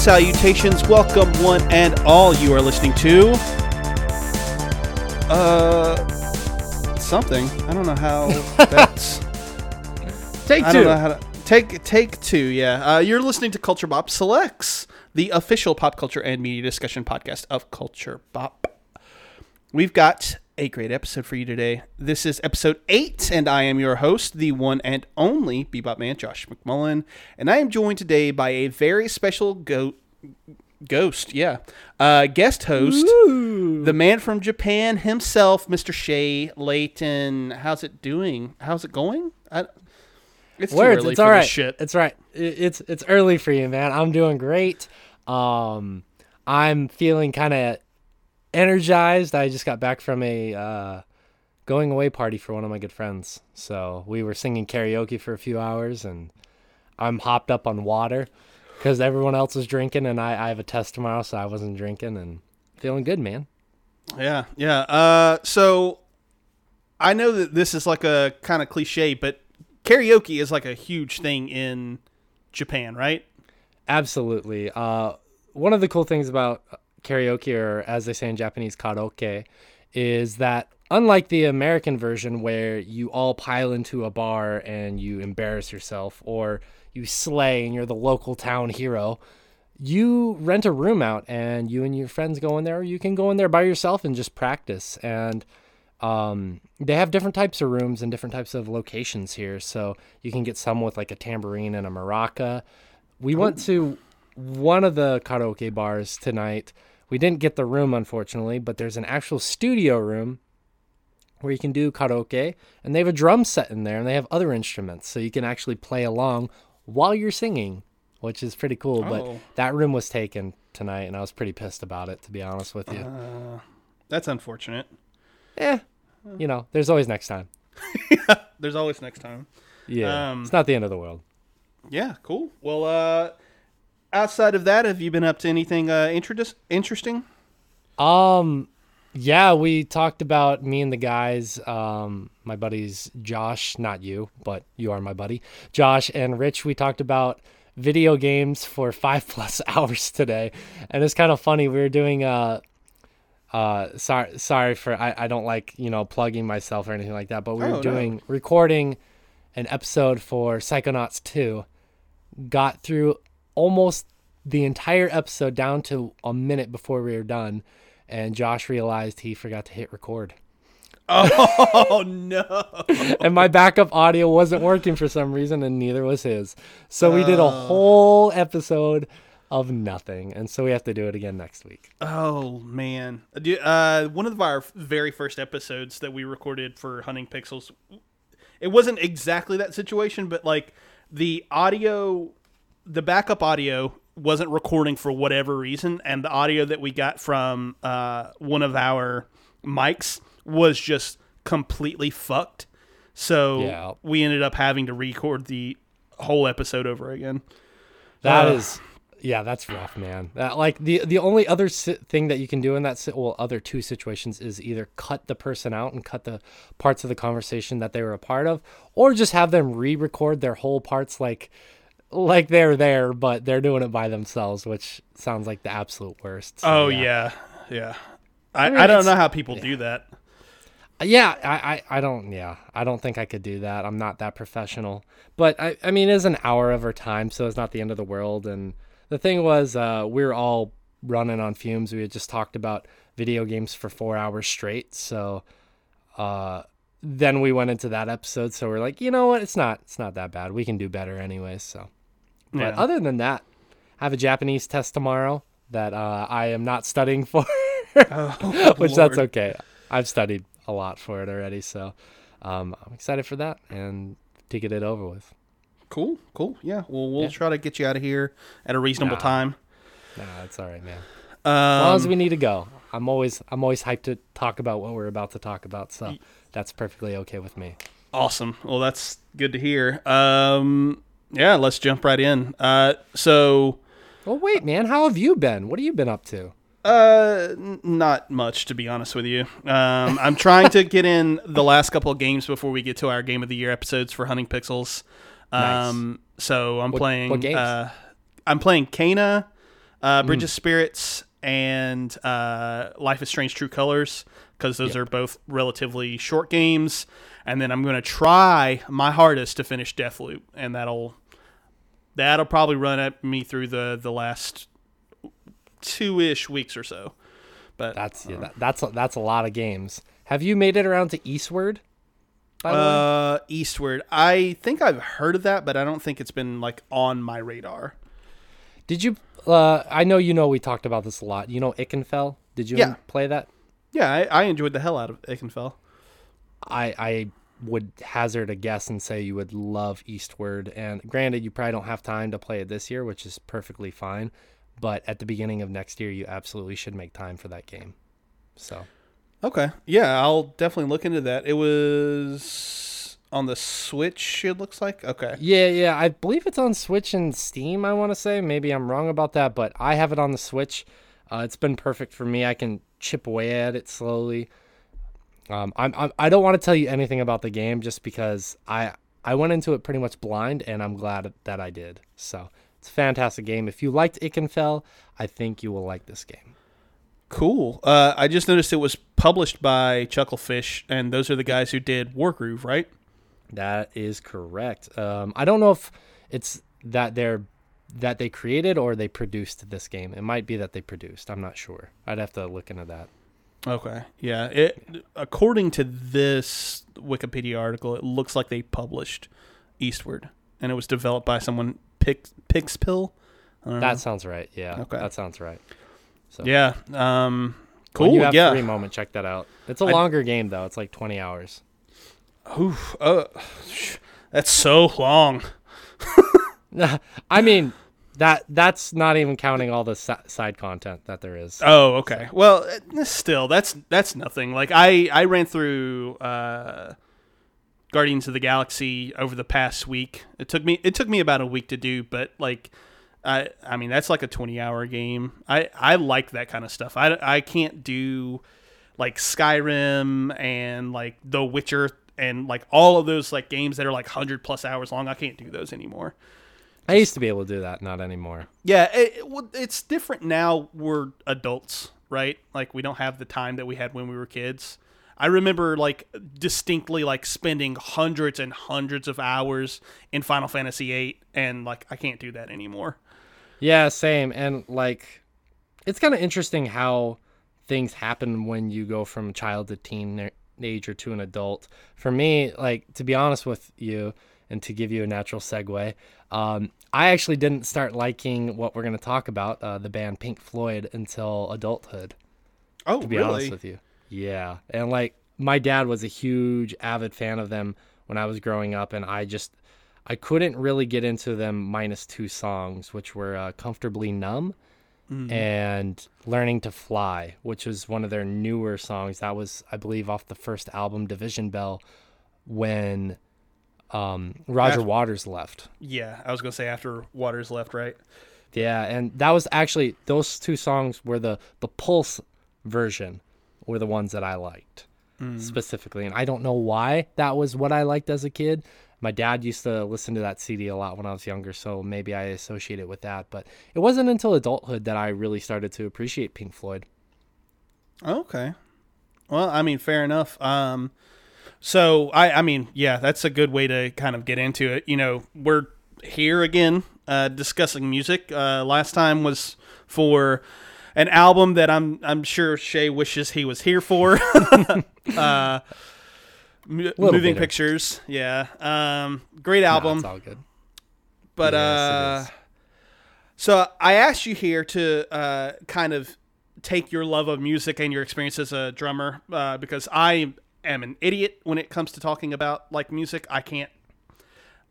Salutations. Welcome, one and all. You are listening to. Uh. Something. I don't know how that's. Take I two. don't know how to. Take, take two, yeah. Uh, you're listening to Culture Bop Selects, the official pop culture and media discussion podcast of Culture Bop. We've got a great episode for you today. This is episode eight, and I am your host, the one and only Bebop Man, Josh McMullen. And I am joined today by a very special go- ghost, yeah, uh, guest host, the man from Japan himself, Mr. Shay Layton. How's it doing? How's it going? I, it's too Words. early It's for all this shit. It's right. It- It's it's early for you, man. I'm doing great. Um, I'm feeling kind of energized. I just got back from a uh, going away party for one of my good friends. So we were singing karaoke for a few hours, and I'm hopped up on water because everyone else was drinking, and I, I have a test tomorrow, so I wasn't drinking, and feeling good, man. Yeah, yeah. Uh, so I know that this is like a kind of cliche, but karaoke is like a huge thing in Japan, right? Absolutely. Uh, one of the cool things about karaoke, or as they say in Japanese, karaoke, is that unlike the American version where you all pile into a bar and you embarrass yourself, or you slay and you're the local town hero, you rent a room out and you and your friends go in there, or you can go in there by yourself and just practice. And um, they have different types of rooms and different types of locations here. So you can get some with like a tambourine and a maraca. We went to one of the karaoke bars tonight. We didn't get the room, unfortunately, but there's an actual studio room where you can do karaoke, and they have a drum set in there, and they have other instruments, so you can actually play along while you're singing, which is pretty cool. Oh. But that room was taken tonight, and I was pretty pissed about it, to be honest with you. That's unfortunate. Yeah, you know, there's always next time. There's always next time. Yeah, Um, it's not the end of the world. Yeah, cool. Well, uh, outside of that, have you been up to anything uh, interest- interesting? Um, yeah, we talked about me and the guys, um, my buddies Josh, not you, but you are my buddy, Josh and Rich. We talked about video games for five plus hours today, and it's kind of funny. We were doing uh, uh, sorry, sorry for I, I don't like you know plugging myself or anything like that, but we Oh, were no. doing recording an episode for Psychonauts two. Got through almost the entire episode down to a minute before we were done, and Josh realized he forgot to hit record. Oh no! and my backup audio wasn't working for some reason, and neither was his. So we did a Oh. whole episode of nothing, and so we have to do it again next week. Oh man! Uh, one of our very first episodes that we recorded for Hunting Pixels, it wasn't exactly that situation, but like the audio, the backup audio wasn't recording for whatever reason, and the audio that we got from uh, one of our mics was just completely fucked. So Yeah. we ended up having to record the whole episode over again. That Uh. is, yeah, that's rough, man. That, like the the only other si- thing that you can do in that si- well, other two situations is either cut the person out and cut the parts of the conversation that they were a part of, or just have them re-record their whole parts like like they're there, but they're doing it by themselves, which sounds like the absolute worst. So, Oh yeah, yeah. I, I, mean, don't know how people do that. Yeah, I, I, I don't yeah. I don't think I could do that. I'm not that professional. But I, I mean it's an hour of our time, so it's not the end of the world. And the thing was, uh, we were all running on fumes. We had just talked about video games for four hours straight. So uh then we went into that episode, so we're like, you know what, it's not it's not that bad. We can do better anyway, So but Yeah. other than that, I have a Japanese test tomorrow that uh, I am not studying for. Oh, which that's okay. I've studied a lot for it already, so um, I'm excited for that and to get it over with. Cool, cool. Yeah, well, we'll Yeah. try to get you out of here at a reasonable Nah. time. Nah, it's all right, man. Um, As long as we need to go, I'm always I'm always hyped to talk about what we're about to talk about, so that's perfectly okay with me. awesome. Well, that's good to hear. Um, yeah, let's jump right in. Uh, so, Well, wait, man, how have you been? What have you been up to? uh, n- not much to be honest with you. Um, I'm trying to get in the last couple of games before we get to our game of the year episodes for Hunting Pixels. Um, so I'm What- playing. what games? Uh, I'm playing Kena, uh, Bridge of Spirits and uh, Life is Strange True Colors because those are both relatively short games. And then I'm going to try my hardest to finish Deathloop, and that'll that'll probably run at me through the the last two ish weeks or so. But That's yeah, that, that's a, that's a lot of games. Have you made it around to Eastward? By the way? uh, Eastward, I think I've heard of that, but I don't think it's been like on my radar. Did you? Uh, I know you know we talked about this a lot. You know Ikenfell? Did you Yeah. play that? Yeah, I, I enjoyed the hell out of Ikenfell. I I would hazard a guess and say you would love Eastward. And granted, you probably don't have time to play it this year, which is perfectly fine. But at the beginning of next year, you absolutely should make time for that game. So Okay. Yeah, I'll definitely look into that. It was on the Switch, it looks like. Okay. yeah, yeah, I believe it's on Switch and Steam. I want to say maybe I'm wrong about that, but I have it on the Switch. Uh, it's been perfect for me. I can chip away at it slowly. Um, I'm, I'm I don't want to tell you anything about the game just because I I went into it pretty much blind, and I'm glad that I did. So it's a fantastic game. If you liked Ikenfell, I think you will like this game. Cool. Uh, I just noticed it was published by Chucklefish, and those are the guys who did Wargroove, right? That is correct. Um, I don't know if it's that they're that they created or they produced this game. It might be that they produced. I'm not sure. I'd have to look into that. Okay. Yeah. It according to this Wikipedia article, it looks like they published Eastward, and it was developed by someone Pix Pixpil. Don't know. That sounds right. Yeah. Okay. That sounds right. So yeah. Um. Cool. When you have yeah. free moment, check that out. It's a I- longer game though. It's like 20 hours. Oof, uh, that's so long. I mean, that that's not even counting all the si- side content that there is. Oh, okay. Well, uh, still, that's that's nothing. Like I I ran through uh, Guardians of the Galaxy over the past week. It took me it took me about a week to do, but like I I mean that's like a twenty hour game. I I like that kind of stuff. I I can't do like Skyrim and like The Witcher and like all of those like games that are like hundred plus hours long. I can't do those anymore. I used to be able to do that, not anymore. Yeah, it, it's different now. We're adults, right? Like we don't have the time that we had when we were kids. I remember like distinctly like spending hundreds and hundreds of hours in Final Fantasy VIII, and like I can't do that anymore. Yeah, same. And like, it's kind of interesting how things happen when you go from child to teenager to an adult. For me, like to be honest with you, and to give you a natural segue, um, I actually didn't start liking what we're going to talk about, uh, the band Pink Floyd, until adulthood. Oh, To be honest with you, yeah. And like, my dad was a huge avid fan of them when I was growing up, and I just I couldn't really get into them minus two songs, which were uh, "Comfortably Numb" and "Learning to Fly," which was one of their newer songs. That was, I believe, off the first album, Division Bell, when um, Roger After- Waters left. Yeah, I was gonna say after Waters left, right? Yeah, and that was actually those two songs were the the Pulse version were the ones that I liked specifically, and I don't know why that was what I liked as a kid. My dad used to listen to that CD a lot when I was younger, so maybe I associate it with that. But it wasn't until adulthood that I really started to appreciate Pink Floyd. Okay. Well, I mean, fair enough. Um, so I, I mean, yeah, that's a good way to kind of get into it. You know, we're here again uh, discussing music. Uh, last time was for an album that I'm I'm sure Shay wishes he was here for. uh, M- moving pictures, yeah. Um, great album. it's all good. But Yes, uh, so I asked you here to uh, kind of take your love of music and your experience as a drummer uh, because I am an idiot when it comes to talking about like music. I can't.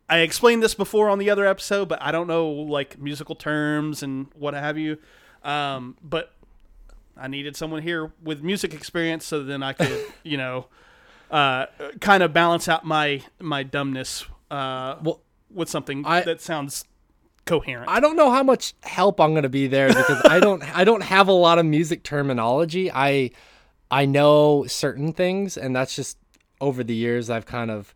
I explained this before on the other episode, but I don't know like musical terms and what have you. Um, but I needed someone here with music experience so then I could, you know, uh, kind of balance out my my dumbness uh, Well, with something I- that sounds coherent. I don't know how much help I'm going to be there because I don't I don't have a lot of music terminology. I I know certain things and that's just over the years I've kind of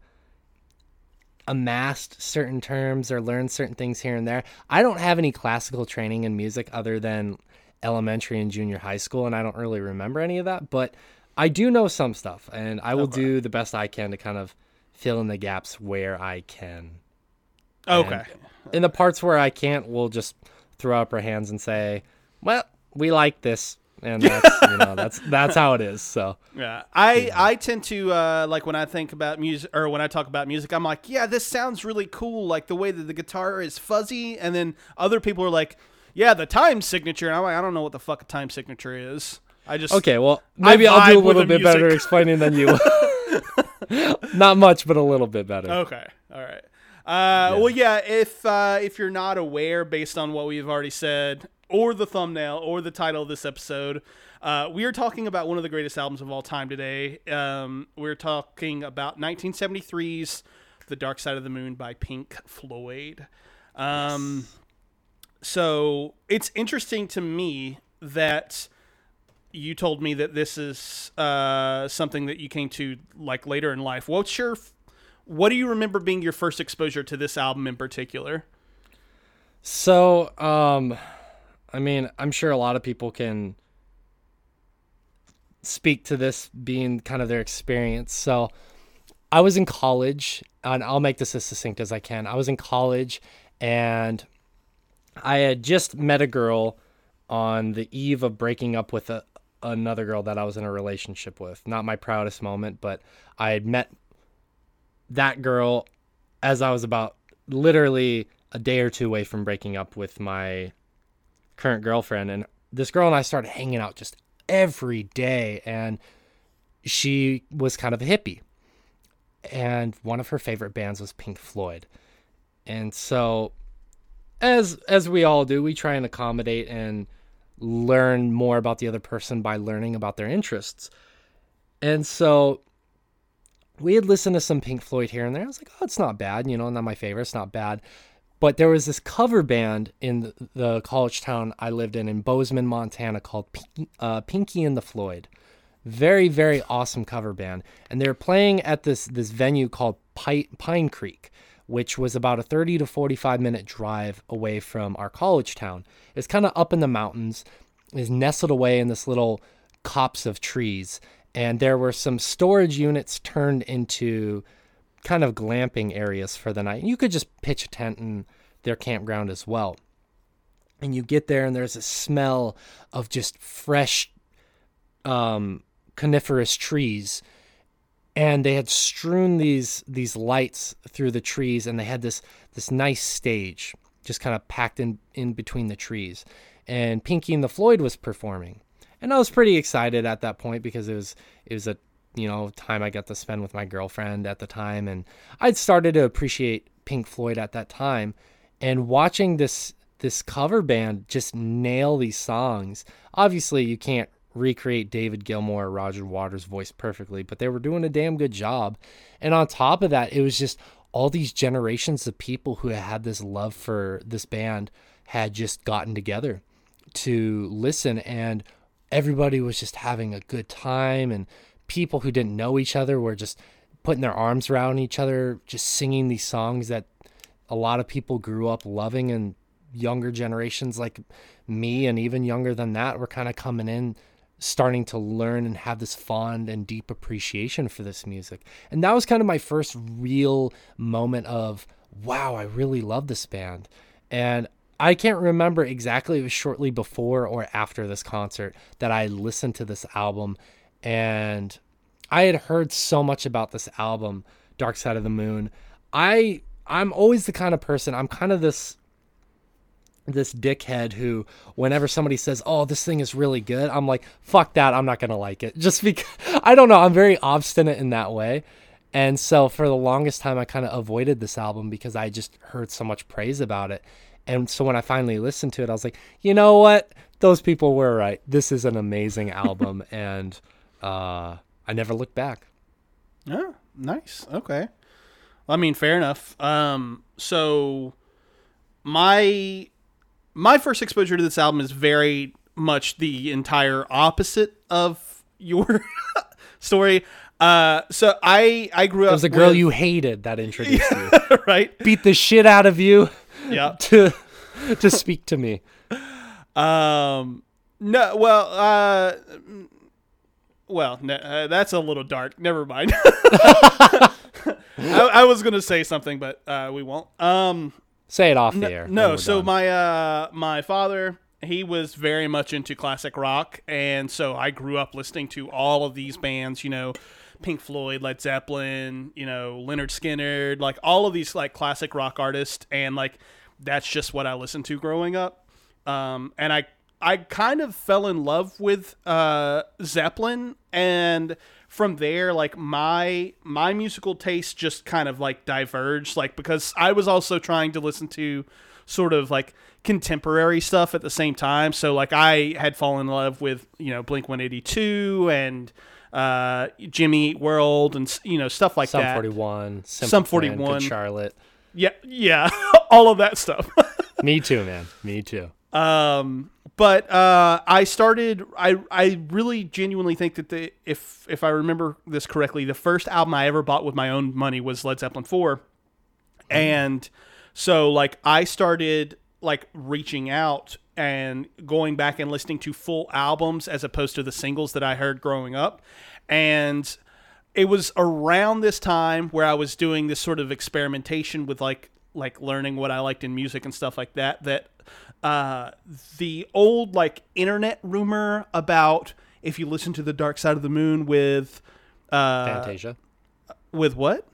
amassed certain terms or learned certain things here and there. I don't have any classical training in music other than elementary and junior high school, and I don't really remember any of that, but I do know some stuff, and I will Okay. do the best I can to kind of fill in the gaps where I can. Okay. In the parts where I can't, we'll just throw up our hands and say, "Well, we like this," and that's you know that's that's how it is. So Yeah, I I tend to uh, like when I think about music or when I talk about music, I'm like, yeah, this sounds really cool, like the way that the guitar is fuzzy, and then other people are like, yeah, the time signature. And I'm like, I don't know what the fuck a time signature is. I just okay, well maybe I'll do a little bit better explaining than you. Not much, but a little bit better. Okay, all right. Uh, Well, yeah, if uh, if you're not aware, based on what we've already said, or the thumbnail, or the title of this episode, uh, we are talking about one of the greatest albums of all time today. Um, we're talking about 1973's "The Dark Side of the Moon" by Pink Floyd. Um, So it's interesting to me that you told me that this is uh, something that you came to like later in life. What's your what do you remember being your first exposure to this album in particular? So, um, I mean, I'm sure a lot of people can speak to this being kind of their experience. So, I was in college, and I'll make this as succinct as I can. I was in college, and I had just met a girl on the eve of breaking up with a, another girl that I was in a relationship with. Not my proudest moment, but I had met that girl as I was about literally a day or two away from breaking up with my current girlfriend. And this girl and I started hanging out just every day. And she was kind of a hippie. And one of her favorite bands was Pink Floyd. And so as as we all do, we try and accommodate and learn more about the other person by learning about their interests. And so we had listened to some Pink Floyd here and there. I was like, oh, it's not bad, you know, not my favorite, it's not bad. But there was this cover band in the, college town I lived in in Bozeman, Montana, called uh, Pinky and the Floyd. Very, very awesome cover band, and they were playing at this this venue called Pine, Pine Creek, which was about a 30 to 45 minute drive away from our college town. It's kind of up in the mountains, is nestled away in this little copse of trees, and there were some storage units turned into kind of glamping areas for the night. You could just pitch a tent in their campground as well. And you get there, and there's a smell of just fresh um, coniferous trees. And they had strewn these these lights through the trees, and they had this this nice stage just kind of packed in in between the trees. And Pinky and the Floyd was performing, and I was pretty excited at that point because it was it was a you know time I got to spend with my girlfriend at the time, and I'd started to appreciate Pink Floyd at that time, and watching this this cover band just nail these songs. Obviously, you can't recreate David Gilmour or Roger Waters' voice perfectly, but they were doing a damn good job. And on top of that, it was just all these generations of people who had this love for this band had just gotten together to listen and everybody was just having a good time and people who didn't know each other were just putting their arms around each other just singing these songs that a lot of people grew up loving and younger generations like me and even younger than that were kind of coming in starting to learn and have this fond and deep appreciation for this music. And that was kind of my first real moment of wow, I really love this band. And I can't remember exactly it was shortly before or after this concert that I listened to this album and I had heard so much about this album, Dark Side of the Moon. I I'm always the kind of person, I'm kind of this this dickhead who whenever somebody says oh this thing is really good i'm like fuck that i'm not gonna like it. Just because i don't know i'm very obstinate in that way. And so for the longest time i kind of avoided this album because i just heard so much praise about it. And so when i finally listened to it i was like you know what? Those people were right. This is an amazing album. And uh i never looked back Yeah, nice. Okay. I mean, fair enough. Um, so my my first exposure to this album is very much the entire opposite of your story. Uh, so I I grew up. It was a girl with- you hated that introduced you. right. Beat the shit out of you Yeah. to to speak to me. Um. No. Well. Uh. Well, uh, that's a little dark. Never mind. I, I was gonna say something, but uh, we won't. Um. Say it off the air. No, so done. my uh my father he was very much into classic rock and so I grew up listening to all of these bands, you know, Pink Floyd, Led Zeppelin, you know, Lynyrd Skynyrd, like all of these like classic rock artists and like that's just what I listened to growing up. Um and I I kind of fell in love with uh Zeppelin and from there like my my musical taste just kind of like diverged like because I was also trying to listen to sort of like contemporary stuff at the same time so like I had fallen in love with you know Blink 182 and uh Jimmy Eat World and you know stuff like Sum that 41, Simple Sum Plan, Good 41. Charlotte. yeah yeah all of that stuff Me too, man. Me too. Um, but uh, I started. I I really genuinely think that the if if I remember this correctly, the first album I ever bought with my own money was Led Zeppelin four, and so like I started like reaching out and going back and listening to full albums as opposed to the singles that I heard growing up, and it was around this time where I was doing this sort of experimentation with like like learning what I liked in music and stuff like that that uh, the old like internet rumor about if you listen to the Dark Side of the Moon with uh, Fantasia. with what?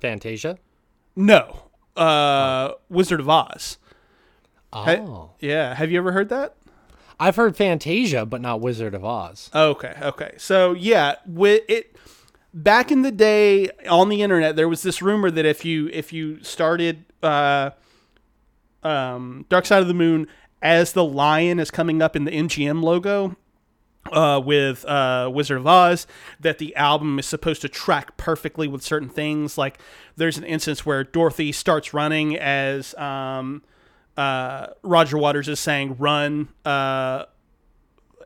Fantasia. No, uh, Wizard of Oz. Ha- Oh. yeah, have you ever heard that? I've heard Fantasia, but not Wizard of Oz. Okay, okay. So yeah, with it back in the day on the internet, there was this rumor that if you if you started uh, um, Dark Side of the Moon as the lion is coming up in the MGM logo. Uh, with uh, Wizard of Oz, that the album is supposed to track perfectly with certain things. Like, there's an instance where Dorothy starts running as um, uh, Roger Waters is saying "Run," uh,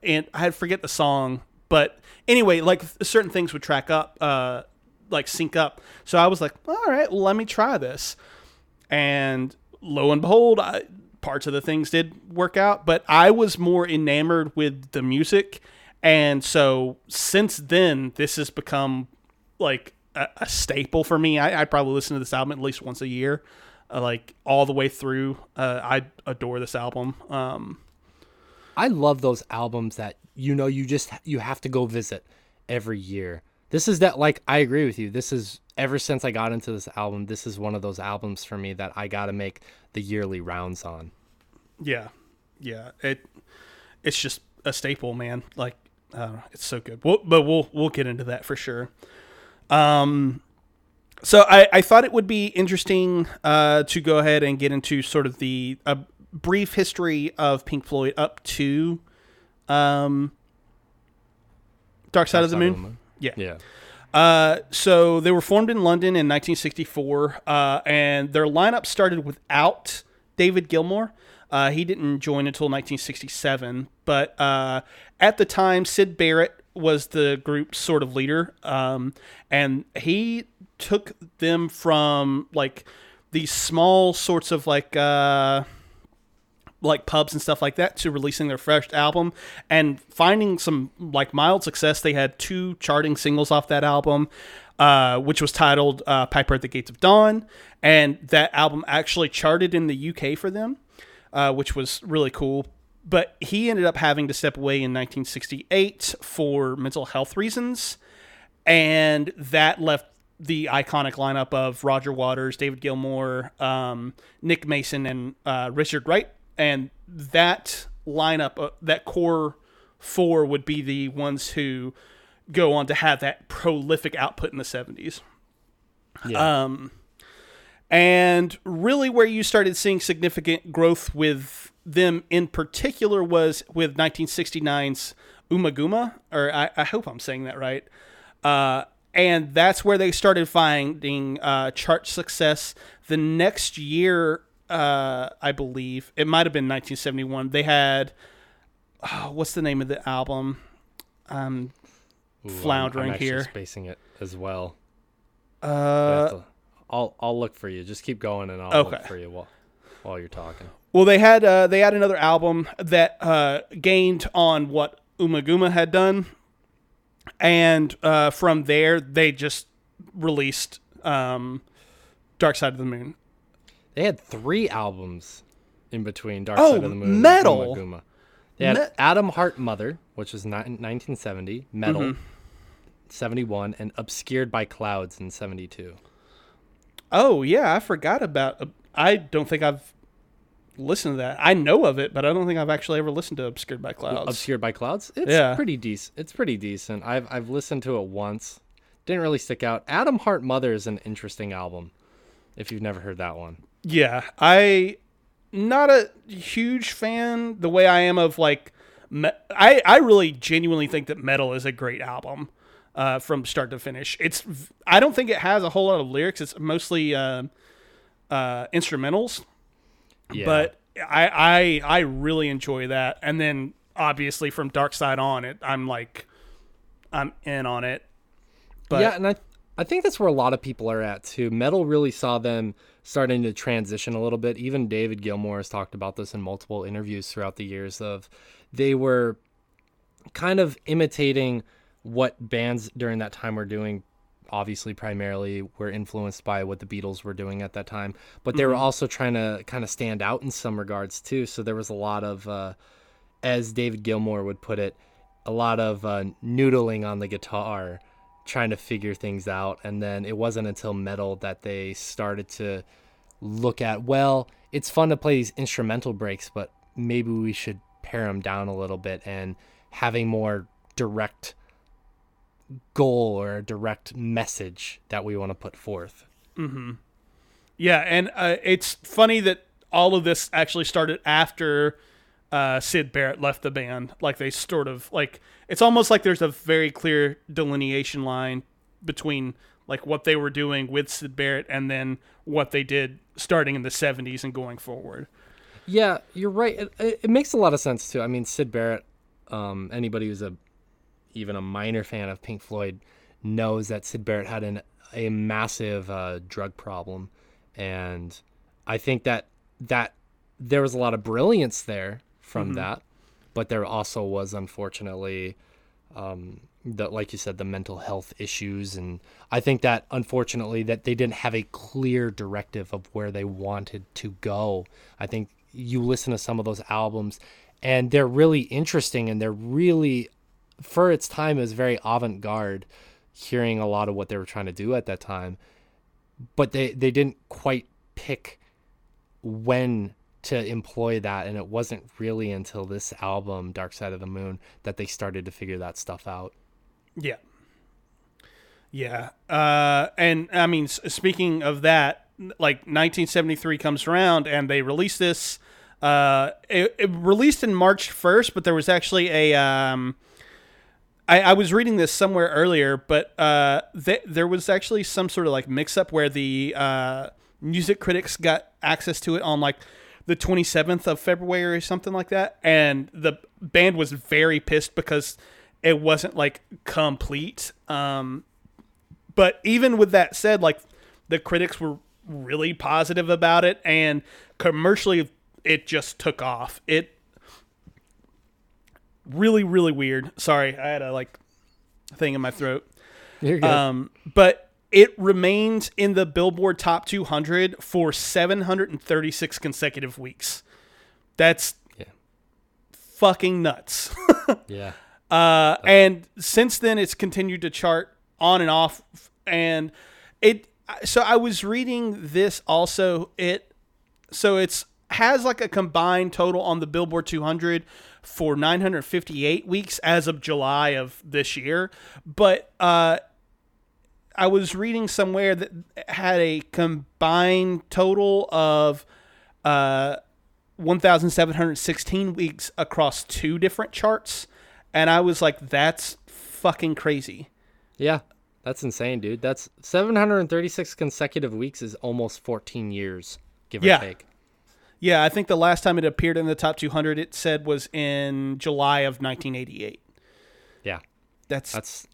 and I forget the song, but anyway, like certain things would track up, uh, like sync up. So I was like, all right, well, let me try this, and lo and behold, I, parts of the things did work out, but I was more enamored with the music, and so since then, this has become like a, a staple for me. I, I probably listen to this album at least once a year. Uh, like all the way through, uh, I adore this album. Um, I love those albums that you know you just you have to go visit every year. This is that like I agree with you. This is ever since I got into this album, this is one of those albums for me that I got to make the yearly rounds on. Yeah, yeah. It it's just a staple, man. Like uh, it's so good. We'll, but we'll we'll get into that for sure. Um, so I I thought it would be interesting uh to go ahead and get into sort of the a brief history of Pink Floyd up to um Dark Side of the Moon. Yeah. Yeah. Uh, so they were formed in London in 1964, uh, and their lineup started without David Gilmour. Uh, he didn't join until 1967, but uh, at the time, Syd Barrett was the group's sort of leader, um, and he took them from like these small sorts of like. Like pubs and stuff like that to releasing their fresh album and finding some like mild success. They had two charting singles off that album, uh, which was titled uh, "Piper at the Gates of Dawn," and that album actually charted in the UK for them, uh, which was really cool. But he ended up having to step away in 1968 for mental health reasons, and that left the iconic lineup of Roger Waters, David Gilmour, um, Nick Mason, and uh, Richard Wright. And that lineup, uh, that core four, would be the ones who go on to have that prolific output in the 70s. Yeah. Um, and really, where you started seeing significant growth with them in particular was with 1969's Ummagumma, or I, I hope I'm saying that right. Uh, and that's where they started finding uh, chart success. The next year, uh, I believe it might have been 1971. They had oh, what's the name of the album? Um, Ooh, I'm- floundering I'm, here. spacing it as well. Uh, to- I'll I'll look for you. Just keep going, and I'll Okay. look for you while while you're talking. well, they had uh, they had another album that uh, gained on what Ummagumma had done, and uh, from there they just released um, Dark Side of the Moon. They had three albums in between Dark Oh, Side of the Moon and metal. Guma. They had Me- Atom Heart Mother, which was ni- 1970, Meddle, Mm-hmm. 71, and Obscured by Clouds in 72. Oh yeah, I forgot about. I don't think I've listened to that. I know of it, but I don't think I've actually ever listened to Obscured by Clouds. Obscured by Clouds. It's Yeah. pretty decent. It's pretty decent. I've I've listened to it once. Didn't really stick out. Atom Heart Mother is an interesting album. If you've never heard that one. Yeah, I not a huge fan the way I am of like me- I I really genuinely think that Meddle is a great album uh, from start to finish. It's I don't think it has a whole lot of lyrics. It's mostly uh, uh, instrumentals, Yeah. but I I I really enjoy that. And then obviously from Dark Side on it, I'm like I'm in on it. But yeah, and I I think that's where a lot of people are at too. Meddle really saw them starting to transition a little bit. Even David Gilmour has talked about this in multiple interviews throughout the years of they were kind of imitating what bands during that time were doing obviously primarily were influenced by what the Beatles were doing at that time, but they were also trying to kind of stand out in some regards too. So there was a lot of, uh, as David Gilmour would put it, a lot of uh, noodling on the guitar, trying to figure things out. And then it wasn't until Meddle that they started to look at, well, it's fun to play these instrumental breaks, but maybe we should pare them down a little bit and having more direct goal or a direct message that we want to put forth. Yeah, and uh, it's funny that all of this actually started after uh, Syd Barrett left the band. Like they sort of like it's almost like there's a very clear delineation line between like what they were doing with Syd Barrett and then what they did starting in the 70s and going forward. Yeah, you're right. It, it makes a lot of sense too. I mean, Syd Barrett. Um, anybody who's a even a minor fan of Pink Floyd knows that Syd Barrett had an a massive uh, drug problem, and I think that that there was a lot of brilliance there from that, but there also was unfortunately um, the like you said the mental health issues, and I think that unfortunately that they didn't have a clear directive of where they wanted to go. I think you listen to some of those albums and they're really interesting and they're really for its time is very avant-garde hearing a lot of what they were trying to do at that time. But they they didn't quite pick when to employ that and it wasn't really until this album dark side of the moon that they started to figure that stuff out Yeah. Yeah. Uh, and I mean, speaking of that, like 1973 comes around and they release this. Uh, it, it released in March 1st, but there was actually a. Um, I, I was reading this somewhere earlier, but uh, th- there was actually some sort of like mix up where the uh, music critics got access to it on like the 27th of February or something like that. And the band was very pissed because it wasn't like complete. Um, but even with that said, like the critics were really positive about it, and commercially, it just took off. It really, really weird. Sorry, I had a like thing in my throat. Um, but it remained in the Billboard Top 200 for 736 consecutive weeks. That's yeah fucking nuts. yeah Uh, and since then, it's continued to chart on and off. And it, so I was reading this also. It, so it's has like a combined total on the Billboard 200 for 958 weeks as of July of this year. But uh, I was reading somewhere that had a combined total of uh, 1,716 weeks across two different charts. And I was like, that's fucking crazy. yeah that's insane dude that's 736 consecutive weeks is almost 14 years give Yeah. or take Yeah, I think the last time it appeared in the top 200, it said was in July of 1988. yeah That's, That's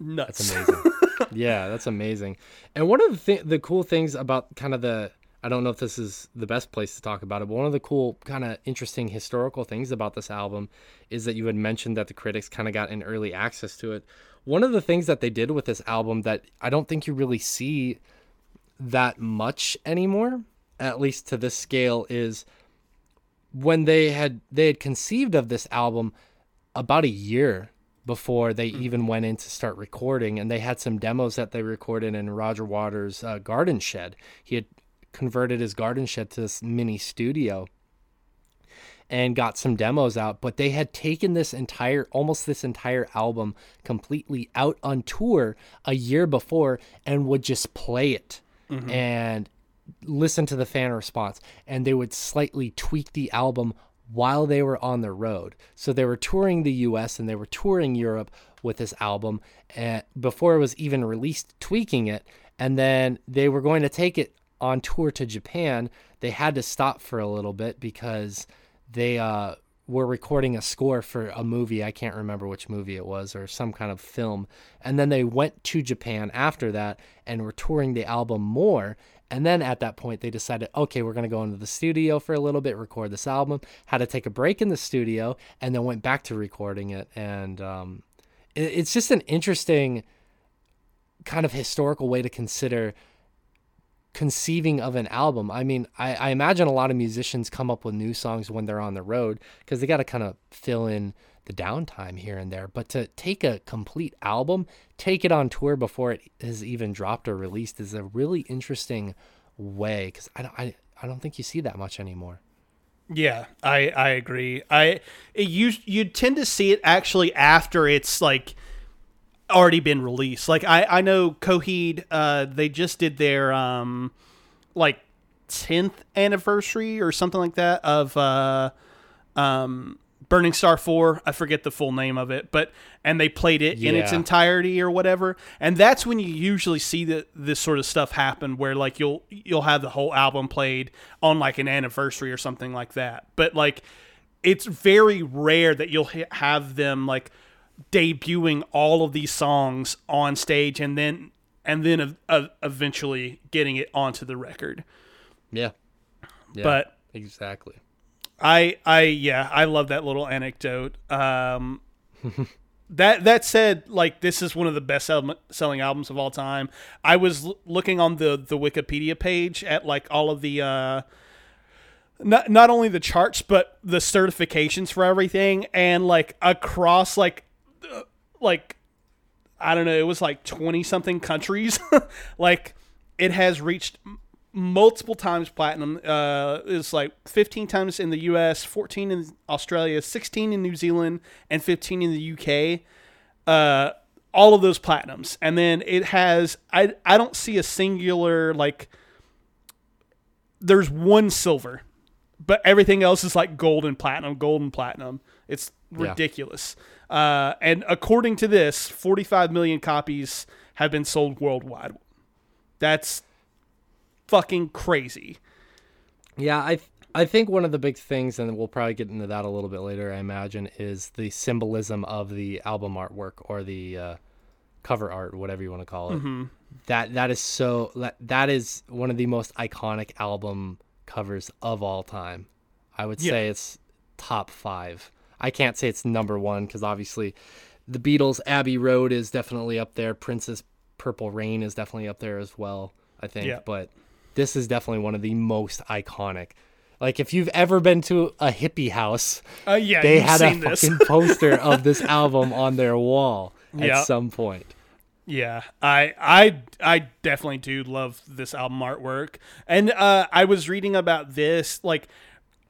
nuts. That's amazing. yeah, that's amazing. And one of the th- the cool things about kind of the I don't know if this is the best place to talk about it, but one of the cool kind of interesting historical things about this album is that you had mentioned that the critics kind of got an early access to it. One of the things that they did with this album that I don't think you really see that much anymore, at least to this scale, is when they had they had conceived of this album about a year before they even went in to start recording and they had some demos that they recorded in Roger Waters' uh, garden shed. He had converted his garden shed to this mini studio and got some demos out but they had taken this entire almost this entire album completely out on tour a year before and would just play it and listen to the fan response. And they would slightly tweak the album while they were on the road so they were touring the US and they were touring Europe with this album and before it was even released tweaking it and then they were going to take it on tour to Japan they had to stop for a little bit because they uh, were recording a score for a movie. I can't remember which movie it was or some kind of film. And then they went to Japan after that and were touring the album more. And then at that point, they decided, okay, we're going to go into the studio for a little bit, record this album. Had to take a break in the studio and then went back to recording it. And um, it, it's just an interesting kind of historical way to consider conceiving of an album. I mean, I, I imagine a lot of musicians come up with new songs when they're on the road because they got to kind of fill in the downtime here and there. But to take a complete album, take it on tour before it has even dropped or released is a really interesting way because I don't, I, I don't think you see that much anymore. Yeah, I I agree. I you you tend to see it actually after it's like already been released. Like I I know Coheed uh they just did their um like 10th anniversary or something like that of uh um Burning Star 4, I forget the full name of it, but and they played it in its entirety or whatever. And that's when you usually see that this sort of stuff happen where like you'll you'll have the whole album played on like an anniversary or something like that. But like it's very rare that you'll ha- have them like debuting all of these songs on stage and then and then ev- ev- eventually getting it onto the record. Yeah. yeah But exactly. I I yeah, I love that little anecdote. Um that that said, like this is one of the best sell- selling albums of all time. I was l- looking on the the Wikipedia page at like all of the uh not not only the charts but the certifications for everything and like across like uh, like I don't know, it was like 20 something countries. like it has reached multiple times platinum. Uh, it's like 15 times in the US, 14 in Australia, 16 in New Zealand, and 15 in the UK. Uh, all of those platinums. And then it has, I, I don't see a singular, like, there's one silver, but everything else is like gold and platinum, gold and platinum. It's Yeah. ridiculous. Uh, and according to this, 45 million copies have been sold worldwide. That's fucking crazy. Yeah, I I think one of the big things, and we'll probably get into that a little bit later. I imagine is the symbolism of the album artwork or the uh, cover art, whatever you want to call it. That that is so that that is one of the most iconic album covers of all time. I would say it's top five. I can't say it's number one because obviously, the Beatles' Abbey Road is definitely up there. Prince's Purple Rain is definitely up there as well. I think, Yeah. but this is definitely one of the most iconic. Like if you've ever been to a hippie house, Uh, yeah, they had a this. fucking poster of this album on their wall at some point. Yeah, I I I definitely do love this album artwork. And uh I was reading about this like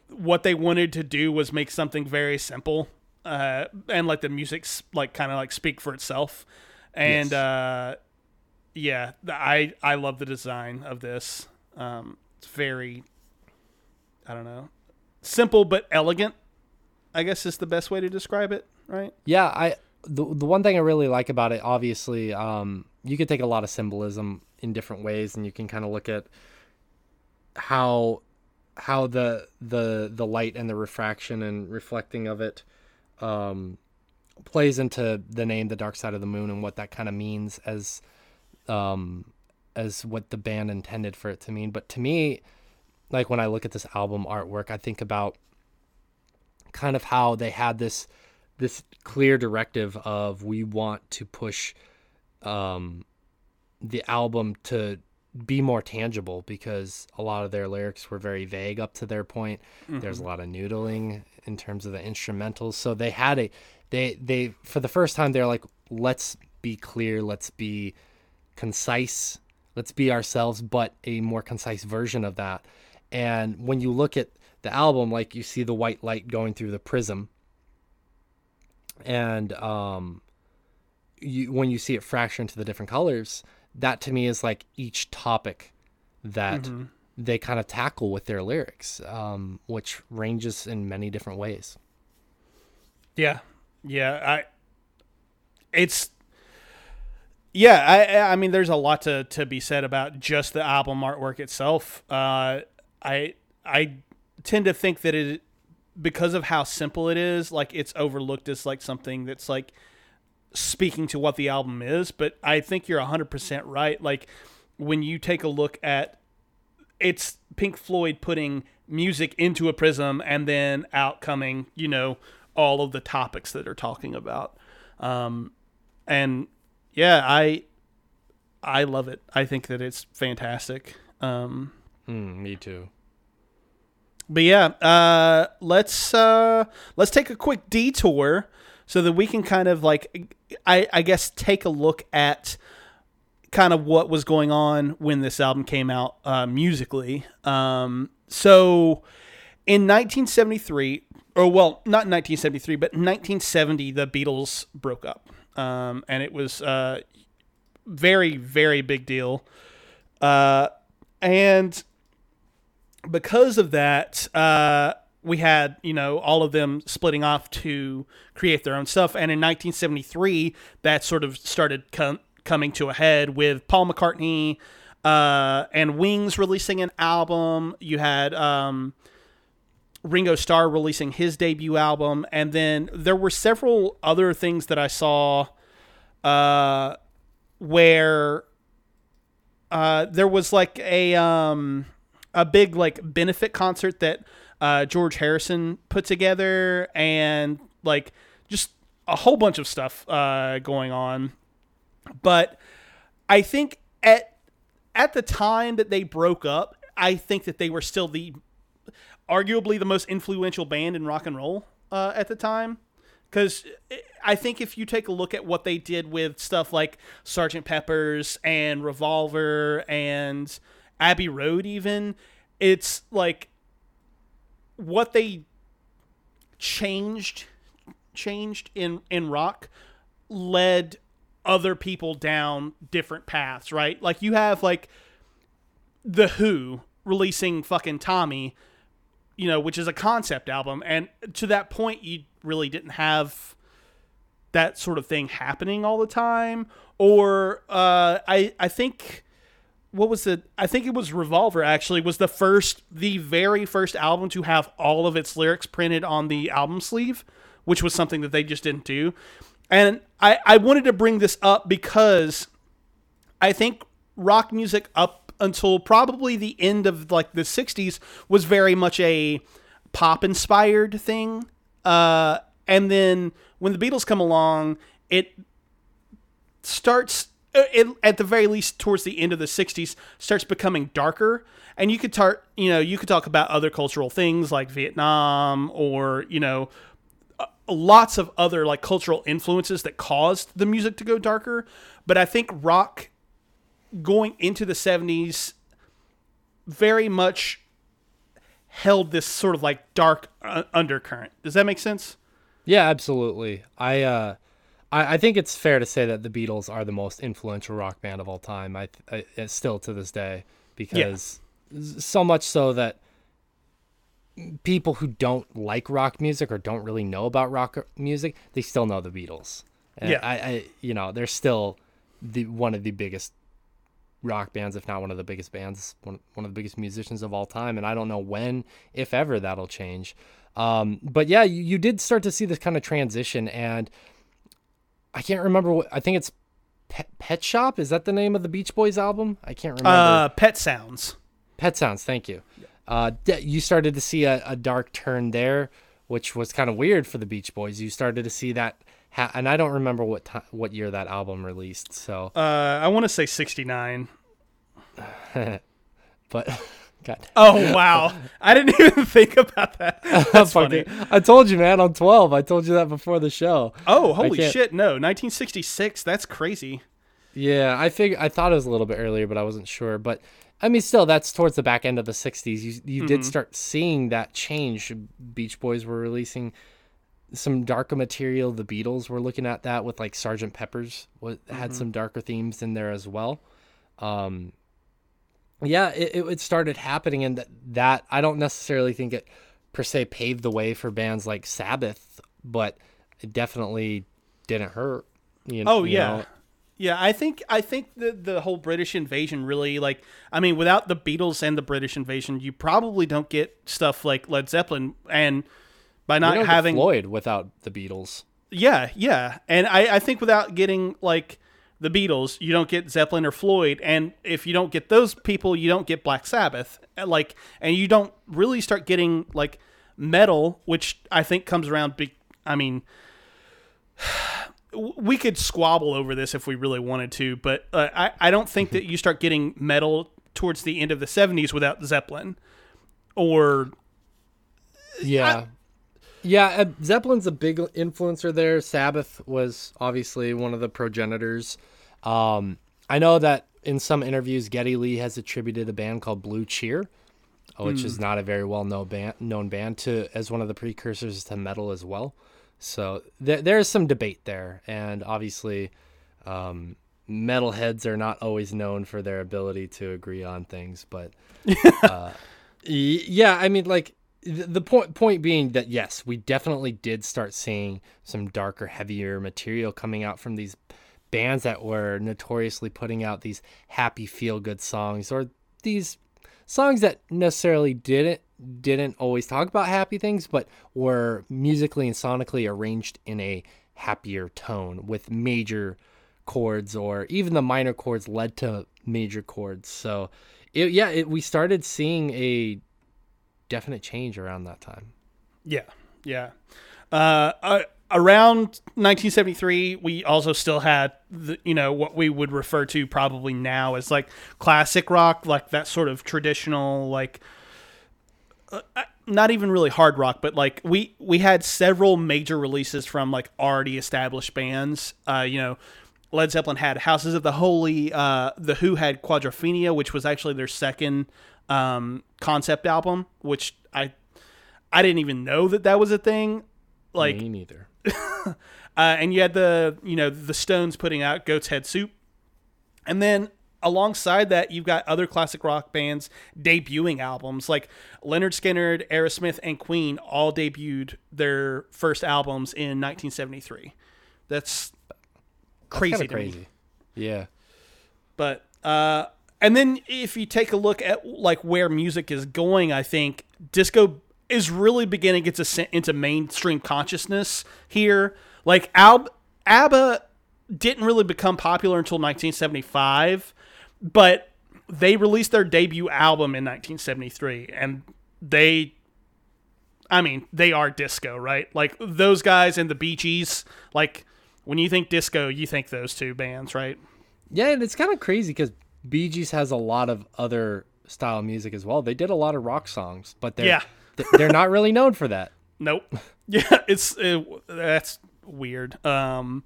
what they wanted to do was make something very simple uh and let the music like kind of like speak for itself. And Yes. uh yeah, I I love the design of this. Um it's very I don't know. Simple but elegant. I guess is the best way to describe it, right? Yeah, I the the one thing I really like about it, obviously, um, you could take a lot of symbolism in different ways, and you can kind of look at how how the the the light and the refraction and reflecting of it um, plays into the name The Dark Side of the Moon and what that kind of means as um as what the band intended for it to mean. But to me, like when I look at this album artwork, I think about kind of how they had this this clear directive of we want to push um the album to be more tangible because a lot of their lyrics were very vague up to their point. Mm-hmm. There's a lot of noodling in terms of the instrumentals. So they had a they they for the first time they're like let's be clear, let's be concise, let's be ourselves but a more concise version of that. And when you look at the album like you see the white light going through the prism and um you when you see it fracture into the different colors that to me is like each topic that mm-hmm. they kind of tackle with their lyrics, um, which ranges in many different ways. Yeah, yeah, I. It's. Yeah, I I mean, there's a lot to to be said about just the album artwork itself. Uh, I I tend to think that it because of how simple it is, like it's overlooked as like something that's like speaking to what the album is, but I think you're 100% right. Like when you take a look at it's Pink Floyd putting music into a prism and then out coming, you know, all of the topics that they're talking about. Um, and yeah, I I love it. I think that it's fantastic. Um, mm, me too. But yeah, uh, let's uh, let's take a quick detour so that we can kind of like I, I guess take a look at kind of what was going on when this album came out uh, musically. Um, so in 1973, or well, not 1973, but 1970, the Beatles broke up, um, and it was a uh, very very big deal. Uh, and because of that, uh, we had you know all of them splitting off to create their own stuff and in 1973 that sort of started com- coming to a head with paul mccartney uh, and wings releasing an album you had um, ringo starr releasing his debut album and then there were several other things that i saw uh, where uh, there was like a um, a big like benefit concert that uh, George Harrison put together, and like just a whole bunch of stuff uh, going on. But I think at at the time that they broke up, I think that they were still the arguably the most influential band in rock and roll uh, at the time. Because I think if you take a look at what they did with stuff like Sergeant Pepper's and Revolver and Abbey Road, even, it's like what they changed changed in in rock led other people down different paths, right? Like you have like the Who releasing fucking Tommy, you know, which is a concept album, and to that point, you really didn't have that sort of thing happening all the time. Or uh, I I think what was it? I think it was Revolver actually was the first the very first album to have all of its lyrics printed on the album sleeve, which was something that they just didn't do. And I I wanted to bring this up because I think rock music up until probably the end of like the 60s was very much a pop inspired thing. Uh and then when the Beatles come along, it starts uh, it, at the very least towards the end of the 60s starts becoming darker and you could start you know you could talk about other cultural things like vietnam or you know lots of other like cultural influences that caused the music to go darker but i think rock going into the 70s very much held this sort of like dark uh, undercurrent does that make sense yeah absolutely i uh I, I think it's fair to say that the Beatles are the most influential rock band of all time. I, I still to this day because yeah. so much so that people who don't like rock music or don't really know about rock music, they still know the Beatles. And yeah, I, I, you know, they're still the one of the biggest rock bands, if not one of the biggest bands, one one of the biggest musicians of all time. And I don't know when, if ever, that'll change. Um, but yeah, you, you did start to see this kind of transition, and I can't remember what I think it's Pet, Pet Shop. Is that the name of the Beach Boys album? I can't remember. Uh, Pet Sounds. Pet Sounds. Thank you. Uh, you started to see a, a dark turn there, which was kind of weird for the Beach Boys. You started to see that, ha- and I don't remember what ti what year that album released. So, Uh, I want to say 69. but God, Oh, wow. I didn't even think about that. That's funny. I told you, man. I'm 12. I told you that before the show. Oh, holy shit. No, 1966. That's crazy. Yeah, I fig- I thought it was a little bit earlier, but I wasn't sure. But I mean, still, that's towards the back end of the '60s. You you did start seeing that change. Beach Boys were releasing some darker material. The Beatles were looking at that with like Sergeant Pepper's what had some darker themes in there as well. Um, yeah, it, it, it started happening, and that, that I don't necessarily think it per se paved the way for bands like Sabbath, but it definitely didn't hurt. You, Oh you yeah. know? Yeah, I think I think the the whole British invasion really like I mean without the Beatles and the British invasion you probably don't get stuff like Led Zeppelin and by not having Floyd without the Beatles. Yeah, yeah. And I, I think without getting like the Beatles, you don't get Zeppelin or Floyd. And if you don't get those people, you don't get Black Sabbath. And, Like, and you don't really start getting like metal, which I think comes around. Be- I mean, we could squabble over this if we really wanted to, but uh, I, I don't think that you start getting metal towards the end of the 70s without Zeppelin or Yeah. Yeah, uh, Zeppelin's a big influencer there. Sabbath was obviously one of the progenitors. Um, I know that in some interviews, Geddy Lee has attributed a band called Blue Cheer, which is not a very well known band, known band, to as one of the precursors to metal as well. So there there is some debate there, and obviously, um, metalheads are not always known for their ability to agree on things, but uh, yeah, I mean, like th- the point point being that yes, we definitely did start seeing some darker, heavier material coming out from these bands that were notoriously putting out these happy, feel good songs or these songs that necessarily didn't didn't always talk about happy things, but were musically and sonically arranged in a happier tone with major chords or even the minor chords led to major chords. So, it, yeah, it, we started seeing a definite change around that time. Yeah, yeah. Uh, uh, around 1973, we also still had the, you know what we would refer to probably now as like classic rock, like that sort of traditional like. Uh, not even really hard rock, but like we we had several major releases from like already established bands. Uh, you know, Led Zeppelin had Houses of the Holy. Uh, the Who had Quadrophenia, which was actually their second um, concept album, which I I didn't even know that that was a thing. Like, Me neither. uh, and you had the you know the Stones putting out Goat's Head Soup, and then alongside that you've got other classic rock bands debuting albums like Lynyrd Skynyrd, Aerosmith, and Queen all debuted their first albums in 1973. That's crazy, me. crazy. Yeah. But uh, and then if you take a look at like where music is going, I think disco is really beginning to get into mainstream consciousness here. Like ABBA didn't really become popular until 1975, but they released their debut album in 1973, and they. I mean, they are disco, right? Like those guys and the Bee Gees. Like when you think disco, you think those two bands, right? Yeah, and it's kind of crazy because Bee Gees has a lot of other style of music as well. They did a lot of rock songs, but they're Yeah. they're not really known for that. Nope. Yeah, it's it, that's weird. Um,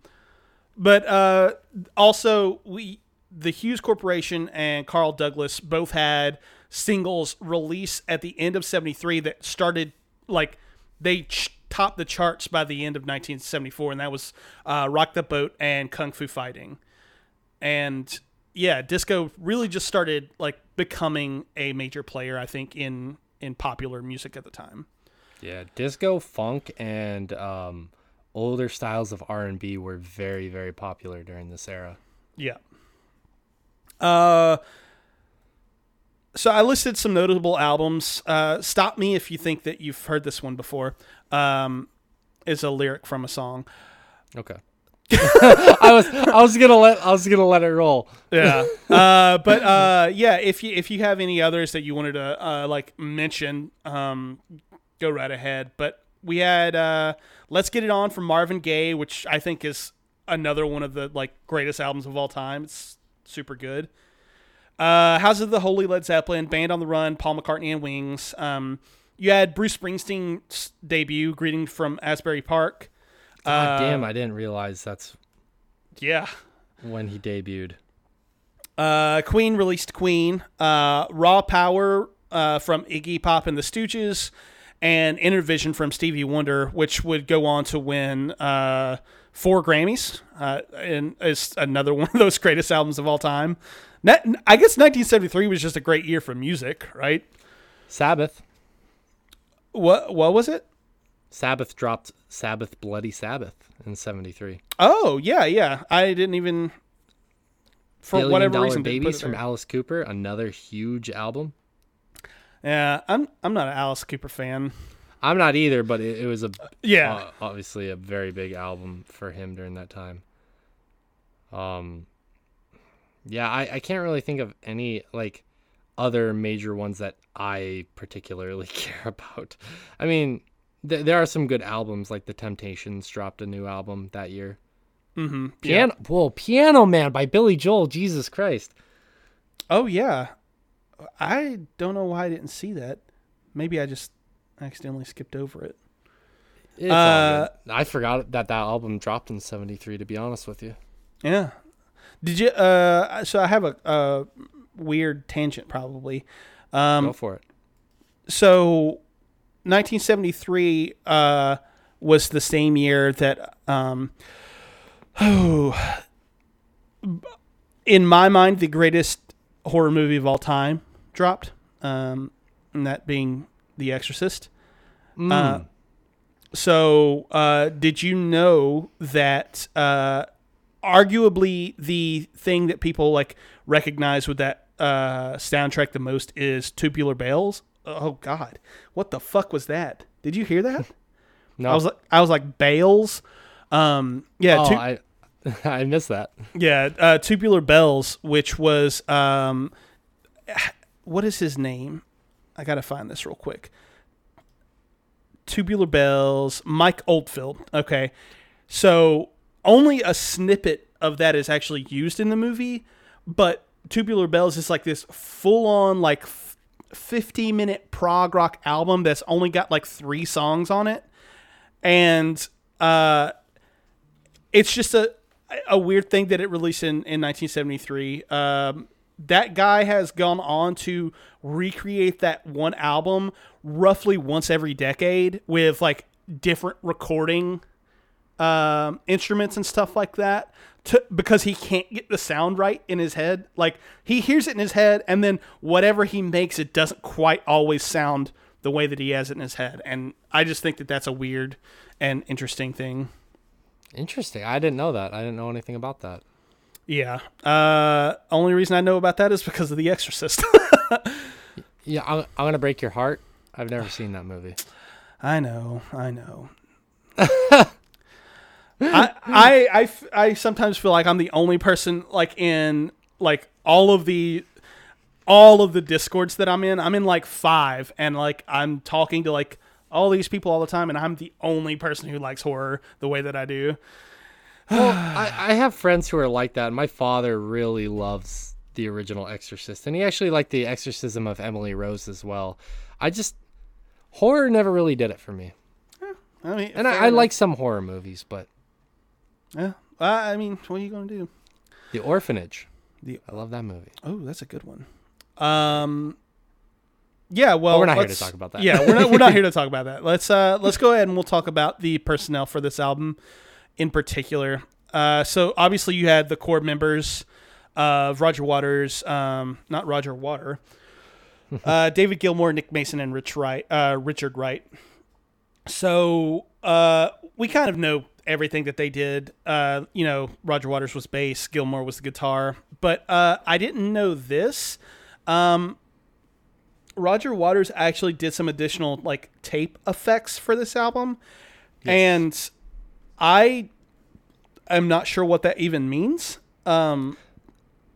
but uh, also we the Hues Corporation and Carl Douglas both had singles release at the end of '73 that started like they ch- topped the charts by the end of 1974, and that was uh, "Rock the Boat" and "Kung Fu Fighting." And yeah, disco really just started like becoming a major player, I think, in in popular music at the time. Yeah, disco, funk, and um, older styles of R and B were very, very popular during this era. Yeah. Uh so I listed some notable albums. Uh, Stop me if you think that you've heard this one before. Um, is a lyric from a song. Okay. I was I was gonna let I was gonna let it roll. Yeah. uh, but uh, yeah, if you if you have any others that you wanted to uh, like mention, um, go right ahead. But we had uh, "Let's Get It On" from Marvin Gaye, which I think is another one of the like greatest albums of all time. It's super good. Uh, House of the Holy Led Zeppelin, Band on the Run, Paul McCartney and Wings. Um, you had Bruce Springsteen's debut, Greeting from Asbury Park. God damn, I didn't realize that's Yeah. when he debuted. Uh, Queen released Queen, uh, Raw Power uh, from Iggy Pop and the Stooges, and Intervision from Stevie Wonder, which would go on to win uh, four Grammys, uh, and is another one of those greatest albums of all time. I guess 1973 was just a great year for music, right? Sabbath. What what was it? Sabbath dropped Sabbath Bloody Sabbath in '73. Oh yeah, yeah. I didn't even for Billion whatever Dollar reason Babies from. Alice Cooper, another huge album. Yeah, I'm I'm not an Alice Cooper fan. I'm not either, but it, it was a Yeah. uh, obviously a very big album for him during that time. Um, yeah, I, I can't really think of any like other major ones that I particularly care about. I mean, th- there are some good albums like The Temptations dropped a new album that year. Mm-hmm. Piano, whoa, Piano Man by Billy Joel. Jesus Christ. Oh yeah, I don't know why I didn't see that. Maybe I just accidentally skipped over it. Uh. I forgot that that album dropped in '73. To be honest with you. Yeah. Did you? Uh, so I have a, a weird tangent, probably. Um, Go for it. so 1973 uh, was the same year that um, oh, in my mind the greatest horror movie of all time dropped um, and that being the exorcist Mm. uh, so uh, did you know that uh, arguably the thing that people like recognize with that uh, soundtrack the most is tubular bells oh god. What the fuck was that? Did you hear that? No, i was like i was like bales? Um yeah oh, tu- I I missed that. yeah uh, tubular bells which was um what is his name? I gotta find this real quick. Tubular bells mike oldfield okay. So only a snippet of that is actually used in the movie but tubular bells is like this full-on like f- 50 minute prog rock album that's only got like three songs on it and uh it's just a a weird thing that it released in, in 1973. Um, that guy has gone on to recreate that one album roughly once every decade with like different recording um, instruments and stuff like that to, because he can't get the sound right in his head. Like he hears it in his head, and then whatever he makes, it doesn't quite always sound the way that he has it in his head. And I just think that that's a weird and interesting thing. Interesting. I didn't know that. I didn't know anything about that. Yeah. Uh, only reason I know about that is because of The Exorcist. Yeah, I'm, I'm gonna break your heart. I've never seen that movie. I know. I know. I, I, I, I sometimes feel like I'm the only person like in like all of the all of the discords that I'm in. I'm in like five, and like I'm talking to like all these people all the time, and I'm the only person who likes horror the way that I do. Well, I, I have friends who are like that. My father really loves the original Exorcist, and he actually liked the Exorcism of Emily Rose as well. I just horror never really did it for me, I mean, and I, I like some horror movies, but Yeah. Uh, I mean, what are you gonna do? The Orphanage. The- I love that movie. Oh, that's a good one. Um, yeah. Well, But we're not here to talk about that. Yeah, we're not. We're not here to talk about that. Let's uh, let's go ahead and we'll talk about the personnel for this album, in particular. Uh, so obviously you had the core members of Roger Waters, um, not Roger Water, uh, David Gilmour, Nick Mason, and Rich Wright, uh, Richard Wright. So uh, we kind of know everything that they did. Uh, you know, Roger Waters was bass, Gilmour was the guitar, but uh, I didn't know this. Um, Roger Waters actually did some additional like tape effects for this album, and I am not sure what that even means. Um,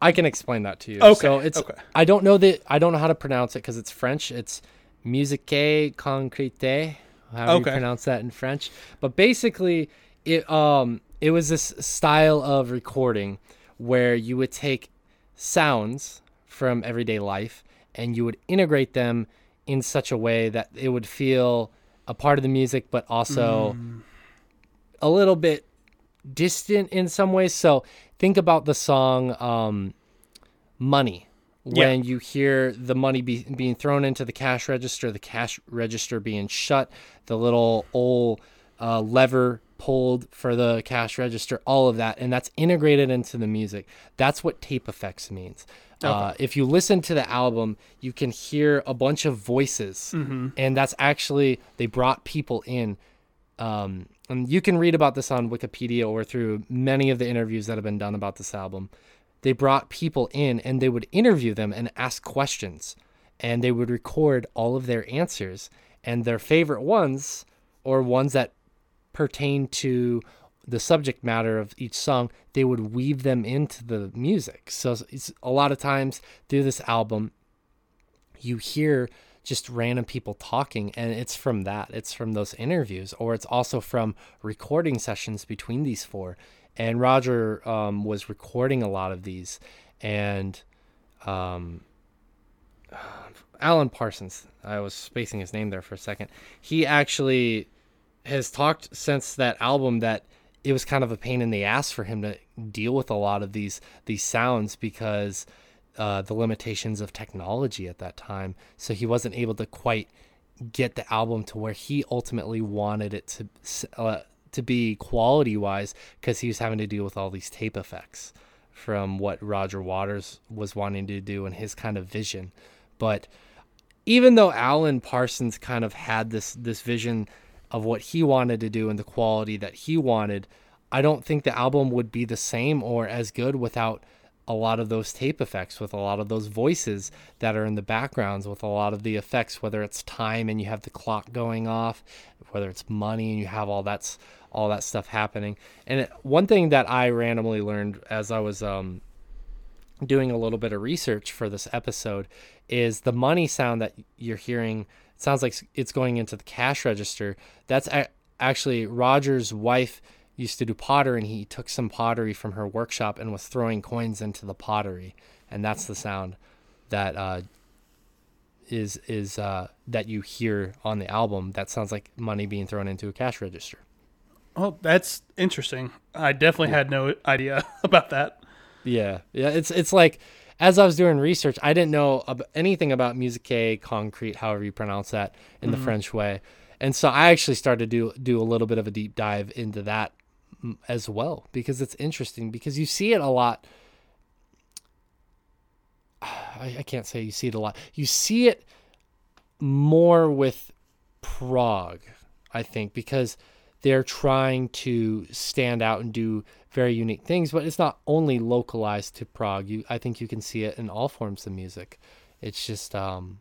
I can explain that to you. Okay, So it's okay. I don't know that I don't know how to pronounce it because it's French. It's musique concrète, however Okay. you pronounce that in French. But basically, it um it was this style of recording where you would take sounds from everyday life and you would integrate them in such a way that it would feel a part of the music, but also a little bit distant in some ways. So think about the song um, "Money." Yeah. When you hear the money be, being thrown into the cash register, the cash register being shut, the little old uh, lever pulled for the cash register, all of that, and that's integrated into the music. That's what tape effects means. Uh, if you listen to the album, you can hear a bunch of voices, and that's actually they brought people in um, and you can read about this on Wikipedia or through many of the interviews that have been done about this album. They brought people in and they would interview them and ask questions, and they would record all of their answers and their favorite ones or ones that pertain to the subject matter of each song. They would weave them into the music. So it's a lot of times through this album, you hear just random people talking and it's from that it's from those interviews or it's also from recording sessions between these four and roger um, was recording a lot of these and um, alan parsons i was spacing his name there for a second he actually has talked since that album that it was kind of a pain in the ass for him to deal with a lot of these these sounds because uh, the limitations of technology at that time. So he wasn't able to quite get the album to where he ultimately wanted it to uh, to be quality wise because he was having to deal with all these tape effects from what Roger Waters was wanting to do and his kind of vision. But even though Alan Parsons kind of had this this vision of what he wanted to do and the quality that he wanted, I don't think the album would be the same or as good without a lot of those tape effects with a lot of those voices that are in the backgrounds with a lot of the effects whether it's time and you have the clock going off whether it's money and you have all that's all that stuff happening. And one thing that i randomly learned as i was um doing a little bit of research for this episode is the money sound that you're hearing sounds like it's going into the cash register that's a- actually roger's wife used to do pottery and he took some pottery from her workshop and was throwing coins into the pottery and that's the sound that uh, is is uh, that you hear on the album that sounds like money being thrown into a cash register oh, that's interesting. I definitely had no idea about that. Yeah, yeah. It's it's like as I was doing research, I didn't know ab- anything about musique concrete, however you pronounce that in the French way, and so I actually started to do do a little bit of a deep dive into that mm, as well because it's interesting because you see it a lot. I, I can't say you see it a lot. You see it more with prog, I think, because they're trying to stand out and do very unique things, but it's not only localized to prog. You, I think you can see it in all forms of music. It's just, um,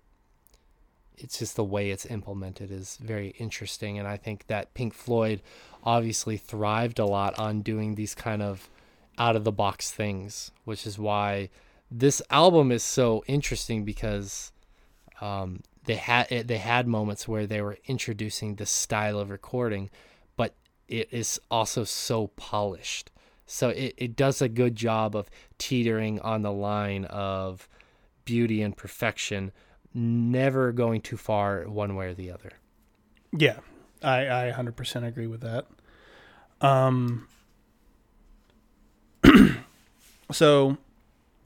it's just the way it's implemented is very interesting, and I think that Pink Floyd obviously thrived a lot on doing these kind of out of the box things, which is why this album is so interesting because um, they had they had moments where they were introducing this style of recording, but it is also so polished. So it, it does a good job of teetering on the line of beauty and perfection, never going too far one way or the other. Yeah, I, I 100% agree with that. Um, so,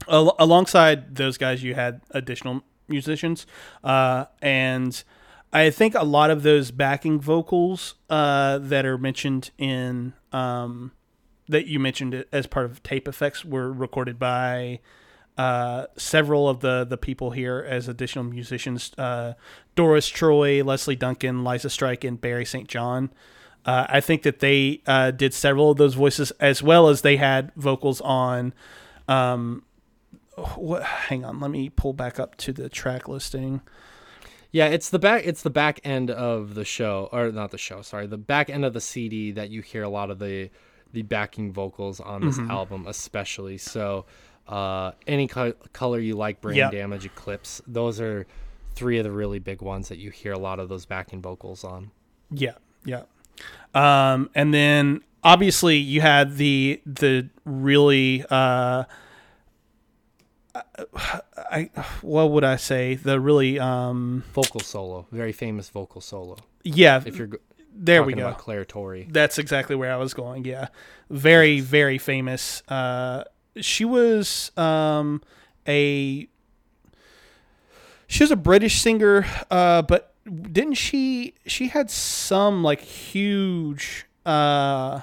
al- alongside those guys, you had additional musicians, uh, and I think a lot of those backing vocals uh, that are mentioned in um, that you mentioned as part of tape effects were recorded by uh, several of the the people here as additional musicians: uh, Doris Troy, Lesley Duncan, Liza Strike, and Barry St. John. Uh, I think that they uh, did several of those voices as well as they had vocals on. Um, what, hang on, let me pull back up to the track listing. Yeah, it's the back it's the back end of the show or not the show, sorry, the back end of the CD that you hear a lot of the the backing vocals on this album, especially. So, uh, any co- color you like, brain Yep. damage, eclipse, those are three of the really big ones that you hear a lot of those backing vocals on. Yeah, yeah. Um, and then obviously you had the the really uh, I what would I say the really um Vocal solo, very famous vocal solo. yeah If you're there we go Clare Torry, that's exactly where I was going yeah very very famous uh she was um a she was a British singer uh but didn't she she had some like huge uh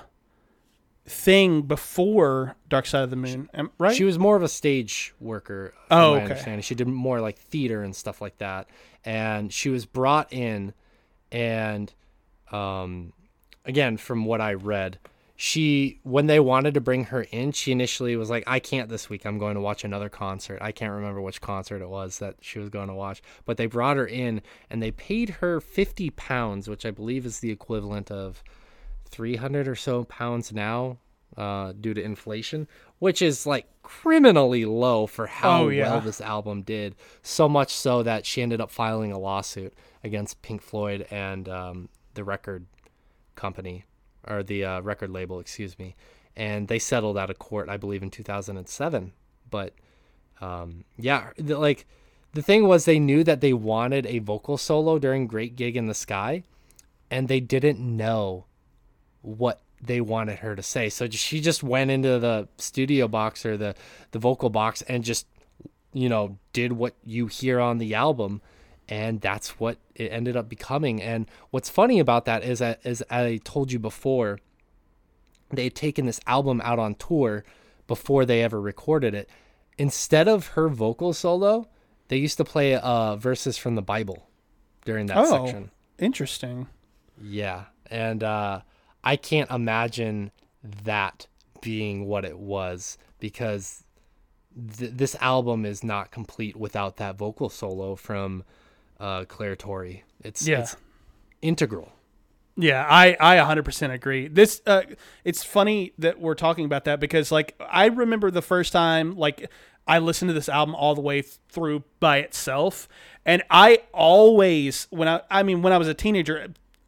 thing before Dark Side of the Moon right She was more of a stage worker, Oh, my okay. understanding. She did more like theater and stuff like that. And she was brought in, and um, again, from what I read, she when they wanted to bring her in, she initially was like, "I can't this week. I'm going to watch another concert. I can't remember which concert it was that she was going to watch." But they brought her in, and they paid her fifty pounds, which I believe is the equivalent of 300 or so pounds now uh, due to inflation, which is like criminally low for how Oh, yeah. well this album did. So much so that she ended up filing a lawsuit against Pink Floyd and um, the record company or the uh, record label, excuse me. And they settled out of court, I believe, in 2007. But um, yeah, the, like the thing was, they knew that they wanted a vocal solo during Great Gig in the Sky, and they didn't know what they wanted her to say. So she just went into the studio box or the the vocal box and just you know did what you hear on the album and that's what it ended up becoming. And what's funny about that is that as I told you before, they had taken this album out on tour before they ever recorded it. Instead of her vocal solo, they used to play uh verses from the Bible during that Oh. section. interesting Yeah. And uh, I can't imagine that being what it was because th- this album is not complete without that vocal solo from uh, Clare Torry. It's, Yeah. it's integral. Yeah, I I 100% agree. This uh it's funny that we're talking about that because like I remember the first time like I listened to this album all the way through by itself and I always when I I mean when I was a teenager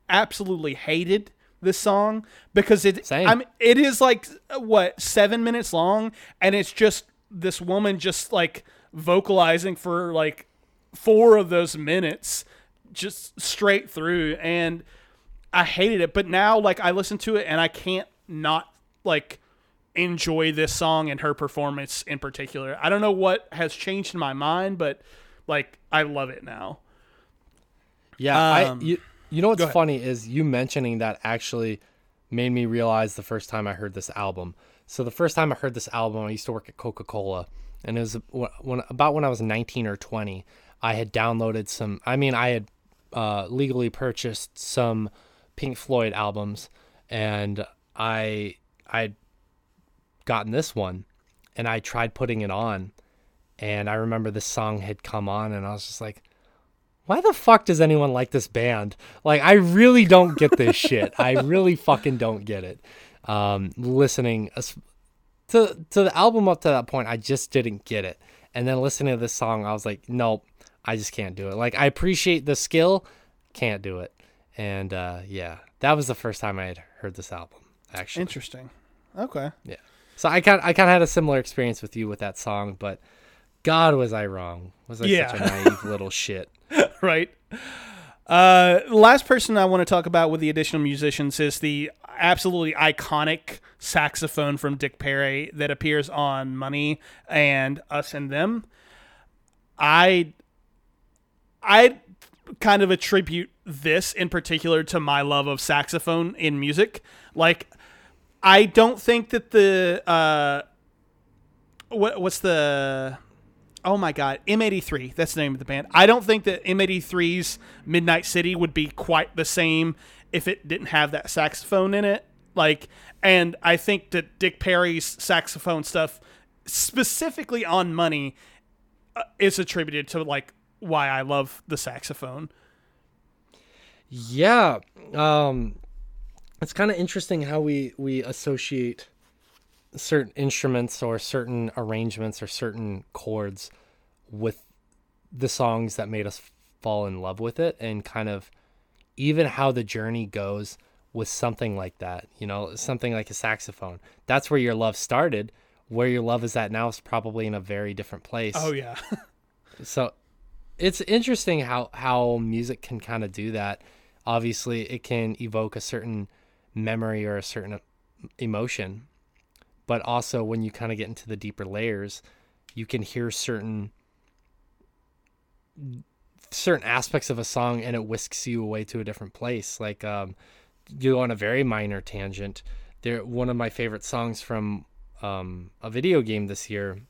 absolutely hated this song because it Same. I mean it is like what 7 minutes long and it's just this woman just like vocalizing for like 4 of those minutes just straight through and I hated it, but now like I listen to it and I can't not like enjoy this song and her performance in particular. I don't know what has changed in my mind, but like I love it now. Yeah, Um, I you you know what's funny is you mentioning that actually made me realize the first time I heard this album. So the first time I heard this album, I used to work at Coca Cola, and it was wh- when about when I was 19 or 20. I had downloaded some. I mean, I had uh, legally purchased some Pink Floyd albums, and I I'd gotten this one, and I tried putting it on, and I remember this song had come on, and I was just like why the fuck does anyone like this band? Like, I really don't get this shit. I really fucking don't get it. Um, listening to to the album up to that point, I just didn't get it. And then listening to this song, I was like, nope, I just can't do it. Like, I appreciate the skill, can't do it. And uh, yeah, that was the first time I had heard this album. Actually, Interesting. Okay. yeah. So I kind I kind of had a similar experience with you with that song, but God was I wrong? Was I such a naive little shit? right. Uh, last person I want to talk about with the additional musicians is the absolutely iconic saxophone from Dick Parry that appears on Money and Us and Them. I I kind of attribute this in particular to my love of saxophone in music. Like I don't think that the uh what what's the Oh my God, M83. That's the name of the band. I don't think that M83's Midnight City would be quite the same if it didn't have that saxophone in it. Like, and I think that Dick Parry's saxophone stuff, specifically on Money, uh, is attributed to like why I love the saxophone. Yeah. Um it's kind of interesting how we we associate certain instruments or certain arrangements or certain chords with the songs that made us fall in love with it and kind of even how the journey goes with something like that you know something like a saxophone that's where your love started where your love is at now is probably in a very different place Oh yeah. so it's interesting how how music can kind of do that. Obviously it can evoke a certain memory or a certain emotion but also when you kind of get into the deeper layers you can hear certain certain aspects of a song and it whisks you away to a different place. Like um you go on a very minor tangent. There one of my favorite songs from um a video game this year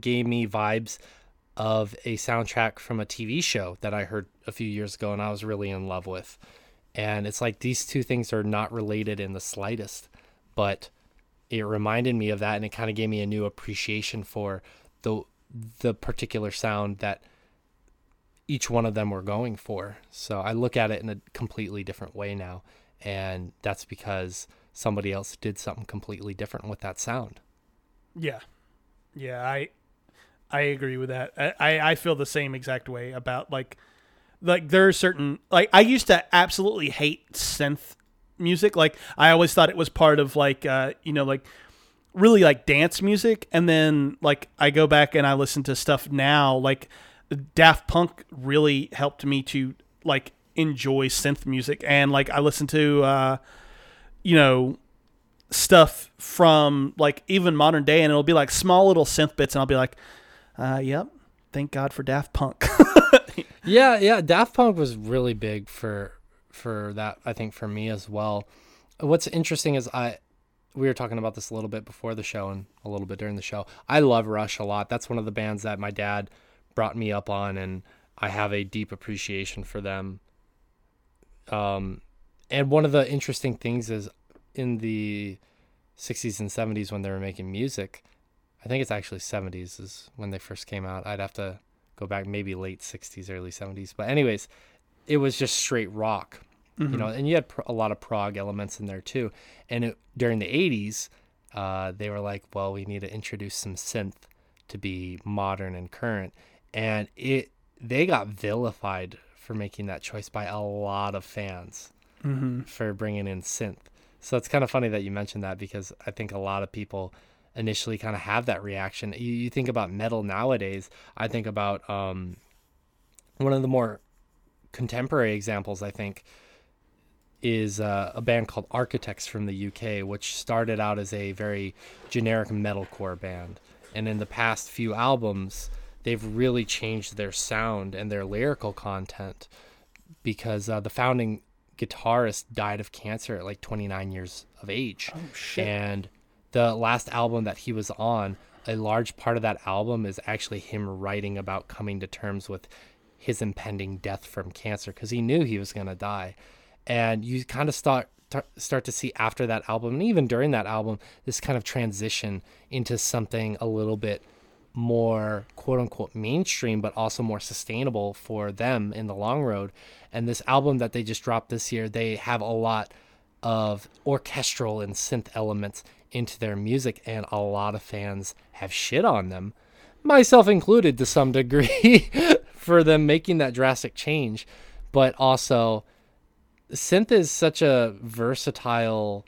gave me vibes of a soundtrack from a TV show that I heard a few years ago and I was really in love with. And it's like these two things are not related in the slightest, but it reminded me of that and it kind of gave me a new appreciation for the the particular sound that each one of them were going for. So I look at it in a completely different way now and that's because somebody else did something completely different with that sound. Yeah, yeah, I I agree with that. I, I feel the same exact way about like like there are certain like I used to absolutely hate synth music. Like I always thought it was part of like uh you know like really like dance music and then like I go back and I listen to stuff now like Daft Punk really helped me to like enjoy synth music and like I listen to uh you know stuff from like even modern day and it'll be like small little synth bits and I'll be like uh yep thank god for Daft Punk Yeah, yeah, Daft Punk was really big for for that I think for me as well. What's interesting is I we were talking about this a little bit before the show and a little bit during the show. I love Rush a lot. That's one of the bands that my dad brought me up on and I have a deep appreciation for them. Um and one of the interesting things is in the 60s and 70s when they were making music, I think it's actually 70s is when they first came out. I'd have to go back maybe late 60s early 70s but anyways it was just straight rock you know and you had pr- a lot of prog elements in there too. And it, during the 80s uh, they were like well we need to introduce some synth to be modern and current. And it they got vilified for making that choice by a lot of fans for bringing in synth. So it's kind of funny that you mentioned that because i think a lot of people initially kind of have that reaction. You, you think about metal nowadays, I think about um, one of the more contemporary examples, I think, is uh, a band called Architects from the UK, which started out as a very generic metalcore band. And in the past few albums, they've really changed their sound and their lyrical content because uh, the founding guitarist died of cancer at like 29 years of age. Oh, shit. And the last album that he was on, a large part of that album is actually him writing about coming to terms with his impending death from cancer because he knew he was going to die. And you kind of start start to see after that album and even during that album this kind of transition into something a little bit more quote unquote mainstream but also more sustainable for them in the long road and this album that they just dropped this year they have a lot of orchestral and synth elements into their music and a lot of fans have shit on them myself included to some degree for them making that drastic change. But also synth is such a versatile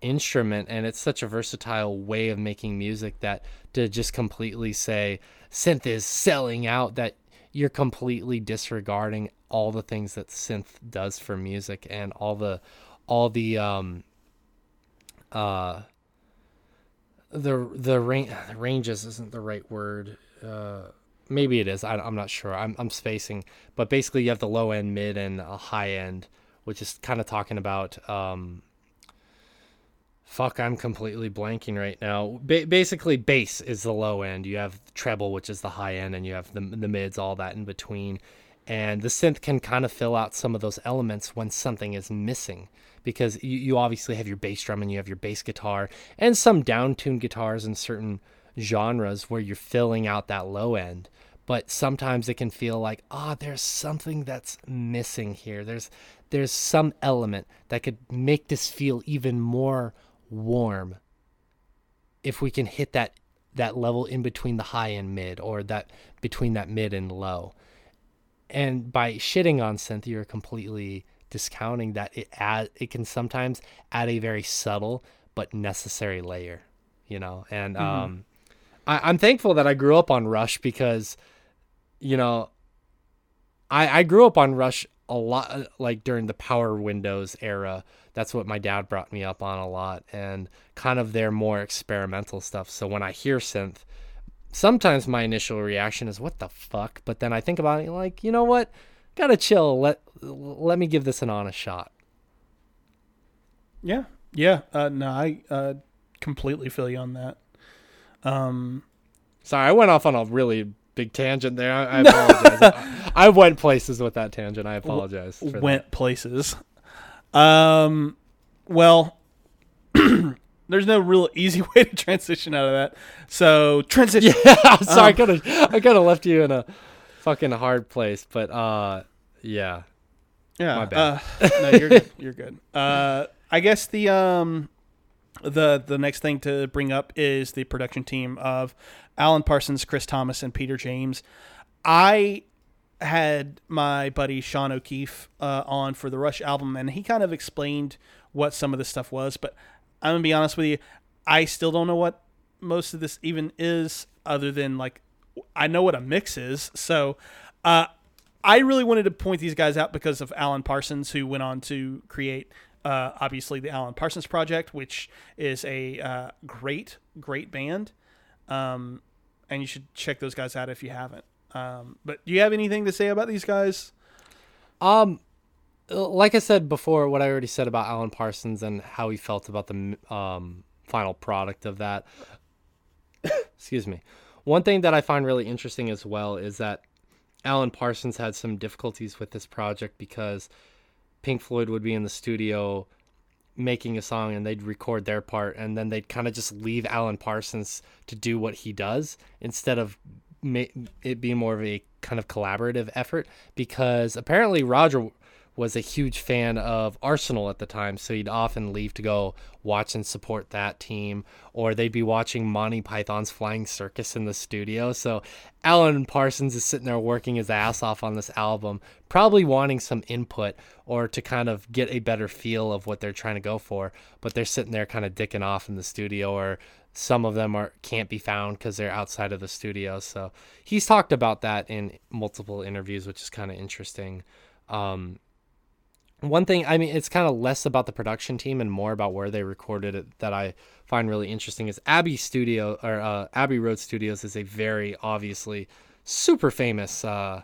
instrument and it's such a versatile way of making music that to just completely say synth is selling out that you're completely disregarding all the things that synth does for music and all the all the um uh the the range ranges isn't the right word. Uh maybe it is. I, i'm not sure. I'm, I'm spacing. But basically you have the low end mid and a high end which is kind of talking about um fuck i'm completely blanking right now. Ba- basically bass is the low end. You have treble which is the high end and you have the, the mids all that in between and the synth can kind of fill out some of those elements when something is missing because you, you obviously have your bass drum and you have your bass guitar and some down tuned guitars in certain genres where you're filling out that low end but sometimes it can feel like ah, there's something that's missing here. There's there's some element that could make this feel even more warm if we can hit that that level in between the high and mid or that between that mid and low and by shitting on synth you're completely discounting that it add it can sometimes add a very subtle but necessary layer you know? And Mm-hmm. um I, i'm thankful that i grew up on rush because you know i i grew up on rush a lot uh, like during the power windows era. That's what my dad brought me up on a lot and kind of their more experimental stuff. So when i hear synth sometimes my initial reaction is what the fuck? But then i think about it like you know what? Gotta chill. Let let me give this an honest shot. Yeah, yeah. Uh, no, I uh, completely feel you on that. Um, sorry i went off on a really big tangent there. I, I apologize. I, I went places with that tangent. I apologize for that. went places. Um, well, there's no real easy way to transition out of that. So transition. yeah sorry Um, i could have i could have left you in a fucking hard place but uh yeah Yeah. My bad. Uh, no, you're good. You're good. Uh, I guess the um, the the next thing to bring up is the production team of Alan Parsons, Chris Thomas, and Peter James. I had my buddy Sean O'Keefe uh, on for the Rush album, and he kind of explained what some of this stuff was. But I'm gonna be honest with you, I still don't know what most of this even is, other than like I know what a mix is. So uh, I really wanted to point these guys out because of Alan Parsons, who went on to create. Uh, obviously, the Alan Parsons Project, which is a uh, great, great band, um, and you should check those guys out if you haven't. Um, but do you have anything to say about these guys? Um, like I said before, what I already said about Alan Parsons and how he felt about the um, final product of that. Excuse me. One thing that I find really interesting as well is that Alan Parsons had some difficulties with this project because Pink Floyd would be in the studio making a song and they'd record their part and then they'd kind of just leave Alan Parsons to do what he does instead of ma- it being more of a kind of collaborative effort because apparently Roger was a huge fan of Arsenal at the time, so he'd often leave to go watch and support that team, or they'd be watching Monty Python's Flying Circus in the studio. So Alan Parsons is sitting there working his ass off on this album, probably wanting some input or to kind of get a better feel of what they're trying to go for, but they're sitting there kind of dicking off in the studio or some of them are can't be found because they're outside of the studio. So he's talked about that in multiple interviews, which is kind of interesting. Um, one thing, I mean, it's kind of less about the production team and more about where they recorded it that I find really interesting is Abbey Studio or uh, Abbey Road Studios is a very obviously super famous uh,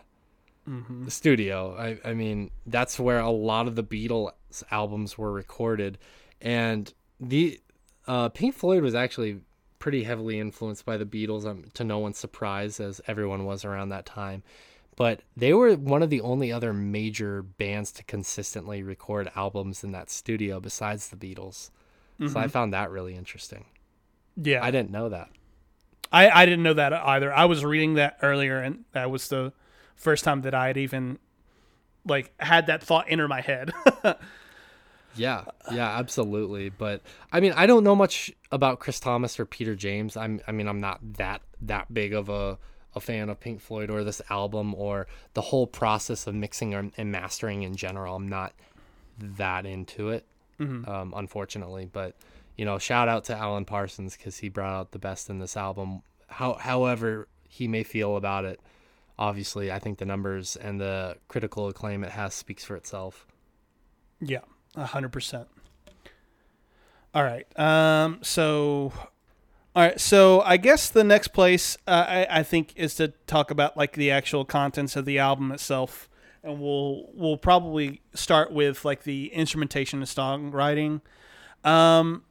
studio. I, I mean, that's where a lot of the Beatles albums were recorded, and the uh, Pink Floyd was actually pretty heavily influenced by the Beatles, um, to no one's surprise, as everyone was around that time. But they were one of the only other major bands to consistently record albums in that studio besides the Beatles. So I mm-hmm. found that really interesting. Yeah, I didn't know that. I, I didn't know that either. I was reading that earlier, and that was the first time that I had even like had that thought enter my head. Yeah, yeah, absolutely. But I mean, I don't know much about Chris Thomas or Peter James. I'm, I mean, I'm not that that big of a a fan of Pink Floyd or this album or the whole process of mixing and mastering in general. I'm not that into it, um, unfortunately. But you know, shout out to Alan Parsons because he brought out the best in this album. How, however, he may feel about it. Obviously, I think the numbers and the critical acclaim it has speaks for itself. yeah, a hundred percent. All right. Um. So, all right. So I guess the next place uh, I I think is to talk about like the actual contents of the album itself, and we'll we'll probably start with like the instrumentation and songwriting. Um.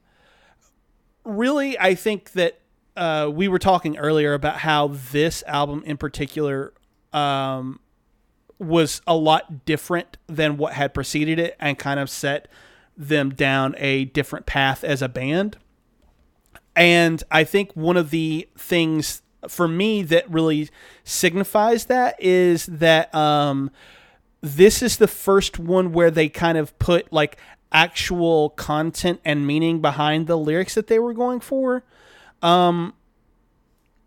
Really, I think that uh, we were talking earlier about how this album in particular um, was a lot different than what had preceded it and kind of set them down a different path as a band. And I think one of the things for me that really signifies that is that um, this is the first one where they kind of put like actual content and meaning behind the lyrics that they were going for. Um,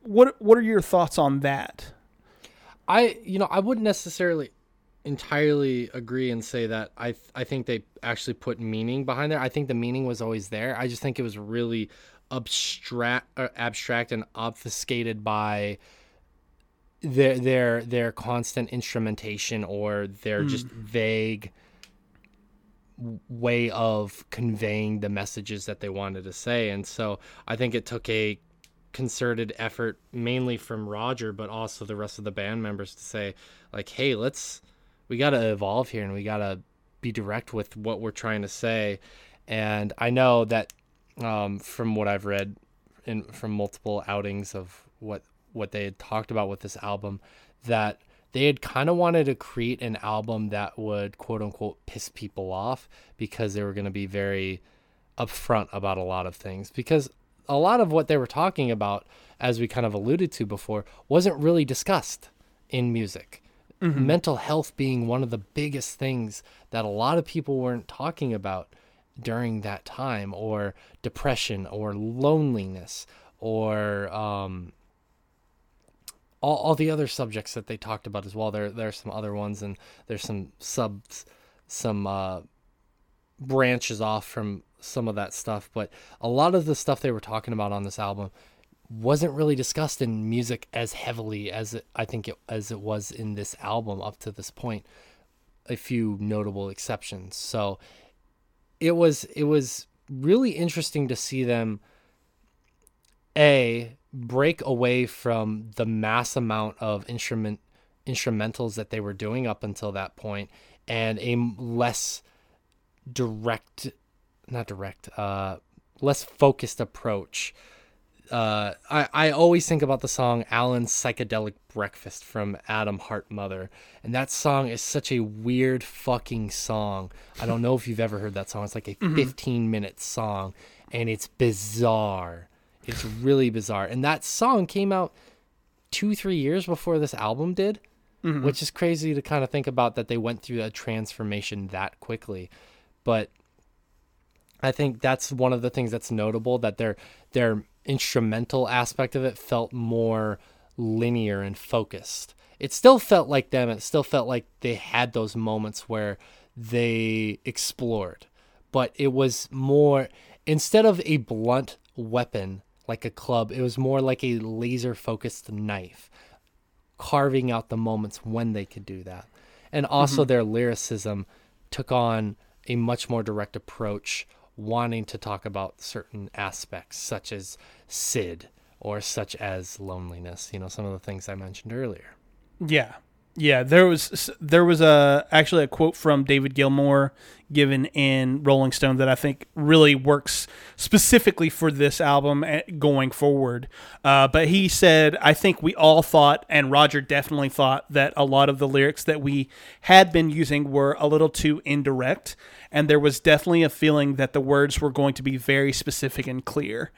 what what are your thoughts on that? I you know I wouldn't necessarily entirely agree and say that I I think they actually put meaning behind there. I think the meaning was always there. I just think it was really abstract uh, abstract and obfuscated by their their their constant instrumentation or their mm. just vague way of conveying the messages that they wanted to say and so i think it took a concerted effort mainly from roger but also the rest of the band members to say like hey let's we got to evolve here and we got to be direct with what we're trying to say and i know that um, from what I've read in from multiple outings of what what they had talked about with this album, that they had kind of wanted to create an album that would quote unquote piss people off because they were going to be very upfront about a lot of things. Because a lot of what they were talking about as we kind of alluded to before wasn't really discussed in music. Mm-hmm. mental health being one of the biggest things that a lot of people weren't talking about during that time or depression or loneliness or um, all, all the other subjects that they talked about as well. There there are some other ones and there's some subs some uh, branches off from some of that stuff but a lot of the stuff they were talking about on this album wasn't really discussed in music as heavily as it, I think it as it was in this album up to this point a few notable exceptions. So it was it was really interesting to see them a break away from the mass amount of instrument instrumentals that they were doing up until that point and a less direct not direct uh less focused approach uh, I, I always think about the song Alan's Psychedelic Breakfast from Atom Heart Mother. And that song is such a weird fucking song. I don't know if you've ever heard that song. It's like a mm-hmm. 15 minute song and it's bizarre. It's really bizarre. And that song came out two, three years before this album did, mm-hmm. which is crazy to kind of think about that they went through a transformation that quickly. But I think that's one of the things that's notable that they're they're instrumental aspect of it felt more linear and focused. It still felt like them. It still felt like they had those moments where they explored, but it was more instead of a blunt weapon like a club, it was more like a laser focused knife, carving out the moments when they could do that. And also, mm-hmm. their lyricism took on a much more direct approach wanting to talk about certain aspects, such as Syd or such as loneliness. You know, some of the things I mentioned earlier. Yeah, yeah. There was there was a actually a quote from David Gilmour given in Rolling Stone that I think really works specifically for this album eh, going forward. Uh, but he said, I think we all thought, and Roger definitely thought, that a lot of the lyrics that we had been using were a little too indirect and there was definitely a feeling that the words were going to be very specific and clear.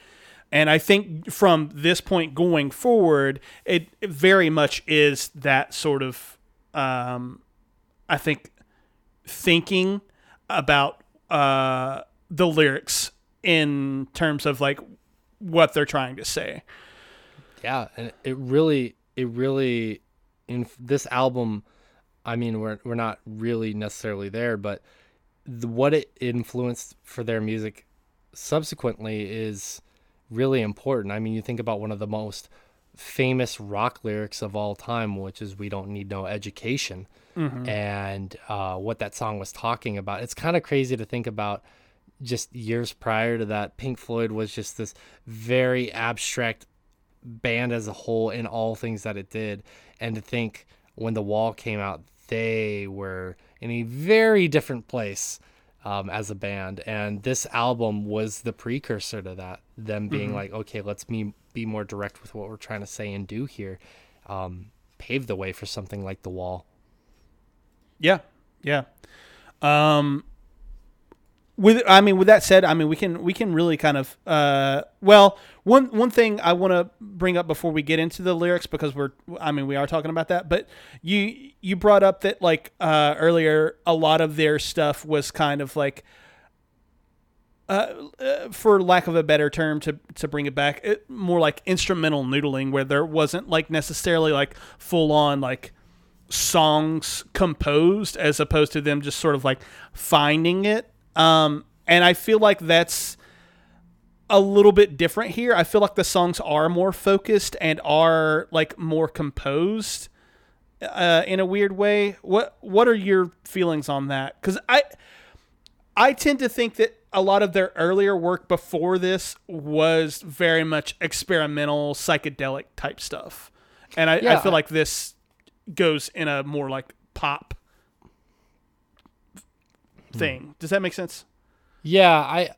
And I think from this point going forward, it very much is that sort of, um, I think, thinking about uh, the lyrics in terms of like what they're trying to say. Yeah, and it really, it really, in this album, I mean, we're we're not really necessarily there, but the, what it influenced for their music subsequently is really important. I mean, you think about one of the most famous rock lyrics of all time, which is "We don't need no education," mm-hmm. and uh, what that song was talking about. It's kind of crazy to think about. Just years prior to that, Pink Floyd was just this very abstract band as a whole in all things that it did, and to think when the Wall came out, they were in a very different place um, as a band. And this album was the precursor to that. Them being mm-hmm. like, okay, let's be, be more direct with what we're trying to say and do here. Um, paved the way for something like The Wall. Yeah. Yeah. Um, with I mean with that said, I mean we can we can really kind of uh well one one thing I want to bring up before we get into the lyrics because we're I mean we are talking about that, but you you brought up that like uh earlier a lot of their stuff was kind of like uh, uh, for lack of a better term to to bring it back, it, more like instrumental noodling where there wasn't like necessarily like full on like songs composed as opposed to them just sort of like finding it um, and I feel like that's a little bit different here. I feel like the songs are more focused and are like more composed uh, in a weird way. What What are your feelings on that? Because I I tend to think that a lot of their earlier work before this was very much experimental, psychedelic type stuff, and I, Yeah, I feel like this goes in a more like pop Hmm. thing. Does that make sense? Yeah, I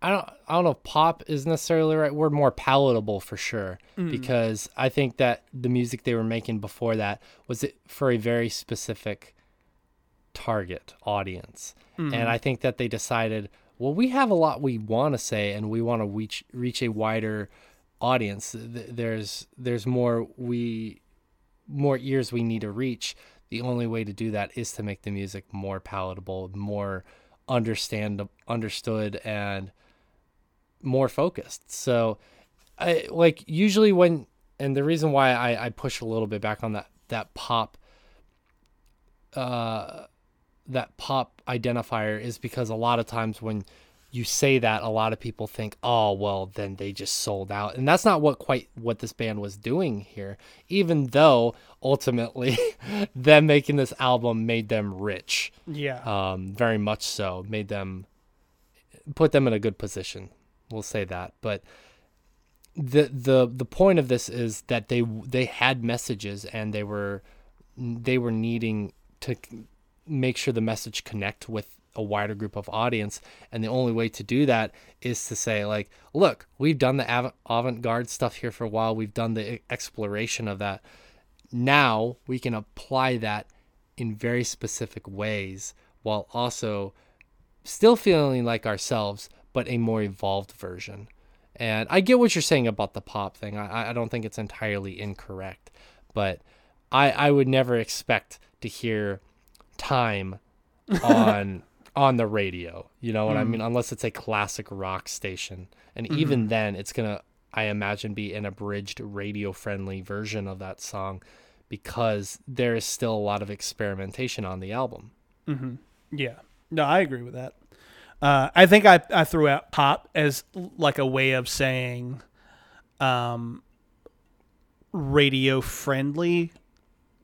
I don't I don't know if pop is necessarily the right word, more palatable for sure. Mm. Because I think that the music they were making before that was it for a very specific target audience. Mm-hmm. And I think that they decided, well, we have a lot we want to say and we want to reach reach a wider audience. There's there's more we more ears we need to reach. The only way to do that is to make the music more palatable, more understand understood and more focused. So I like usually when and the reason why I, I push a little bit back on that that pop uh that pop identifier is because a lot of times when you say that a lot of people think oh well then they just sold out and that's not what quite what this band was doing here even though ultimately them making this album made them rich. Yeah. um, very much so. Made them put them in a good position. We'll say that. But the the the point of this is that they they had messages and they were they were needing to make sure the message connect with a wider group of audience. And the only way to do that is to say like look we've done the av- avant-garde stuff here for a while. We've done the exploration of that now we can apply that in very specific ways while also still feeling like ourselves but a more evolved version. And i get what you're saying about the pop thing. I, I don't think it's entirely incorrect but I, I would never expect to hear time on on the radio. You know what i mm. mean? Unless it's a classic rock station. And mm-hmm. even then it's gonna i imagine be an abridged radio friendly version of that song because there is still a lot of experimentation on the album Yeah. No, I agree with that. Uh, I think I, I threw out pop as like a way of saying um, radio friendly,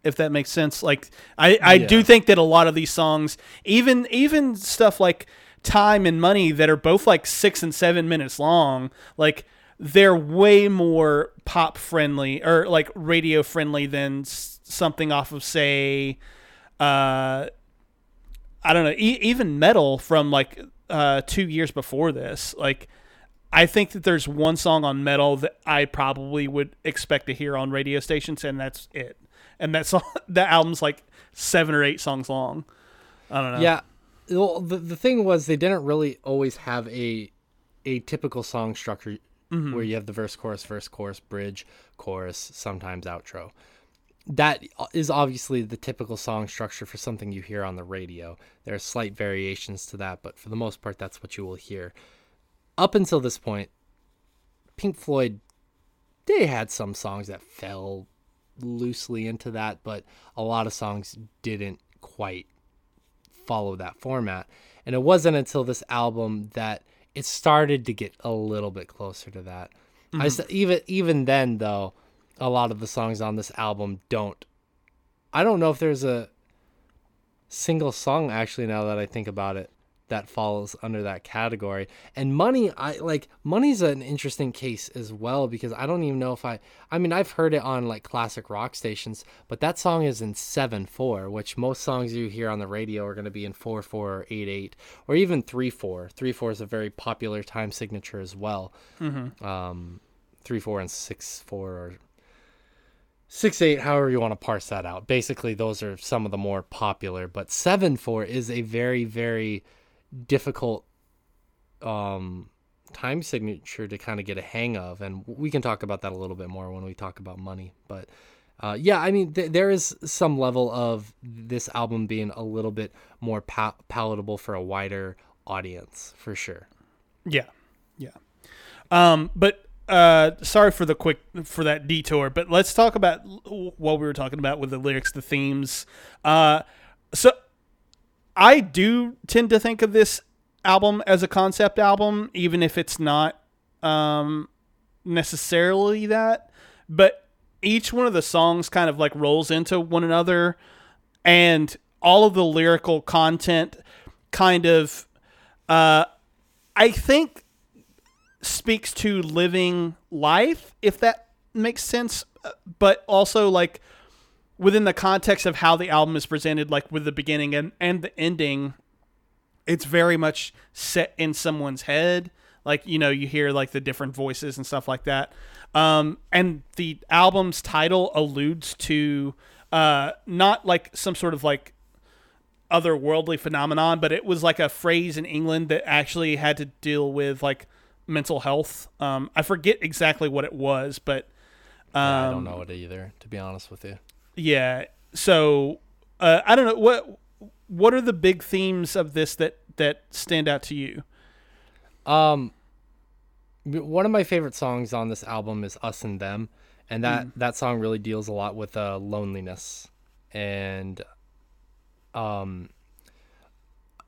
if that makes sense. Like I, I do think that a lot of these songs, even even stuff like Time and Money that are both like six and seven minutes long, like they're way more pop friendly or like radio friendly than something off of say uh I don't know, e- even Meddle from like uh, two years before this. Like, I think that there's one song on Meddle that I probably would expect to hear on radio stations, and that's it. And that song, that album's like seven or eight songs long. I don't know. Yeah. Well, the, the thing was they didn't really always have a a typical song structure where mm-hmm. you have the verse, chorus, verse, chorus, bridge, chorus, sometimes outro. That is obviously the typical song structure for something you hear on the radio. There are slight variations to that, but for the most part, that's what you will hear. Up until this point, Pink Floyd, they had some songs that fell loosely into that, but a lot of songs didn't quite follow that format. And it wasn't until this album that it started to get a little bit closer to that. that. I mm-hmm. even even then though, a lot of the songs on this album don't. I don't know if there's a single song actually now that I think about it that falls under that category. And money, I like money's an interesting case as well because I don't even know if I I mean I've heard it on like classic rock stations, but that song is in 7/4, which most songs you hear on the radio are going to be in 4/4 or 8/8 or even 3/4. 3/4 is a very popular time signature as well. Um 3/4 and 6/4 or six eight, however you want to parse that out. Basically, those are some of the more popular. But seven four is a very very difficult um, time signature to kind of get a hang of, and we can talk about that a little bit more when we talk about money. But uh, yeah, I mean, th- there is some level of this album being a little bit more pa- palatable for a wider audience, for sure. Yeah, yeah. Um, but uh, sorry for the quick for that detour. But let's talk about what we were talking about with the lyrics, the themes. Uh, so I do tend to think of this album as a concept album, even if it's not um, necessarily that. But each one of the songs kind of like rolls into one another, and all of the lyrical content kind of, uh, I think, speaks to living life, if that makes sense. But also like within the context of how the album is presented, like with the beginning and, and the ending, it's very much set in someone's head. Like, you know, you hear like the different voices and stuff like that. Um, and the album's title alludes to uh, not like some sort of like otherworldly phenomenon, but it was like a phrase in England that actually had to deal with like mental health. Um, I forget exactly what it was, but um, yeah, I don't know it either, to be honest with you. Yeah. So uh, I don't know what what are the big themes of this that that stand out to you. Um, one of my favorite songs on this album is "Us and Them," and that mm. that song really deals a lot with uh, loneliness and um.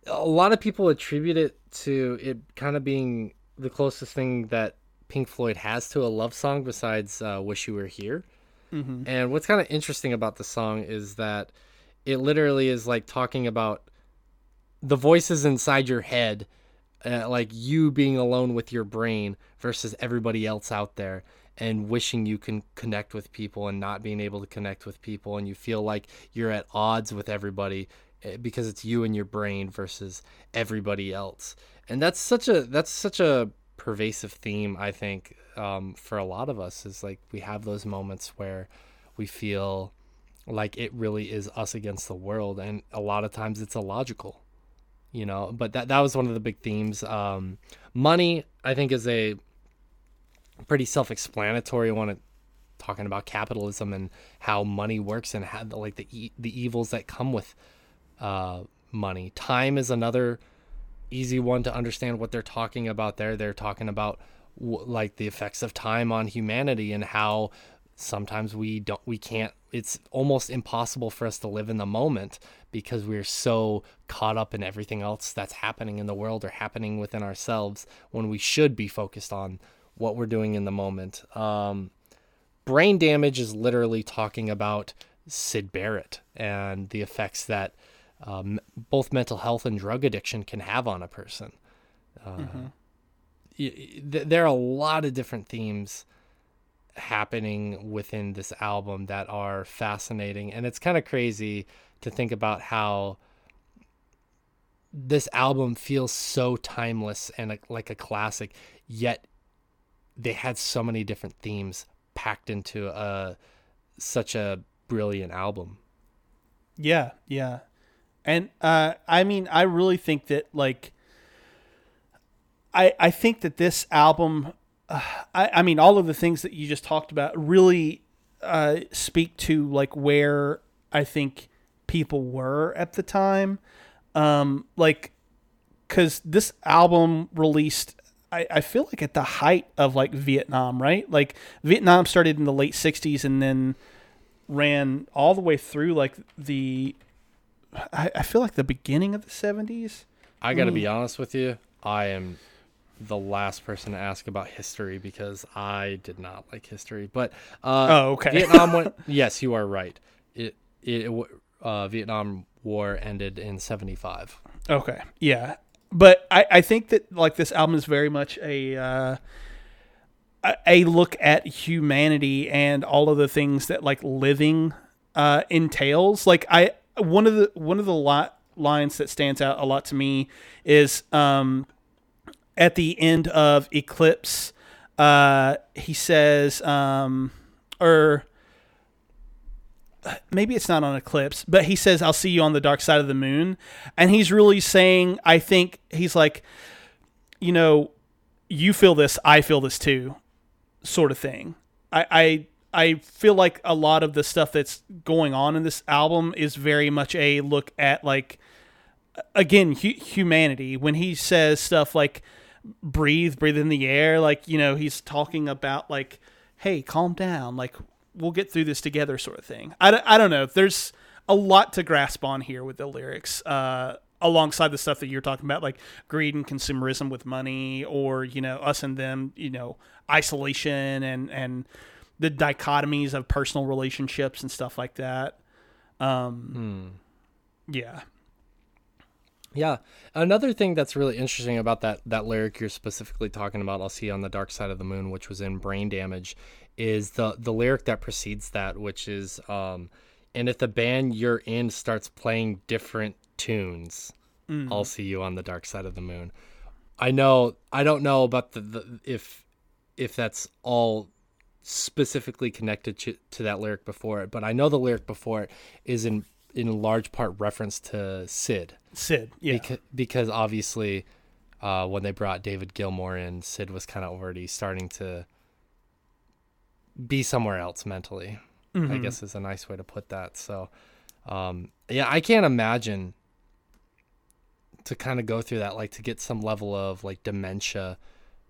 A lot of people attribute it to it kind of being the closest thing that Pink Floyd has to a love song besides uh, "Wish You Were Here." Mm-hmm. And what's kind of interesting about the song is that it literally is like talking about the voices inside your head, uh, like you being alone with your brain versus everybody else out there, and wishing you can connect with people and not being able to connect with people, and you feel like you're at odds with everybody eh, because it's you and your brain versus everybody else. And that's such a that's such a pervasive theme I think um, for a lot of us is like we have those moments where we feel like it really is us against the world and a lot of times it's illogical you know? But that that was one of the big themes. Um, money i think is a pretty self-explanatory one talking about capitalism and how money works and how like the e- the evils that come with uh, money. Time is another easy one to understand what they're talking about there. They're talking about like the effects of time on humanity and how sometimes we don't we can't it's almost impossible for us to live in the moment because we're so caught up in everything else that's happening in the world or happening within ourselves when we should be focused on what we're doing in the moment um, brain damage is literally talking about Syd Barrett and the effects that um, both mental health and drug addiction can have on a person. Uh, mm-hmm there are a lot of different themes happening within this album that are fascinating and it's kind of crazy to think about how this album feels so timeless and like a classic yet they had so many different themes packed into a such a brilliant album. Yeah yeah. And uh i mean i really think that like I, I think that this album, uh, I, I mean, all of the things that you just talked about really uh, speak to like where I think people were at the time. Um, like, because this album released, I, I feel like at the height of like Vietnam, right? Like, Vietnam started in the late 60s and then ran all the way through like the, I, I feel like the beginning of the 70s. I got to mm. be honest with you. I am the last person to ask about history because I did not like history. But uh, oh, okay. Vietnam went. Yes, you are right. It it, uh, Vietnam War ended in seventy five. Okay, yeah, but I I think that like this album is very much a. Uh, a look at humanity and all of the things that like living uh, entails. Like I, one of the one of the lot lines that stands out a lot to me is um, at the end of Eclipse, uh, he says, um, or maybe it's not on Eclipse, but he says, I'll see you on the dark side of the moon. And he's really saying, I think he's like, you know, you feel this, I feel this too, sort of thing. I, I, I feel like a lot of the stuff that's going on in this album is very much a look at like, again, hu- humanity. When he says stuff like, breathe, breathe in the air, like, you know, he's talking about like, hey, calm down. Like, we'll get through this together sort of thing. I, don't- I don't know. There's a lot to grasp on here with the lyrics. Uh, alongside the stuff that you're talking about like greed and consumerism with money or you know us and them you know isolation and and the dichotomies of personal relationships and stuff like that um yeah Yeah. Another thing that's really interesting about that that lyric you're specifically talking about, I'll see you on the dark side of the moon, which was in Brain Damage, is the the lyric that precedes that, which is um and if the band you're in starts playing different tunes, I'll see you on the dark side of the moon. I know I don't know about the, the if if that's all specifically connected to, to that lyric before it, but I know the lyric before it is in in large part reference to Syd Syd yeah because, because obviously uh, when they brought David Gilmour in, Syd was kind of already starting to be somewhere else mentally. I guess is a nice way to put that. So, um, yeah, I can't imagine to kind of go through that, like to get some level of like dementia.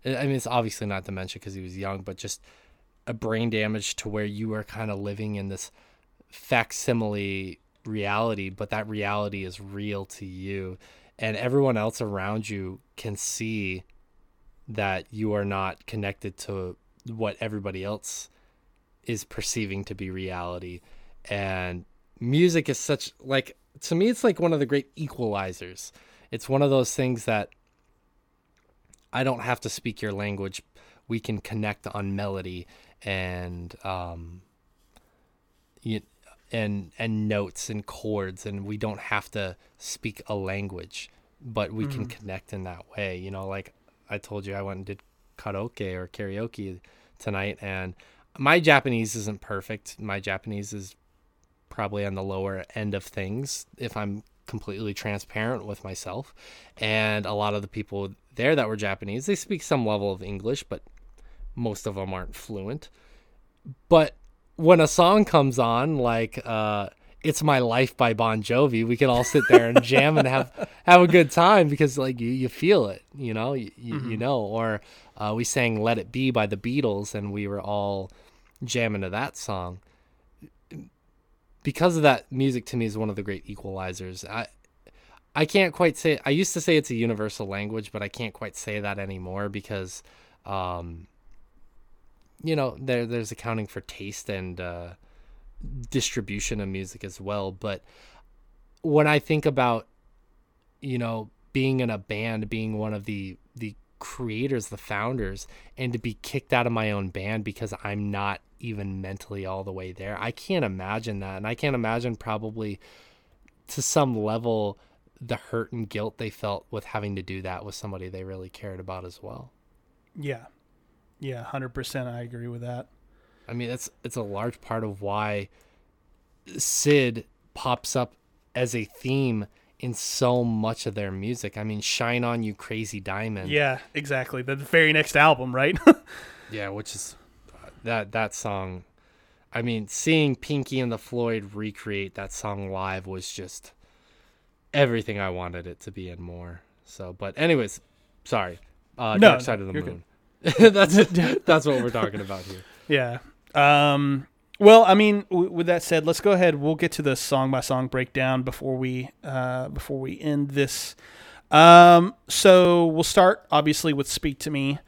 I mean, it's obviously not dementia because he was young, but just a brain damage to where you are kind of living in this facsimile reality, but that reality is real to you, and everyone else around you can see that you are not connected to what everybody else is perceiving to be reality. And music is such like to me it's like one of the great equalizers. It's one of those things that I don't have to speak your language. We can connect on melody and um you, and and notes and chords and we don't have to speak a language but we can mm-hmm. connect in that way you know like i told you i went and did karaoke or karaoke tonight and my japanese isn't perfect. My japanese is probably on the lower end of things if i'm completely transparent with myself and a lot of the people there that were japanese they speak some level of english but most of them aren't fluent. But when a song comes on like uh it's my life by bon jovi we can all sit there and jam and have have a good time because like you, you feel it you know you, you, you know. Or uh, we sang let it be by the beatles and we were all jamming to that song. Because of that music to me is one of the great equalizers. I i can't quite say i used to say it's a universal language but i can't quite say that anymore because um you know there there's accounting for taste and uh, distribution of music as well but when i think about you know being in a band being one of the the creators the founders and to be kicked out of my own band because i'm not even mentally all the way there i can't imagine that. And i can't imagine probably to some level the hurt and guilt they felt with having to do that with somebody they really cared about as well. Yeah yeah 100% i agree with that I mean, it's it's a large part of why Syd pops up as a theme in so much of their music. I mean, "Shine On You, Crazy Diamond." yeah exactly the very next album right yeah, which is that that song. I mean, seeing Pinky and the Floyd recreate that song live was just everything I wanted it to be and more. So, but anyways, sorry. Uh, No, Dark Side of the Moon. that's it. That's what we're talking about here. Yeah. Um, well, I mean, w- with that said, let's go ahead. We'll get to the song by song breakdown before we uh, before we end this. Um, so we'll start obviously with "Speak to Me,"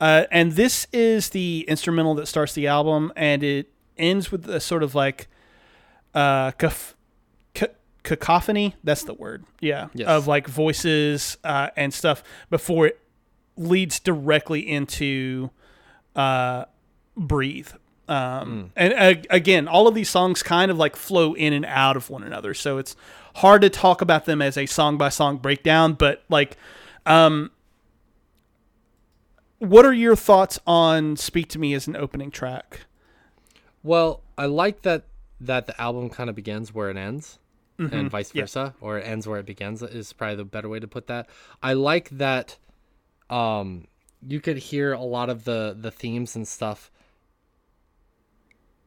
uh, and this is the instrumental that starts the album, and it ends with a sort of like uh, caf- ca- cacophony. That's the word. Yeah, Yes. of like voices uh, and stuff before it leads directly into uh, breathe. Um, And uh, again, all of these songs kind of like flow in and out of one another, so it's hard to talk about them as a song by song breakdown. But like, um, what are your thoughts on "Speak to Me" as an opening track? Well, I like that that the album kind of begins where it ends and vice yeah. versa or it ends where it begins is probably the better way to put that i like that um you could hear a lot of the the themes and stuff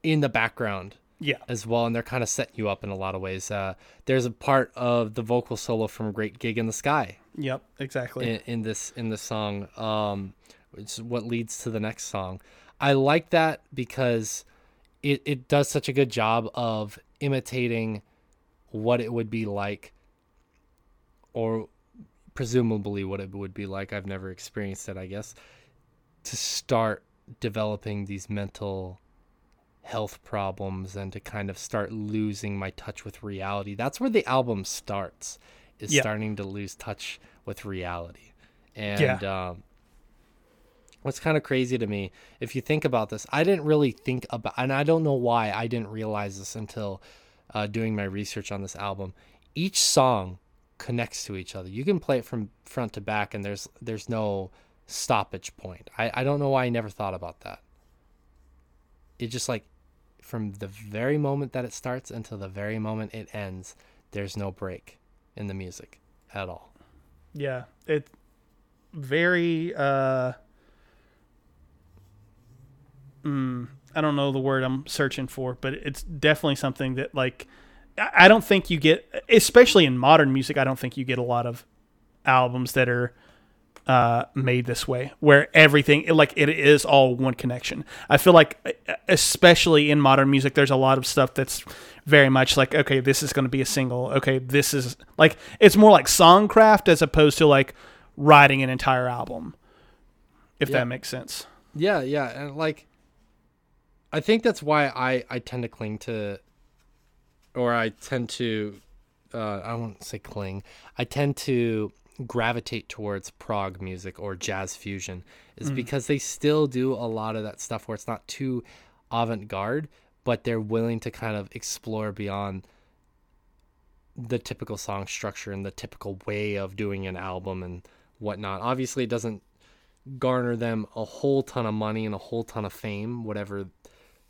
in the background Yeah. as well and they're kind of setting you up in a lot of ways uh there's a part of the vocal solo from great gig in the sky Yep. Exactly. in, in this in this song um which is what leads to the next song i like that because it, it does such a good job of imitating what it would be like or presumably what it would be like i've never experienced it i guess to start developing these mental health problems and to kind of start losing my touch with reality that's where the album starts is Yeah. starting to lose touch with reality and Yeah. um what's kind of crazy to me if you think about this i didn't really think about and i don't know why i didn't realize this until uh, doing my research on this album each song connects to each other. You can play it from front to back and there's there's no stoppage point. I, I don't know why i never thought about that. It just like from the very moment that it starts until the very moment it ends there's no break in the music at all. Yeah, it very uh mm, I don't know the word I'm searching for, but it's definitely something that like I don't think you get especially in modern music, I don't think you get a lot of albums that are uh, made this way, where everything like it is all one connection. I feel like, especially in modern music, there's a lot of stuff that's very much like, okay, this is going to be a single. Okay, this is like it's more like songcraft as opposed to like writing an entire album. If Yeah. that makes sense. Yeah, yeah, and like I think that's why I I tend to cling to or I tend to uh I won't say cling. I tend to gravitate towards prog music or jazz fusion is because they still do a lot of that stuff where it's not too avant-garde, but they're willing to kind of explore beyond the typical song structure and the typical way of doing an album and whatnot. Obviously, it doesn't garner them a whole ton of money and a whole ton of fame, whatever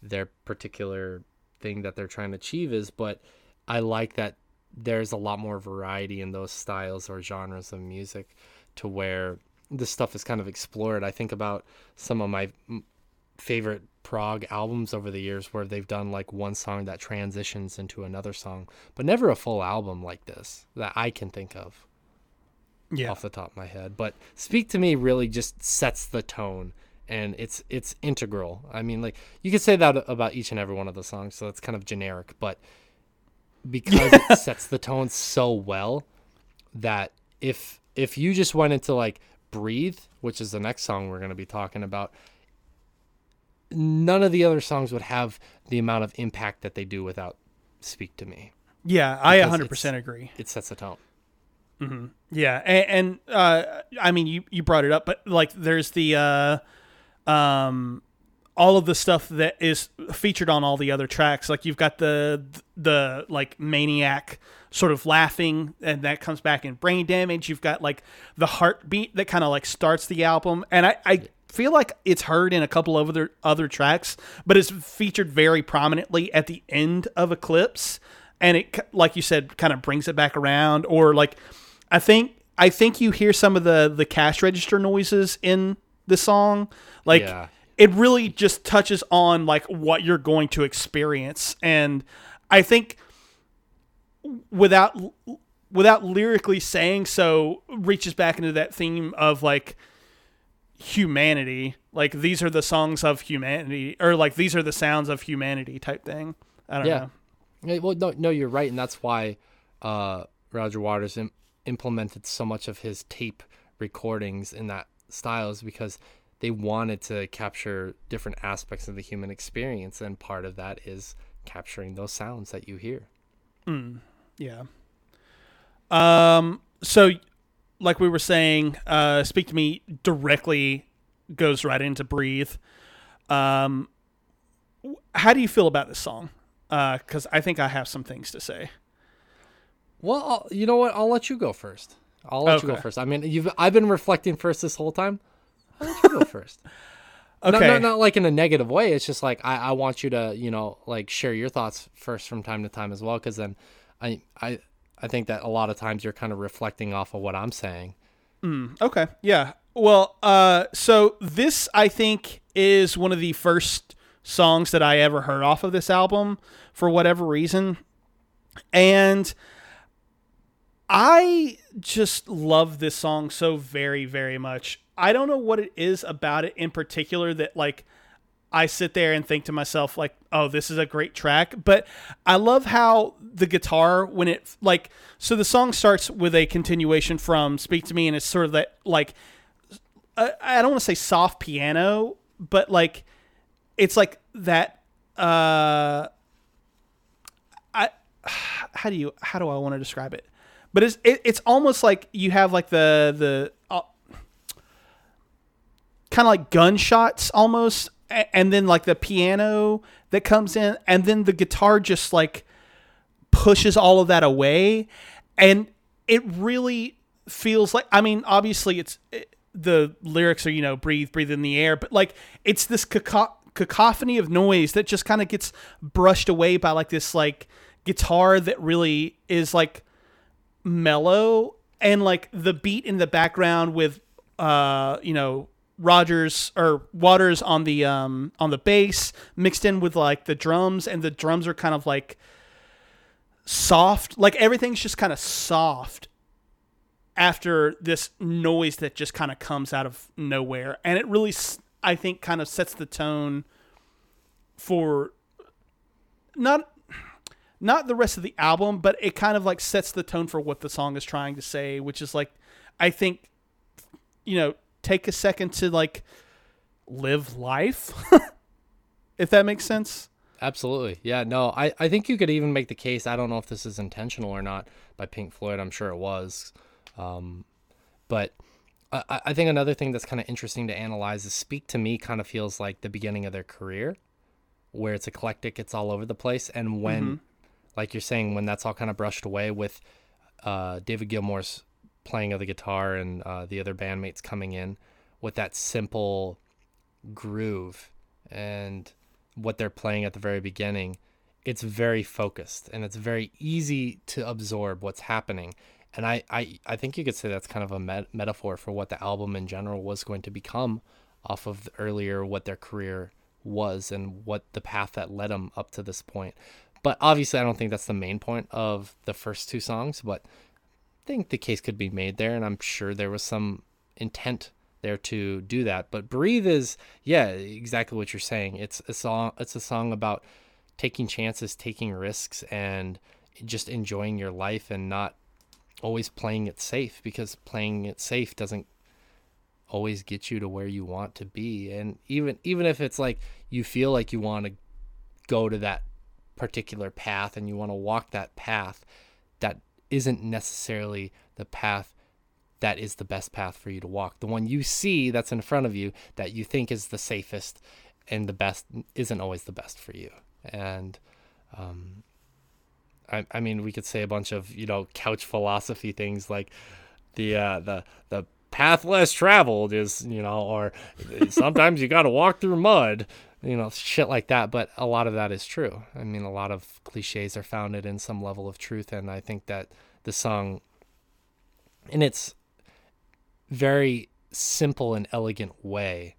their particular thing that they're trying to achieve is. But I like that there's a lot more variety in those styles or genres of music to where this stuff is kind of explored. I think about some of my favorite prog albums over the years where they've done like one song that transitions into another song, but never a full album like this that I can think of Yeah. off the top of my head. But Speak to Me really just sets the tone and it's it's integral. I mean like you could say that about each and every one of the songs, so it's kind of generic, but because it sets the tone so well that if if you just went into like Breathe, which is the next song we're going to be talking about, none of the other songs would have the amount of impact that they do without Speak to Me. Yeah, I Because 100% agree. It sets the tone. Yeah, and, and uh, I mean, you you brought it up, but like, there's the uh, um, all of the stuff that is featured on all the other tracks. Like, you've got the the like maniac sort of laughing, and that comes back in brain damage. You've got like the heartbeat that kind of like starts the album, and I. I feel like it's heard in a couple of other other tracks, but it's featured very prominently at the end of Eclipse, and it, like you said, kind of brings it back around. Or like, I think I think you hear some of the the cash register noises in the song, like. Yeah. It really just touches on like what you're going to experience, and I think without without lyrically saying so, reaches back into that theme of like humanity. Like these are the songs of humanity, or like these are the sounds of humanity type thing. I don't Yeah. know. Yeah, well, no, no, you're right, and that's why uh, Roger Waters Im- implemented so much of his tape recordings in that style is because they wanted to capture different aspects of the human experience, and part of that is capturing those sounds that you hear. Yeah. Um. So, like we were saying, uh, "Speak to Me" directly goes right into "Breathe." Um. How do you feel about this song? Because I think I have some things to say. Well, I'll, you know what? I'll let you go first. I'll let you go first. I mean, you've I've been reflecting first this whole time. I'll let you go first. Not, Okay. not, not like in a negative way. It's just like I, I want you to, you know, like share your thoughts first from time to time as well, because then I, I, I think that a lot of times you're kind of reflecting off of what I'm saying. Okay. Yeah. Well, uh, so this I think is one of the first songs that I ever heard off of this album for whatever reason. And I just love this song so very, very much. I don't know what it is about it in particular that like I sit there and think to myself like, "Oh, this is a great track." But I love how the guitar when it like so the song starts with a continuation from "Speak to Me" and it's sort of that like I, I don't want to say soft piano, but like it's like that uh I how do you how do I want to describe it? But it's it, it's almost like you have like the the uh, kind of like gunshots almost and then like the piano that comes in and then the guitar just like pushes all of that away. And it really feels like i mean obviously it's it, the lyrics are you know breathe breathe in the air but like it's this caco- cacophony of noise that just kind of gets brushed away by like this like guitar that really is like mellow and like the beat in the background with uh you know Rogers or Waters on the um on the bass mixed in with like the drums and the drums are kind of like soft. Like everything's just kind of soft after this noise that just kind of comes out of nowhere. And it really I think kind of sets the tone for not not the rest of the album, but it kind of like sets the tone for what the song is trying to say, which is like, I think, you know, take a second to like live life, if that makes sense. Absolutely. Yeah, no, I, I think you could even make the case. I don't know if this is intentional or not by Pink Floyd. I'm sure it was. Um, but I, I I think another thing that's kind of interesting to analyze is Speak to Me kind of feels like the beginning of their career, where it's eclectic, it's all over the place. And when, like you're saying, when that's all kind of brushed away with uh, David Gilmour's playing of the guitar and uh, the other bandmates coming in with that simple groove and what they're playing at the very beginning, it's very focused and it's very easy to absorb what's happening. And I, I, I think you could say that's kind of a met- metaphor for what the album in general was going to become off of earlier what their career was and what the path that led them up to this point. But obviously, I don't think that's the main point of the first two songs, but I think the case could be made there, and I'm sure there was some intent there to do that. But breathe is yeah, exactly what you're saying. It's a song. It's a song about taking chances, taking risks, and just enjoying your life and not always playing it safe because playing it safe doesn't always get you to where you want to be. And even even if it's like you feel like you want to go to that particular path and you want to walk that path, that isn't necessarily the path that is the best path for you to walk. The one you see that's in front of you that you think is the safest and the best isn't always the best for you. And um, I, I mean, we could say a bunch of you know couch philosophy things like the uh, the the path less traveled is you know, or sometimes you got to walk through mud, you know, shit like that. But a lot of that is true. I mean, a lot of cliches are founded in some level of truth, and I think that the song, in its very simple and elegant way,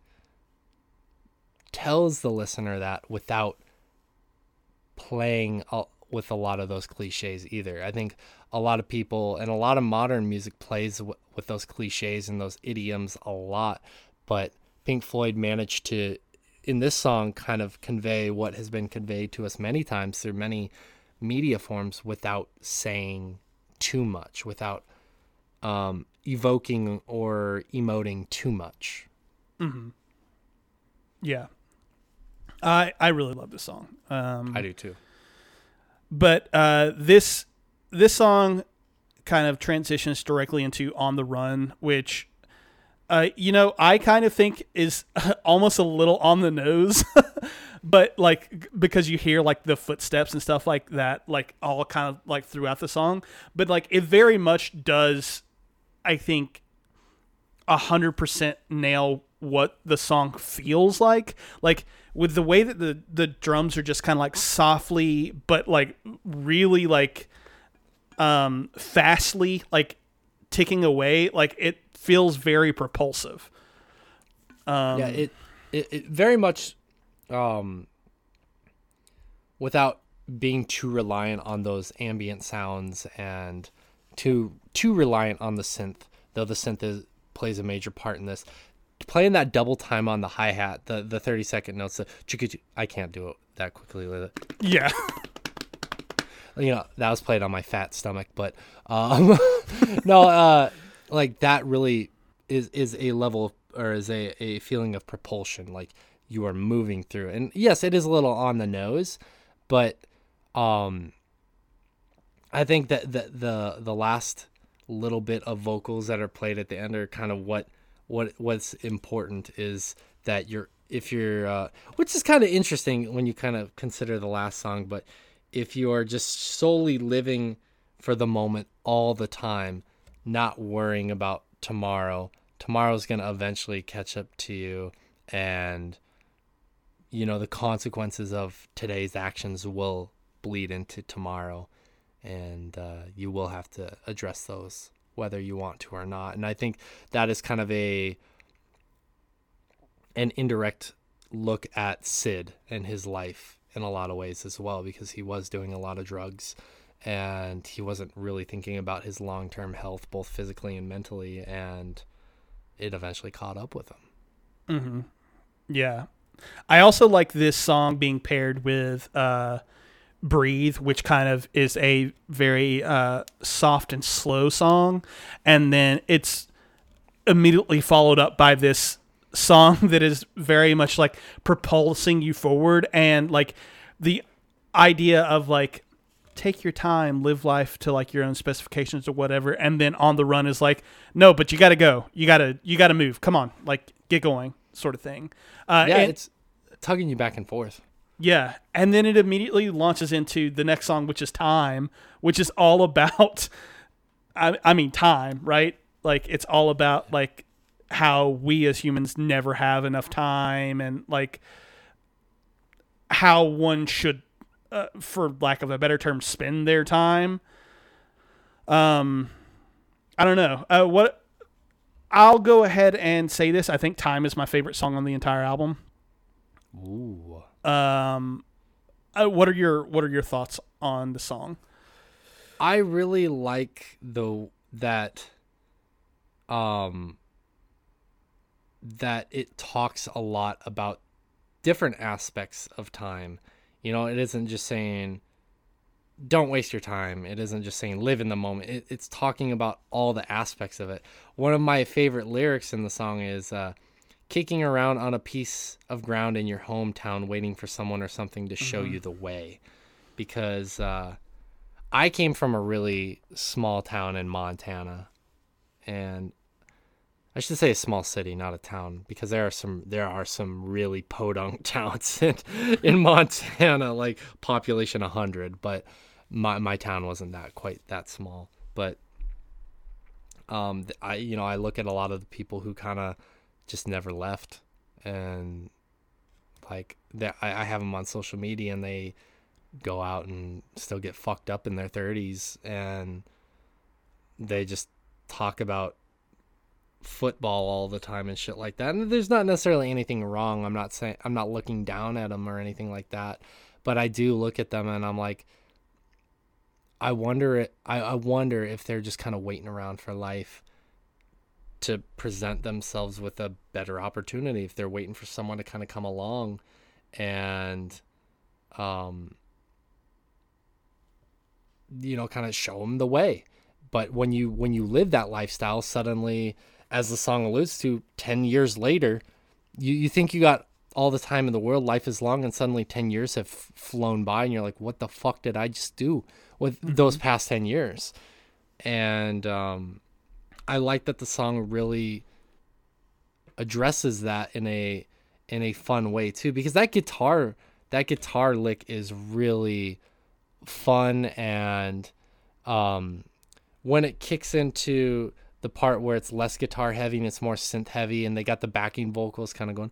tells the listener that without playing with a lot of those cliches either. I think a lot of people and a lot of modern music plays with those cliches and those idioms a lot, but Pink Floyd managed to in this song kind of convey what has been conveyed to us many times through many media forms without saying too much, without um, evoking or emoting too much. Yeah. I I really love this song. Um, I do too. but uh, this this song kind of transitions directly into "On the Run," which uh, you know I kind of think is almost a little on the nose, but like because you hear like the footsteps and stuff like that, like all kind of like throughout the song, but like it very much does, I think, a hundred percent nail what the song feels like. Like with the way that the the drums are just kind of like softly but like really like um fastly like ticking away, like it feels very propulsive. Um, yeah, it, it it very much um without being too reliant on those ambient sounds and too too reliant on the synth, though the synth is, plays a major part in this. Playing that double time on the hi hat, the the thirty second notes, the I can't do it that quickly with it. yeah. You know that was played on my fat stomach, but um, no, uh, like that really is is a level of, or is a a feeling of propulsion, like you are moving through. And yes, it is a little on the nose, but um I think that the the the last little bit of vocals that are played at the end are kind of what what what's important is that you're if you're uh, which is kind of interesting when you kind of consider the last song but if you are just solely living for the moment all the time not worrying about tomorrow tomorrow's going to eventually catch up to you and you know the consequences of today's actions will bleed into tomorrow and uh, you will have to address those whether you want to or not. And i think that is kind of a an indirect look at Syd and his life in a lot of ways as well because he was doing a lot of drugs and he wasn't really thinking about his long-term health both physically and mentally and it eventually caught up with him Yeah. I also like this song being paired with uh, Breathe, which kind of is a very uh, soft and slow song. And then it's immediately followed up by this song that is very much like propulsing you forward and like the idea of like take your time live life to like your own specifications or whatever and then on the run is like no but you got to go. You got to you got to move. Come on. Like get going sort of thing. Uh yeah and- it's tugging you back and forth. Yeah, and then it immediately launches into the next song, which is "Time," which is all about, I, I mean, time, right? Like it's all about like how we as humans never have enough time, and like how one should, uh, for lack of a better term, spend their time. Um, I don't know. Uh, what I'll go ahead and say this. I think "Time" is my favorite song on the entire album. Ooh. Um, uh, what are your what are your thoughts on the song? I really like the that um that it talks a lot about different aspects of time. You know, it isn't just saying don't waste your time. It isn't just saying live in the moment. It, it's talking about all the aspects of it. One of my favorite lyrics in the song is uh, kicking around on a piece of ground in your hometown, waiting for someone or something to show you the way. Because uh, I came from a really small town in Montana, and I should say a small city, not a town, because there are some there are some really podunk towns in, in Montana, like population hundred, but my my town wasn't that quite that small. But um, I you know I look at a lot of the people who kind of just never left, and like that I, I have them on social media, and they go out and still get fucked up in their 30s and they just talk about football all the time and shit like that. And there's not necessarily anything wrong. I'm not saying I'm not looking down at them or anything like that, but I do look at them and I'm like I wonder it I, wonder if they're just kind of waiting around for life to present themselves with a better opportunity if they're waiting for someone to kind of come along and um you know kind of show them the way but when you when you live that lifestyle suddenly as the song alludes to 10 years later you, you think you got all the time in the world life is long and suddenly 10 years have flown by and you're like what the fuck did i just do with those past 10 years? And um, i like that the song really addresses that in a in a fun way too because that guitar that guitar lick is really fun and um when it kicks into the part where it's less guitar heavy and it's more synth heavy, and they got the backing vocals kind of going.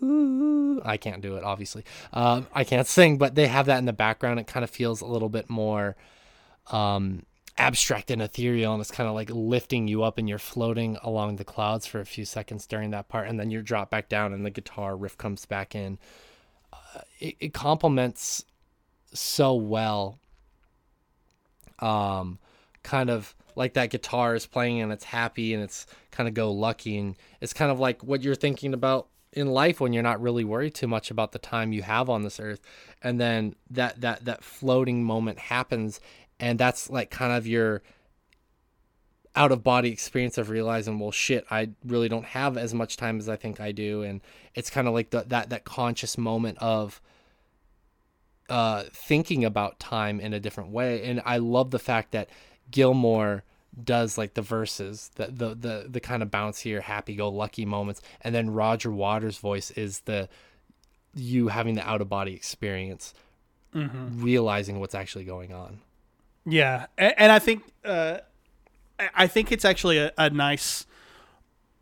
Ooh, I can't do it, obviously. Um, I can't sing, but they have that in the background. It kind of feels a little bit more um, abstract and ethereal, and it's kind of like lifting you up, and you're floating along the clouds for a few seconds during that part, and then you drop back down, and the guitar riff comes back in. Uh, it, it complements so well. Um, kind of like that guitar is playing and it's happy and it's kind of go lucky. And it's kind of like what you're thinking about in life when you're not really worried too much about the time you have on this earth. And then that that that floating moment happens and that's like kind of your out of body experience of realizing well shit i really don't have as much time as i think i do. And it's kind of like the, that that conscious moment of uh thinking about time in a different way. And i love the fact that gilmour does like the verses, the the the, the kind of bouncier, happy go lucky moments, and then Roger Waters' voice is the you having the out of body experience, mm-hmm. realizing what's actually going on. Yeah, and, and I think uh, I think it's actually a, a nice,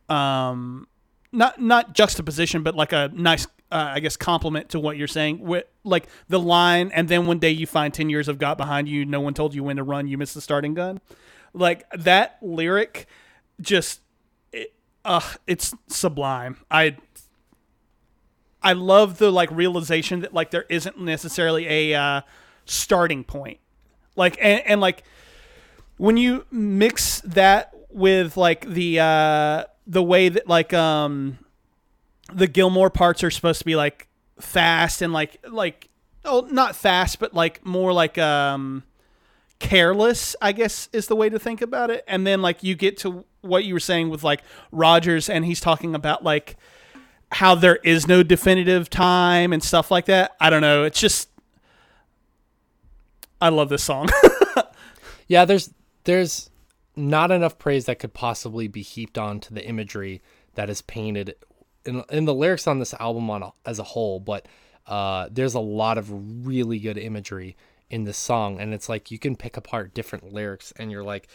um, not not juxtaposition, but like a nice uh, I guess compliment to what you're saying. With like the line, and then one day you find ten years of got behind you. No one told you when to run. You missed the starting gun. Like that lyric, just it, uh, it's sublime. I I love the like realization that like there isn't necessarily a uh, starting point. Like and, and like when you mix that with like the uh the way that like um the Gilmour parts are supposed to be like fast and like like oh not fast but like more like um careless, I guess is the way to think about it. And then like you get to what you were saying with like Rogers and he's talking about like how there is no definitive time and stuff like that. I don't know. It's just I love this song. yeah, there's there's not enough praise that could possibly be heaped onto the imagery that is painted in, in the lyrics on this album on as a whole, but uh, there's a lot of really good imagery in this song and it's like you can pick apart different lyrics and you're like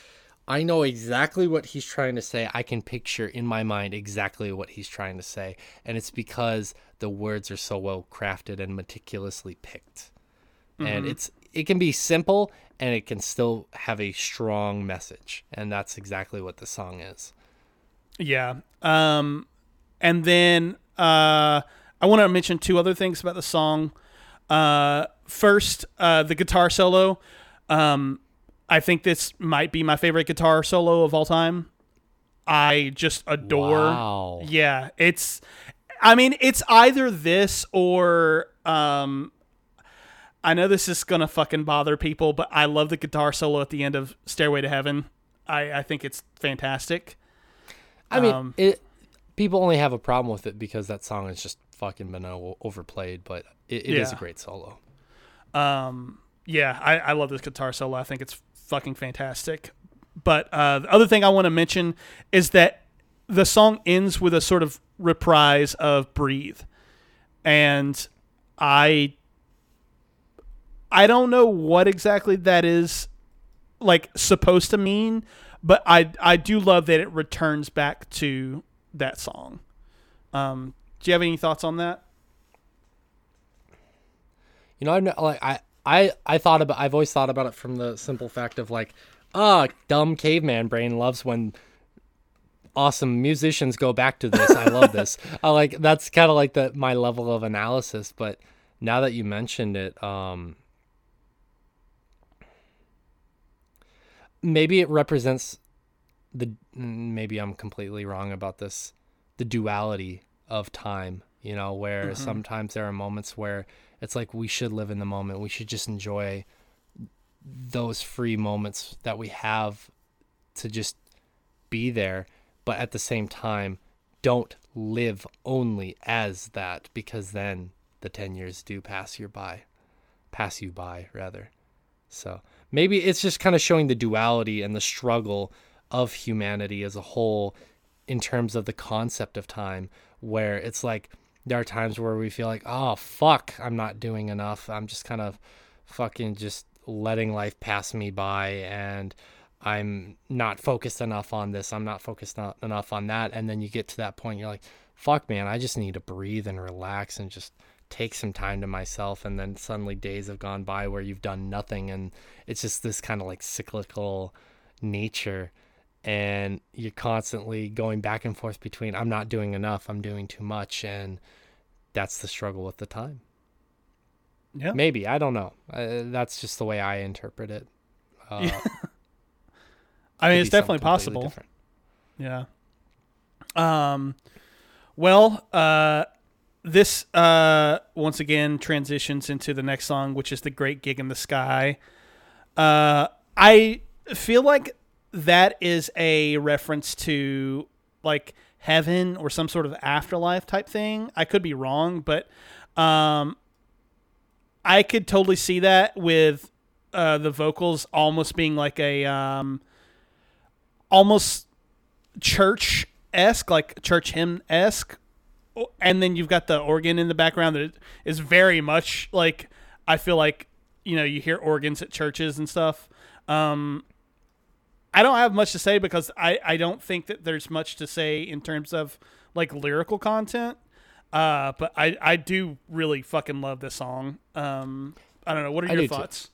I know exactly what he's trying to say. I can picture in my mind exactly what he's trying to say and it's because the words are so well crafted and meticulously picked. Mm-hmm. And it's it can be simple and it can still have a strong message and that's exactly what the song is. Yeah. Um and then uh I want to mention two other things about the song. Uh first, uh, the guitar solo. Um, I think this might be my favorite guitar solo of all time. I just adore. Wow. Yeah, it's. I mean, it's either this or. Um, I know this is gonna fucking bother people, but I love the guitar solo at the end of Stairway to Heaven. I, I think it's fantastic. I mean, um, it. People only have a problem with it because that song is just fucking been overplayed, but it, it yeah. is a great solo. Um, yeah, I, I love this guitar solo. I think it's fucking fantastic. But uh, the other thing I want to mention is that the song ends with a sort of reprise of "Breathe," and I I don't know what exactly that is like supposed to mean, but I I do love that it returns back to that song. Um, do you have any thoughts on that? You know, not, like I I I thought about I've always thought about it from the simple fact of like, ah, oh, dumb caveman brain loves when awesome musicians go back to this. I love this. I like that's kind of like the my level of analysis, but now that you mentioned it, um maybe it represents the maybe I'm completely wrong about this, the duality of time, you know, where mm-hmm. sometimes there are moments where it's like we should live in the moment. We should just enjoy those free moments that we have to just be there, but at the same time, don't live only as that because then the 10 years do pass you by. Pass you by, rather. So maybe it's just kind of showing the duality and the struggle of humanity as a whole in terms of the concept of time, where it's like there are times where we feel like, oh, fuck, I'm not doing enough. I'm just kind of fucking just letting life pass me by. And I'm not focused enough on this. I'm not focused enough on that. And then you get to that point, you're like, fuck, man, I just need to breathe and relax and just take some time to myself. And then suddenly days have gone by where you've done nothing. And it's just this kind of like cyclical nature. And you're constantly going back and forth between, I'm not doing enough, I'm doing too much. And that's the struggle with the time. Yeah. Maybe. I don't know. Uh, that's just the way I interpret it. Uh, I mean, it's definitely possible. different. Yeah. Um, well, uh, this uh once again transitions into the next song, which is the Great Gig in the Sky. Uh, I feel like that is a reference to like heaven or some sort of afterlife type thing. I could be wrong, but um, I could totally see that with uh, the vocals almost being like a um, almost church esque, like church hymn esque, and then you've got the organ in the background that is very much like I feel like you know you hear organs at churches and stuff. Um, I don't have much to say because I I don't think that there's much to say in terms of like lyrical content. Uh, but I I do really fucking love this song. Um, I don't know. What are I your do too. thoughts?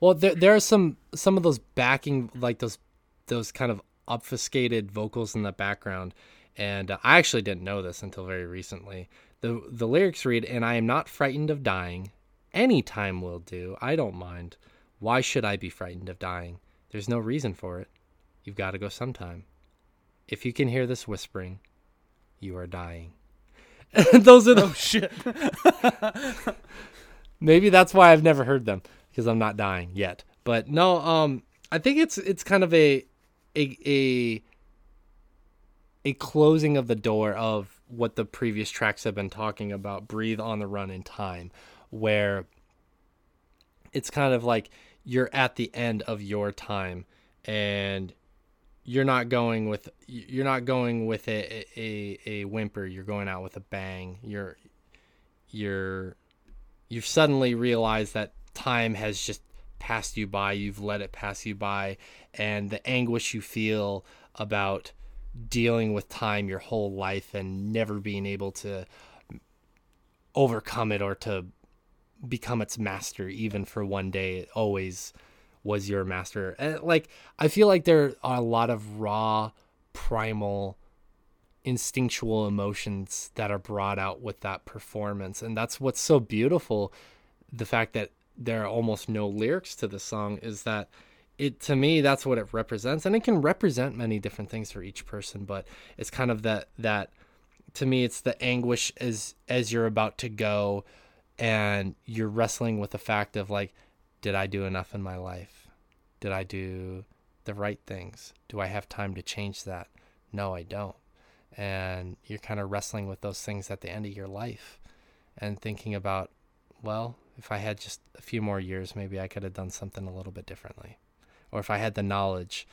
Well, there there are some some of those backing like those those kind of obfuscated vocals in the background, and uh, I actually didn't know this until very recently. the The lyrics read, "And I am not frightened of dying. Any time will do. I don't mind. Why should I be frightened of dying? There's no reason for it. You've got to go sometime. If you can hear this whispering, you are dying." those are the Oh shit. Maybe that's why I've never heard them because I'm not dying yet. But no, um, I think it's it's kind of a a a a closing of the door of what the previous tracks have been talking about. Breathe on the run in time, where it's kind of like you're at the end of your time and you're not going with you're not going with a, a, a whimper. You're going out with a bang. You're you're you've suddenly realize that time has just passed you by. You've let it pass you by and the anguish you feel about dealing with time your whole life and never being able to overcome it or to become its master even for one day. It always was your master. And like i feel like there are a lot of raw primal instinctual emotions that are brought out with that performance. And that's what's so beautiful. The fact that there are almost no lyrics to the song is that it to me that's what it represents. And it can represent many different things for each person but it's kind of that that to me it's the anguish as as you're about to go and you're wrestling with the fact of like did i do enough in my life? Did i do the right things? Do i have time to change that? No i don't. And you're kind of wrestling with those things at the end of your life and thinking about well if i had just a few more years maybe i could have done something a little bit differently. Or if i had the knowledge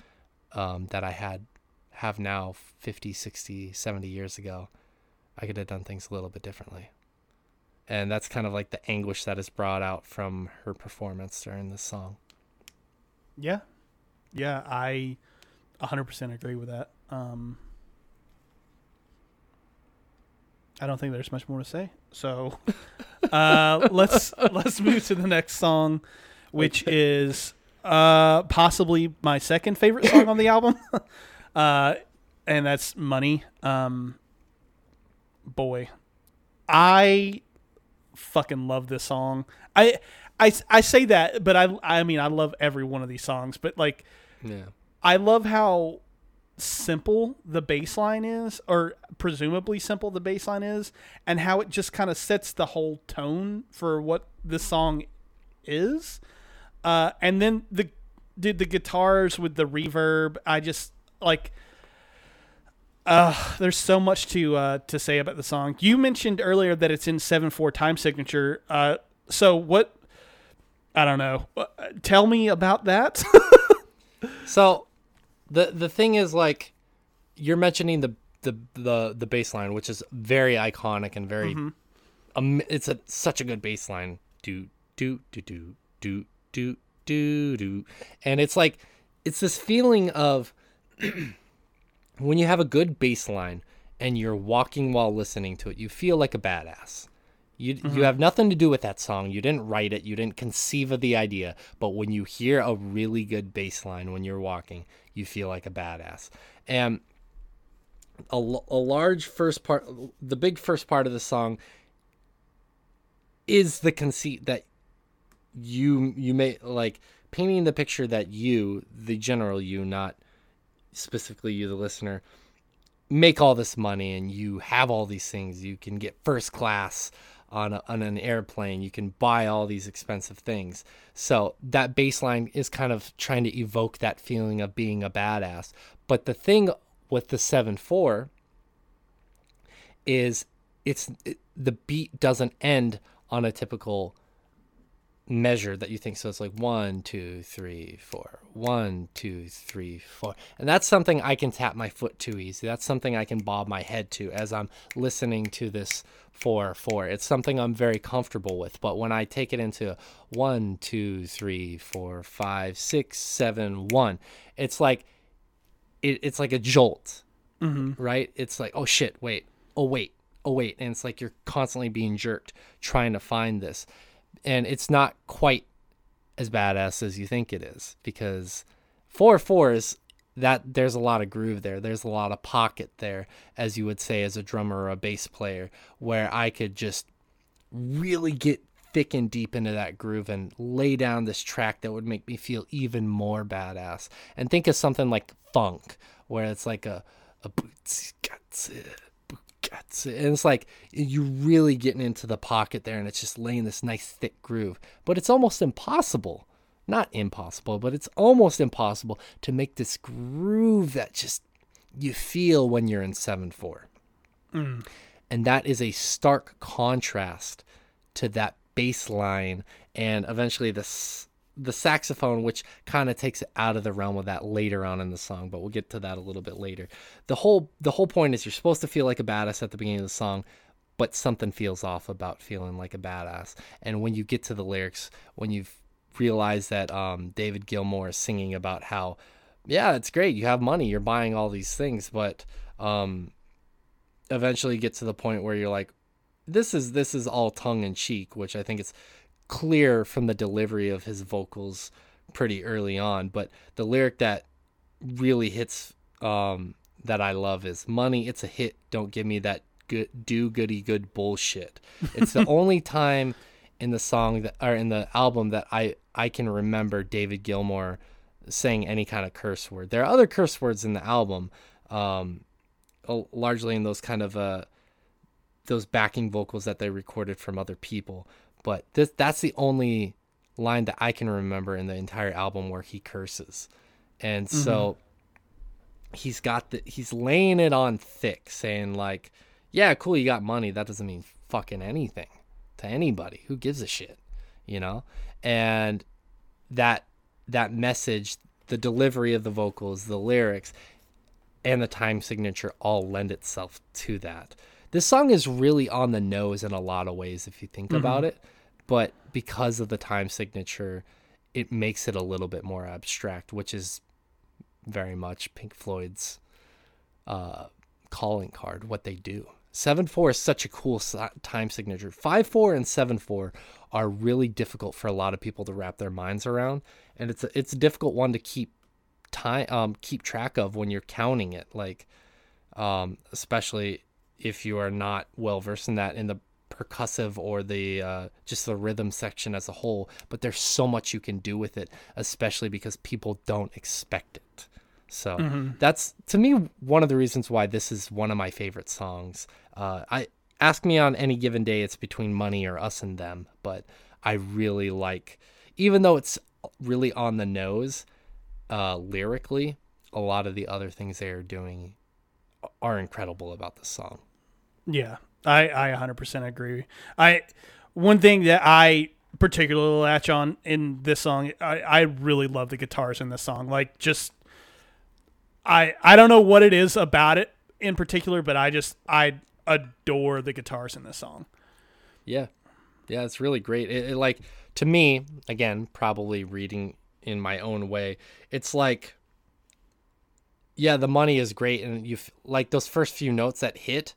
um, that i had have now 50 60 70 years ago i could have done things a little bit differently and that's kind of like the anguish that is brought out from her performance during this song Yeah, yeah, I 100% agree with that. Um, I don't think there's much more to say. So uh, let's let's move to the next song, which is uh, possibly my second favorite song on the album, uh, and that's "Money." Um, boy, I fucking love this song. I I, I say that, but I I mean I love every one of these songs, but like yeah I love how simple the bass line is, or presumably simple the bass line is, and how it just kind of sets the whole tone for what this song is. Uh, and then the did the guitars with the reverb. I just like. Uh, there's so much to uh, to say about the song. You mentioned earlier that it's in seven four time signature. Uh, so what? I don't know. Uh, Tell me about that. So the the thing is like you're mentioning the the the the bass line, which is very iconic and very um, it's a such a good bass line. Do do do do do do do do and it's like it's this feeling of when you have a good bass line and you're walking while listening to it, you feel like a badass. You Mm-hmm. you have nothing to do with that song. You didn't write it. You didn't conceive of the idea. But when you hear a really good bass line when you're walking, you feel like a badass. And a, a large first part, the big first part of the song is the conceit that you you may like painting the picture that you, the general you, not specifically you, the listener, make all this money and you have all these things. You can get first class on, a, on an airplane. You can buy all these expensive things. So that baseline is kind of trying to evoke that feeling of being a badass. But the thing with the 7 4 is it's it, the beat doesn't end on a typical measure that you think. So it's like one two three four. One two three four. And that's something i can tap my foot to easy. That's something i can bob my head to as i'm listening to this four four. It's something i'm very comfortable with. But when i take it into one two three four five six seven one it's like it, it's like a jolt mm-hmm. right? It's like oh shit wait oh wait oh wait. And it's like you're constantly being jerked trying to find this and it's not quite as badass as you think it is because four fours that there's a lot of groove there. There's a lot of pocket there as you would say as a drummer or a bass player where i could just really get thick and deep into that groove and lay down this track that would make me feel even more badass. And think of something like funk where it's like a a boots guts. And it's like you're really getting into the pocket there and it's just laying this nice thick groove. But it's almost impossible not impossible but it's almost impossible to make this groove that just you feel when you're in 7-4 mm. and that is a stark contrast to that bass line and eventually the s- the saxophone which kind of takes it out of the realm of that later on in the song but we'll get to that a little bit later. The whole the whole point is you're supposed to feel like a badass at the beginning of the song but something feels off about feeling like a badass. And when you get to the lyrics when you realize that um, david gilmour is singing about how yeah it's great you have money you're buying all these things but um, eventually get to the point where you're like this is this is all tongue in cheek which i think it's clear from the delivery of his vocals pretty early on but the lyric that really hits um that i love is money it's a hit. Don't give me that good do goody good bullshit. It's the only time in the song that or in the album that i i can remember david gilmour saying any kind of curse word. There are other curse words in the album um largely in those kind of uh those backing vocals that they recorded from other people but this that's the only line that I can remember in the entire album where he curses. And mm-hmm. so he's got the he's laying it on thick saying like, yeah, cool, you got money, that doesn't mean fucking anything to anybody. Who gives a shit, you know? And that that message, the delivery of the vocals, the lyrics, and the time signature all lend itself to that. This song is really on the nose in a lot of ways if you think about mm-hmm. it, but because of the time signature, it makes it a little bit more abstract, which is very much Pink Floyd's uh, calling card, what they do. 7 4 is such a cool time signature. 5 4 and 7 4 are really difficult for a lot of people to wrap their minds around, and it's a, it's a difficult one to keep time um keep track of when you're counting it like um especially if you are not well versed in that in the percussive or the uh, just the rhythm section as a whole but there's so much you can do with it especially because people don't expect it. So that's to me one of the reasons why this is one of my favorite songs. Uh, i ask me on any given day it's between money or us and them but i really like even though it's really on the nose uh, lyrically, a lot of the other things they are doing are incredible about this song. Yeah, I I 100% agree. I one thing that I particularly latch on in this song, I I really love the guitars in this song. Like just I I don't know what it is about it in particular, but I just I adore the guitars in this song. Yeah, yeah, it's really great. It, it like to me, again, probably reading in my own way, it's like yeah, the money is great, and you like those first few notes that hit,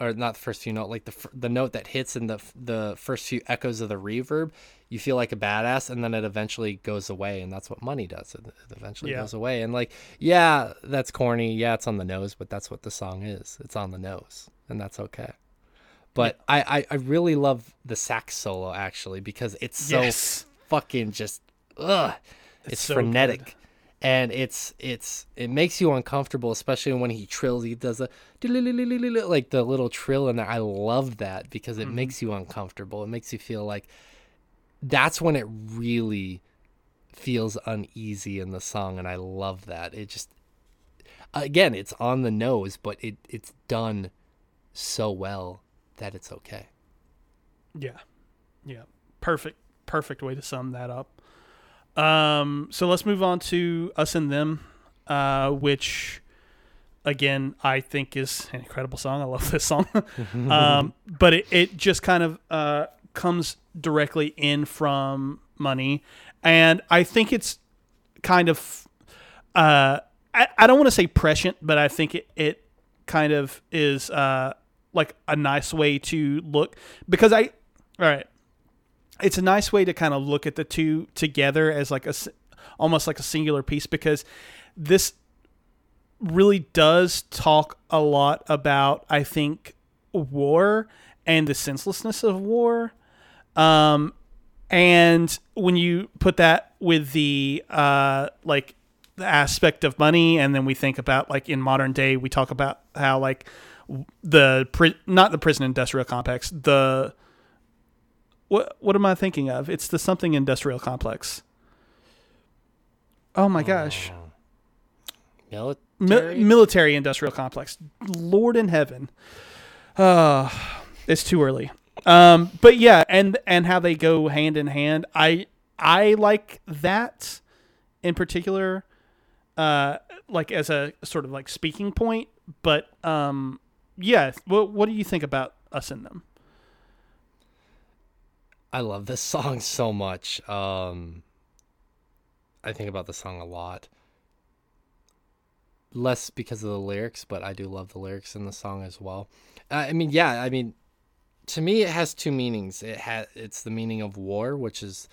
or not the first few note, like the the note that hits and the the first few echoes of the reverb. You feel like a badass, and then it eventually goes away, and that's what money does. It, it eventually Yeah. goes away, and like, yeah, that's corny. Yeah, it's on the nose, but that's what the song is. It's on the nose, and that's okay. But I, I I really love the sax solo actually because it's so Yes. fucking just ugh. It's, so frenetic. good. And it's it's it makes you uncomfortable, especially when he trills. He does a like the little trill in there. I love that because Mm-hmm. it makes you uncomfortable. It makes you feel like that's when it really feels uneasy in the song, and I love that. It just again, it's on the nose, but it it's done so well that it's okay. Yeah. Yeah. Perfect. Perfect way to sum that up. Um, so let's move on to Us and Them, uh, which again I think is an incredible song. I love this song. um, but it, it just kind of uh, comes directly in from money. And I think it's kind of uh, I, I don't want to say prescient, but I think it, it kind of is uh, like a nice way to look because I all right it's a nice way to kind of look at the two together as like a almost like a singular piece because this really does talk a lot about I think war and the senselessness of war. Um and when you put that with the uh like the aspect of money and then we think about like in modern day we talk about how like the pri- not the prison industrial complex the what what am i thinking of? It's the something industrial complex. Oh my gosh. Military. Mi- military industrial complex. Lord in heaven. Uh it's too early. Um but yeah and and how they go hand in hand. I i like that in particular uh like as a sort of like speaking point but um yeah what what do you think about us in them I love this song so much. Um, I think about the song a lot. Less because of the lyrics, but I do love the lyrics in the song as well. Uh, I mean, yeah, I mean, to me, it has two meanings. It has it's the meaning of war, which is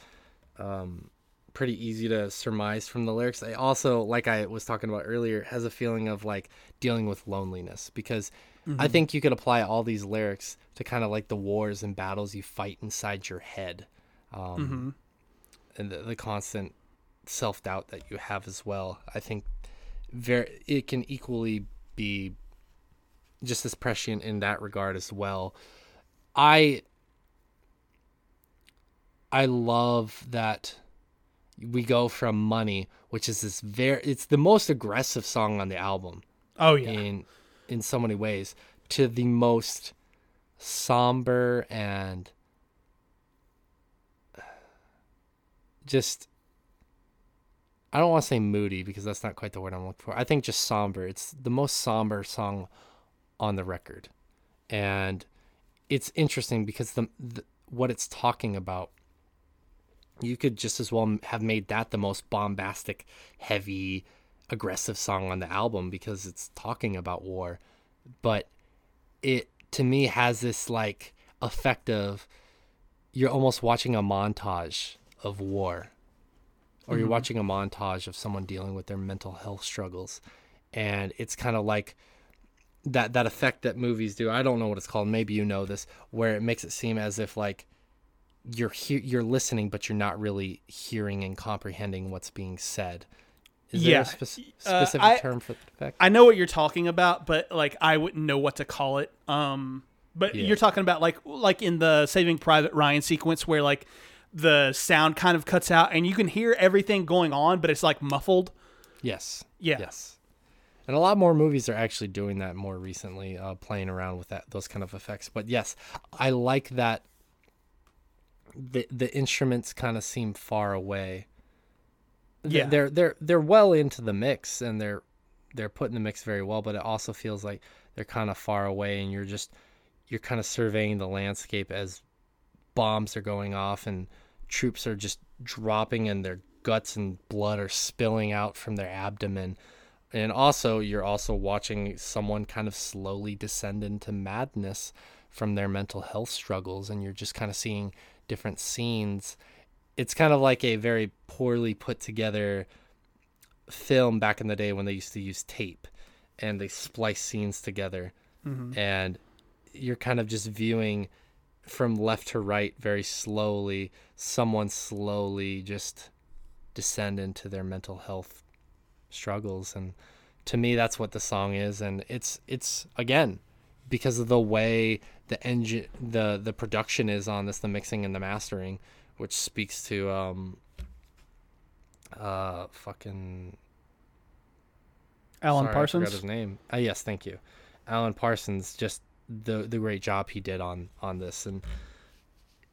um, pretty easy to surmise from the lyrics. I also, like I was talking about earlier, has a feeling of like dealing with loneliness because I think you could apply all these lyrics to kind of like the wars and battles you fight inside your head, um, and the, the constant self doubt that you have as well. I think very it can equally be just as prescient in that regard as well. I I love that we go from money, which is this very it's the most aggressive song on the album oh yeah in in so many ways to the most somber and just I don't want to say moody because that's not quite the word I'm looking for. I think just somber. It's the most somber song on the record. And it's interesting because the, the what it's talking about you could just as well have made that the most bombastic, heavy, aggressive song on the album because it's talking about war. But it to me has this like effect of you're almost watching a montage of war or you're mm-hmm. watching a montage of someone dealing with their mental health struggles. And it's kind of like that that effect that movies do. I don't know what it's called. Maybe you know this where it makes it seem as if like you're he- you're listening but you're not really hearing and comprehending what's being said is there Yeah, a spec- uh, specific I- term for the effect I know what you're talking about, but like I wouldn't know what to call it. Um, but Yeah. you're talking about like like in the Saving Private Ryan sequence where like the sound kind of cuts out and you can hear everything going on, but it's like muffled. Yes. Yeah. Yes. And a lot more movies are actually doing that more recently, uh, playing around with that those kind of effects. But yes, I like that. The the instruments kind of seem far away. Yeah. they're they're they're well into the mix and they're they're putting the mix very well, but it also feels like they're kind of far away and you're just you're kind of surveying the landscape as bombs are going off and troops are just dropping and their guts and blood are spilling out from their abdomen and also you're also watching someone kind of slowly descend into madness from their mental health struggles and you're just kind of seeing different scenes it's kind of like a very poorly put together film back in the day when they used to use tape and they splice scenes together. Mm-hmm. And you're kind of just viewing from left to right very slowly someone slowly just descend into their mental health struggles. And to me that's what the song is. And it's it's again because of the way the engine the the production is on this the mixing and the mastering which speaks to um uh fucking Alan sorry, I Parsons. forgot his name uh, yes thank you alan parsons just the the great job he did on on this and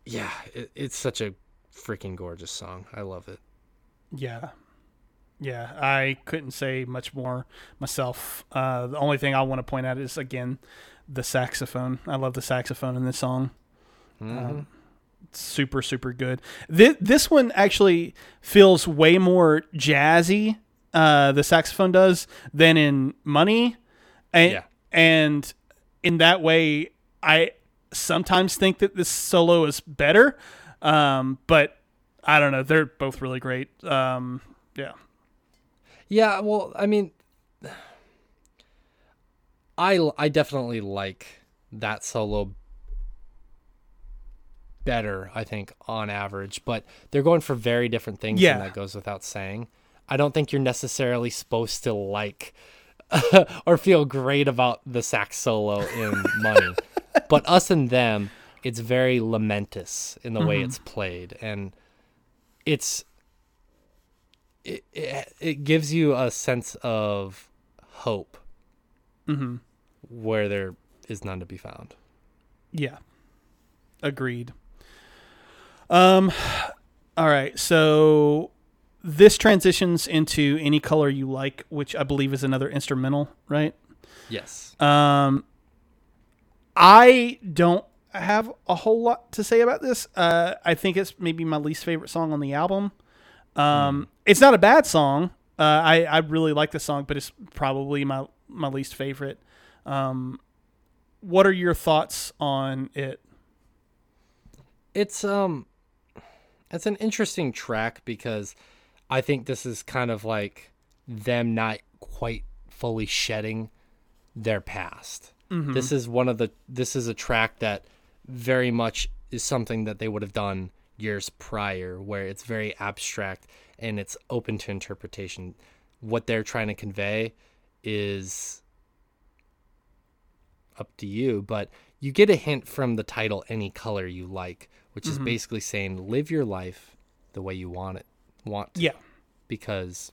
yeah it, it's such a freaking gorgeous song i love it Yeah. Yeah, I couldn't say much more myself. Uh, the only thing I want to point out is again the saxophone. I love the saxophone in this song. Um, it's super super good. This this one actually feels way more jazzy. Uh, the saxophone does than in Money, and Yeah. and in that way, I sometimes think that this solo is better. Um, but I don't know. They're both really great. Um, yeah. Yeah, well, I mean, I I definitely like that solo better. I think on average, but they're going for very different things. Yeah. and that goes without saying. I don't think you're necessarily supposed to like or feel great about the sax solo in Money, but us and them, it's very lamentous in the way mm-hmm. it's played, and it's it, it, it gives you a sense of hope mm-hmm. where there is none to be found. Yeah. Agreed. Um all right. So this transitions into any color you like, which I believe is another instrumental, right? Yes. Um I don't have a whole lot to say about this. Uh I think it's maybe my least favorite song on the album. Um it's not a bad song. Uh I I really like the song, but it's probably my my least favorite. Um what are your thoughts on it? it's um it's an interesting track because I think this is kind of like them not quite fully shedding their past. Mm-hmm. This is one of the this is a track that very much is something that they would have done years prior where it's very abstract and it's open to interpretation. What they're trying to convey is up to you, but you get a hint from the title any color you like, which is basically saying live your life the way you want it want to, Yeah. because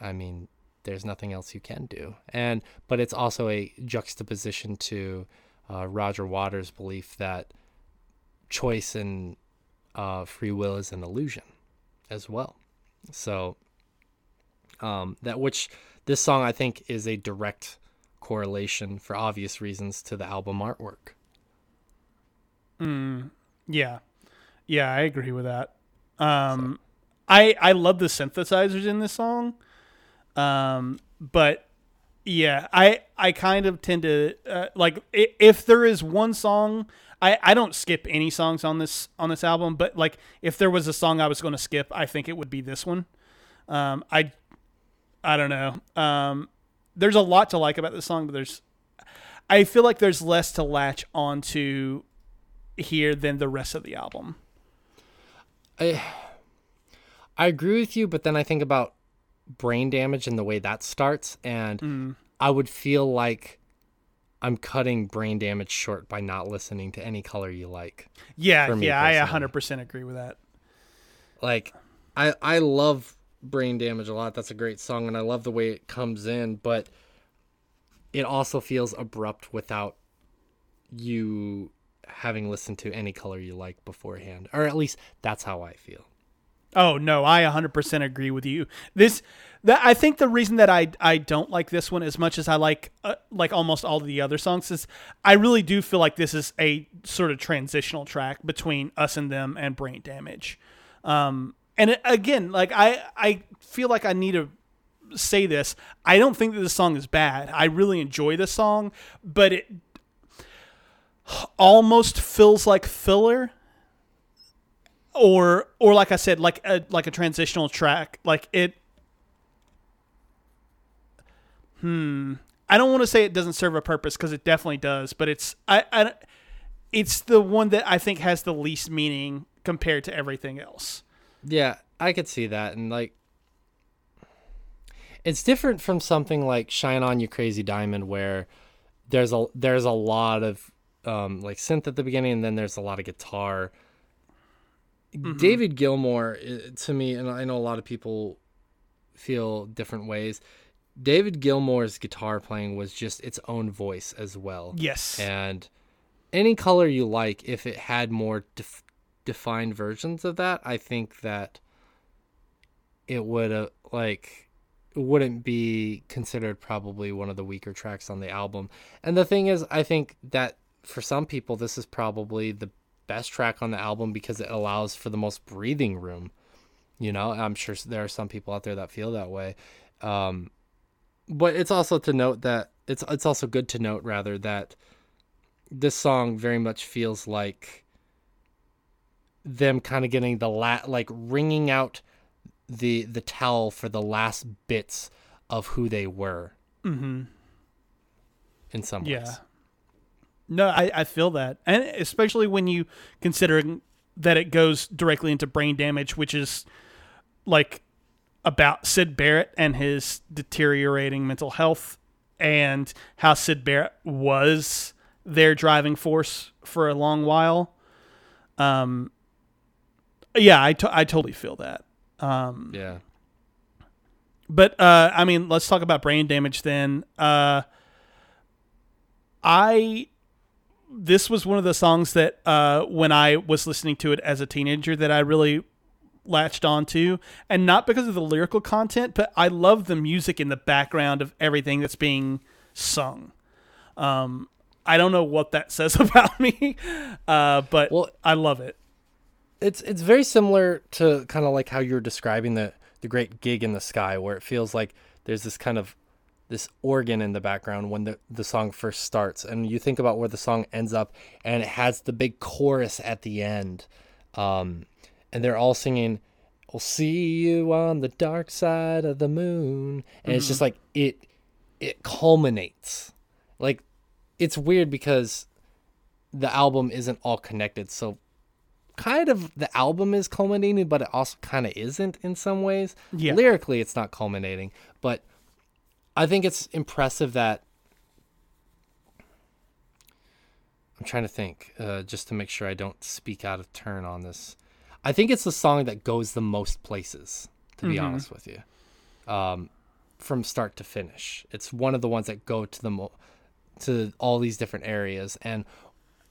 I mean there's nothing else you can do. And but it's also a juxtaposition to uh, Roger Waters' belief that choice and uh, free will is an illusion as well. So um, that which this song I think is a direct correlation for obvious reasons to the album artwork. Yeah. Yeah, I agree with that. Um I I love the synthesizers in this song. Um but yeah, I I kind of tend to uh, like if there is one song I, I don't skip any songs on this on this album, but like if there was a song I was going to skip, I think it would be this one. Um, I I don't know. Um, there's a lot to like about this song, but there's I feel like there's less to latch onto here than the rest of the album. I I agree with you, but then I think about brain damage and the way that starts, and I would feel like I'm cutting brain damage short by not listening to any color you like. Yeah, yeah, I 100% agree with that. Like I I love brain damage a lot. That's a great song, and I love the way it comes in, but it also feels abrupt without you having listened to any color you like beforehand, or at least that's how I feel. Oh no, I 100% agree with you. This, that I think the reason that I I don't like this one as much as I like uh, like almost all the other songs is I really do feel like this is a sort of transitional track between us and them and Brain Damage. Um, and it, again, like I I feel like I need to say this. I don't think that the song is bad. I really enjoy the song, but it almost feels like filler or or like I said like a like a transitional track. Like it Hmm. I don't want to say it doesn't serve a purpose because it definitely does, but it's I, I it's the one that I think has the least meaning compared to everything else. Yeah, I could see that, and like, it's different from something like "Shine On You Crazy Diamond," where there's a there's a lot of um, like synth at the beginning, and then there's a lot of guitar. David Gilmour, to me, and I know a lot of people feel different ways. David Gilmour's guitar playing was just its own voice as well. Yes. And any color you like, if it had more def- defined versions of that, I think that it would uh, like wouldn't be considered probably one of the weaker tracks on the album. And the thing is, I think that for some people, this is probably the best track on the album because it allows for the most breathing room. You know, I'm sure there are some people out there that feel that way. Um, but it's also to note that it's it's also good to note rather that this song very much feels like them kind of getting the la- like ringing out the the towel for the last bits of who they were. Mm-hmm. In some ways. No, I, I feel that. And especially when you considering that it goes directly into brain damage, which is like about Syd Barrett and his deteriorating mental health and how Syd Barrett was their driving force for a long while. Um yeah, I, to- I totally feel that. Um Yeah. but uh, I mean, let's talk about brain damage then. Uh, I this was one of the songs that uh, when I was listening to it as a teenager that I really latched onto, and not because of the lyrical content, but I love the music in the background of everything that's being sung. Um, I don't know what that says about me, uh, but Well- I love it. it's it's very similar to kind of like how you're describing the the great gig in the sky where it feels like there's this kind of this organ in the background when the, the song first starts. And you think about where the song ends up and it has the big chorus at the end. Um, and they're all singing we'll see you on the dark side of the moon. And it's just like it it culminates. Like it's weird because the album isn't all connected. So kind of the album is culminating, but it also kind of isn't in some ways. Yeah. Lyrically, it's not culminating, but I think it's impressive that. I'm trying to think, uh, just to make sure I don't speak out of turn on this. I think it's the song that goes the most places, to be honest with you, um, from start to finish. It's one of the ones that go to the mo- to all these different areas, and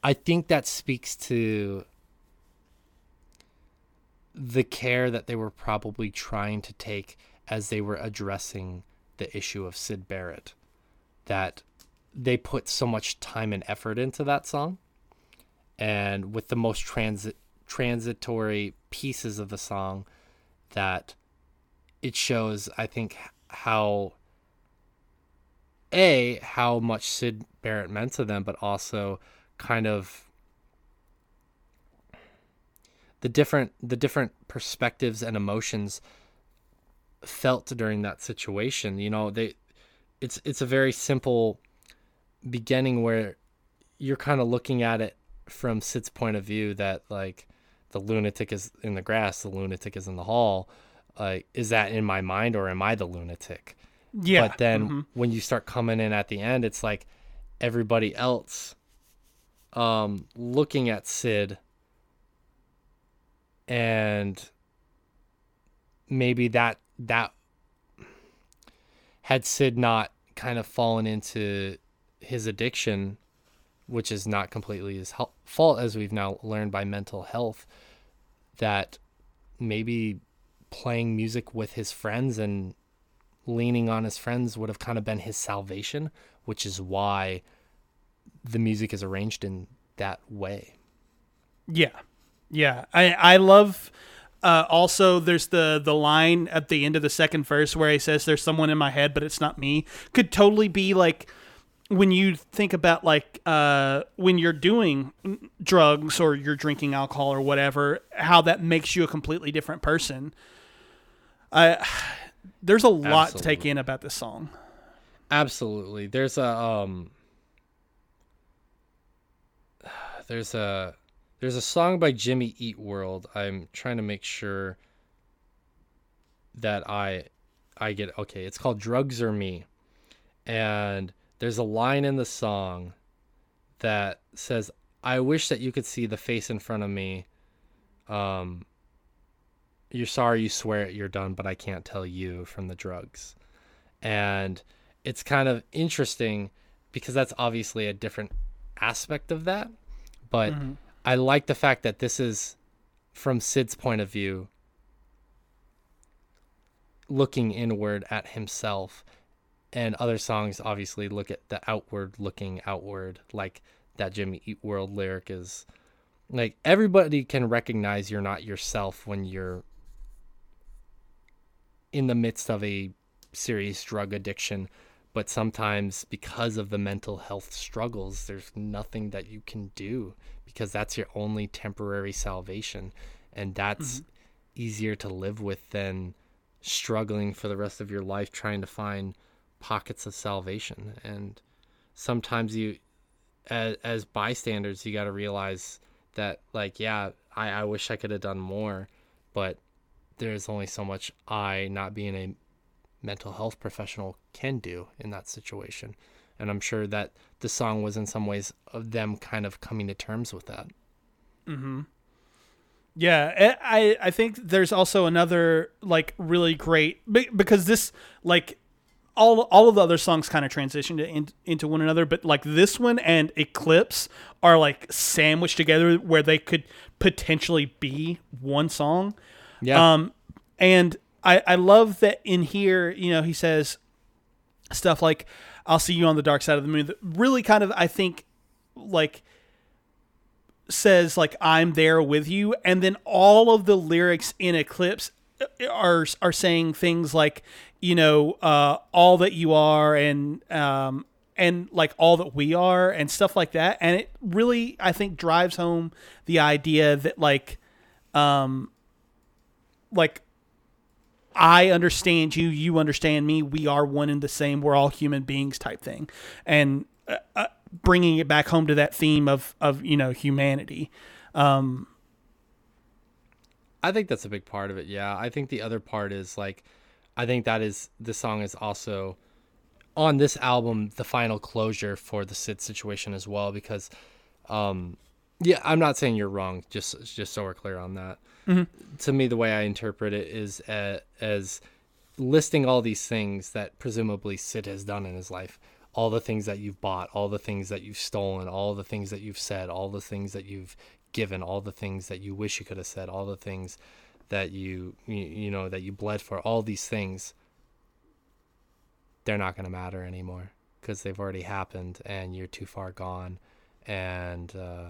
I think that speaks to the care that they were probably trying to take as they were addressing the issue of Syd Barrett. That they put so much time and effort into that song. And with the most transit transitory pieces of the song that it shows I think how a how much Syd Barrett meant to them but also kind of the different the different perspectives and emotions felt during that situation you know they it's it's a very simple beginning where you're kind of looking at it from Syd's point of view that like the lunatic is in the grass the lunatic is in the hall. Like is that in my mind or am I the lunatic? Yeah, but then when you start coming in at the end it's like everybody else um looking at Syd and maybe that that had Syd not kind of fallen into his addiction, which is not completely his fault, as we've now learned by mental health, that maybe playing music with his friends and leaning on his friends would have kind of been his salvation, which is why the music is arranged in that way. Yeah, yeah. I I love uh, also there's the the line at the end of the second verse where he says there's someone in my head but it's not me could totally be like when you think about like uh, when you're doing drugs or you're drinking alcohol or whatever how that makes you a completely different person. I there's a lot to take in about this song. Absolutely. There's a um there's a there's a song by Jimmy Eat World. I'm trying to make sure that I I get okay. It's called Drugs or Me. And there's a line in the song that says, "I wish that you could see the face in front of me. Um you're sorry you swear it you're done, but I can't tell you from the drugs." And it's kind of interesting because that's obviously a different aspect of that. But I like the fact that this is from Syd's point of view looking inward at himself. And other songs obviously look at the outward looking outward like that Jimmy Eat World lyric is like everybody can recognize you're not yourself when you're in the midst of a serious drug addiction. But sometimes because of the mental health struggles there's nothing that you can do because that's your only temporary salvation. And that's mm-hmm. easier to live with than struggling for the rest of your life trying to find pockets of salvation. And sometimes you as, as bystanders you got to realize that like yeah I, I wish i could have done more but there's only so much i not being a mental health professional can do in that situation and i'm sure that the song was in some ways of them kind of coming to terms with that Hmm. Yeah, I I- I think there's also another like really great because this like all all of the other songs kind of transitioned in, into one another, but like this one and Eclipse are like sandwiched together where they could potentially be one song. yeah Um, and I, I love that in here, you know, he says stuff like, I'll see you on the dark side of the moon. That really kind of, I think, like, says, like, I'm there with you. And then all of the lyrics in Eclipse are, are saying things like, you know, uh, all that you are and, um, and like all that we are and stuff like that. And it really, I think, drives home the idea that, like, um, like I understand you, you understand me. We are one and the same. We're all human beings, type thing, and uh, uh, bringing it back home to that theme of of you know humanity. Um, I think that's a big part of it. Yeah. I think the other part is like, I think that is the song is also on this album the final closure for the Syd situation as well because, um, yeah, I'm not saying you're wrong. Just just so we're clear on that. To me, the way I interpret it is uh, as listing all these things that presumably Syd has done in his life. All the things that you've bought, all the things that you've stolen, all the things that you've said, all the things that you've given, all the things that you wish you could have said, all the things that you you, you know that you bled for, all these things they're not going to matter anymore because they've already happened and you're too far gone and uh,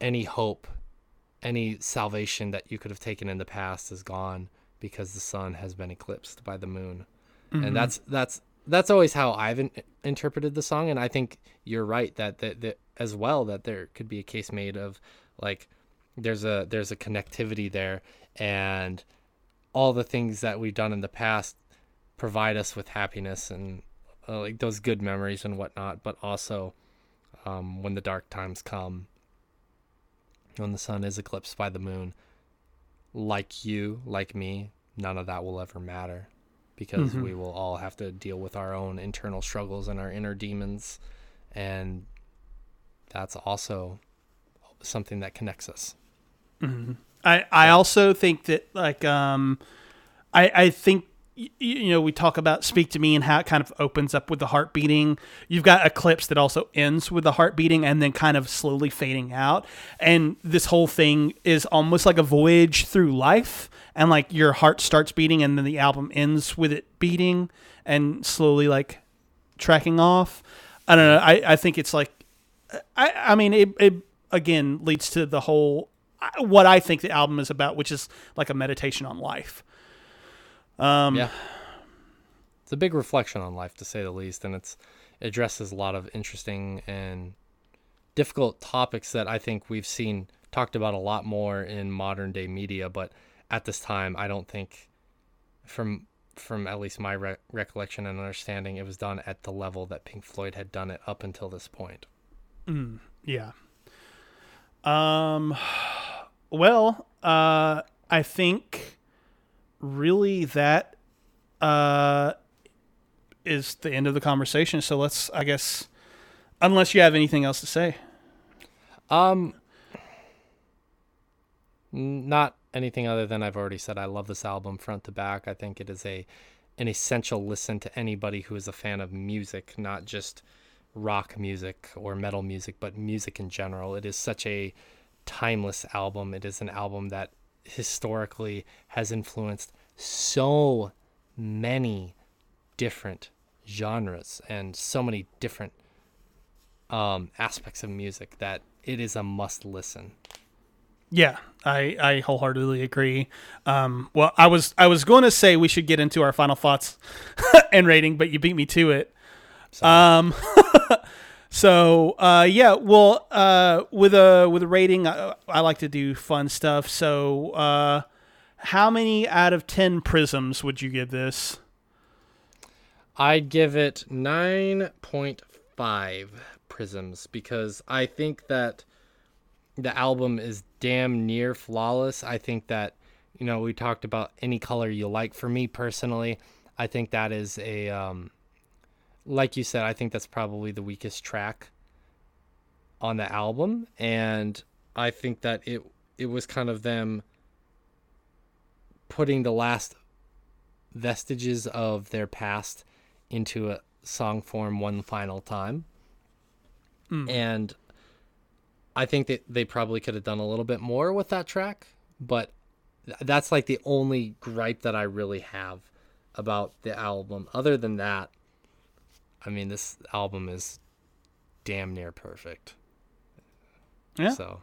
any hope any salvation that you could have taken in the past is gone because the sun has been eclipsed by the moon. And that's that's that's always how i've in- interpreted the song. And i think you're right that, that that as well that there could be a case made of like there's a there's a connectivity there. And all the things that we've done in the past provide us with happiness and uh, like those good memories and whatnot. But also um, when the dark times come when the sun is eclipsed by the moon like you like me none of that will ever matter because we will all have to deal with our own internal struggles and our inner demons. And that's also something that connects us. I I also think that like um, I I think you know we talk about speak to me and how it kind of opens up with the heart beating. You've got Eclipse that also ends with the heart beating and then kind of slowly fading out. And this whole thing is almost like a voyage through life. And like your heart starts beating and then the album ends with it beating and slowly like tracking off. I don't know. I, I think it's like I, I mean, it, it again leads to the whole. What I think the album is about, which is like a meditation on life. Um, yeah. It's a big reflection on life, to say the least, and it's it addresses a lot of interesting and difficult topics that I think we've seen talked about a lot more in modern day media. But at this time, I don't think, from from at least my re- recollection and understanding, it was done at the level that Pink Floyd had done it up until this point. Yeah. Um. Well, uh, I think really that uh is the end of the conversation. So let's, I guess, unless you have anything else to say. Um, not anything other than I've already said. I love this album front to back. I think it is a an essential listen to anybody who is a fan of music, not just rock music or metal music, but music in general. It is such a timeless album. It is an album that historically has influenced so many different genres and so many different um, aspects of music that it is a must listen. Yeah, I, I wholeheartedly agree. Um, well, I was I was going to say we should get into our final thoughts and rating, but you beat me to it. Um, so uh, yeah, well, uh, with a with a rating, I, I like to do fun stuff. So, uh, how many out of ten prisms would you give this? I'd give it 9.5 prisms because I think that the album is damn near flawless. I think that, you know, we talked about any color you like. For me personally, I think that is a, um, like you said, I think that's probably the weakest track on the album. And I think that it, it was kind of them putting the last vestiges of their past into a song form one final time. Hmm. And I think that they probably could have done a little bit more with that track, but that's like the only gripe that I really have about the album. Other than that, I mean, this album is damn near perfect. Yeah. So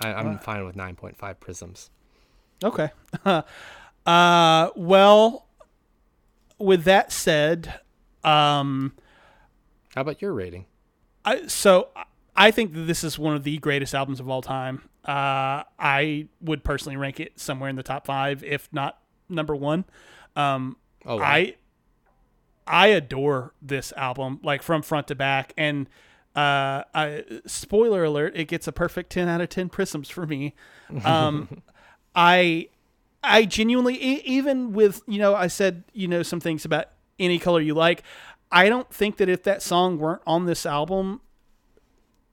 I, I'm fine with 9.5 prisms. Okay. uh, well, with that said, um, How about your rating? I, so I think that this is one of the greatest albums of all time. Uh, I would personally rank it somewhere in the top five, if not number one. Um, Oh, wow. I I adore this album, like from front to back. And uh, I, spoiler alert, it gets a perfect ten out of ten prisms for me. Um, I I genuinely, even with you know, I said you know some things about any color you like. I don't think that if that song weren't on this album,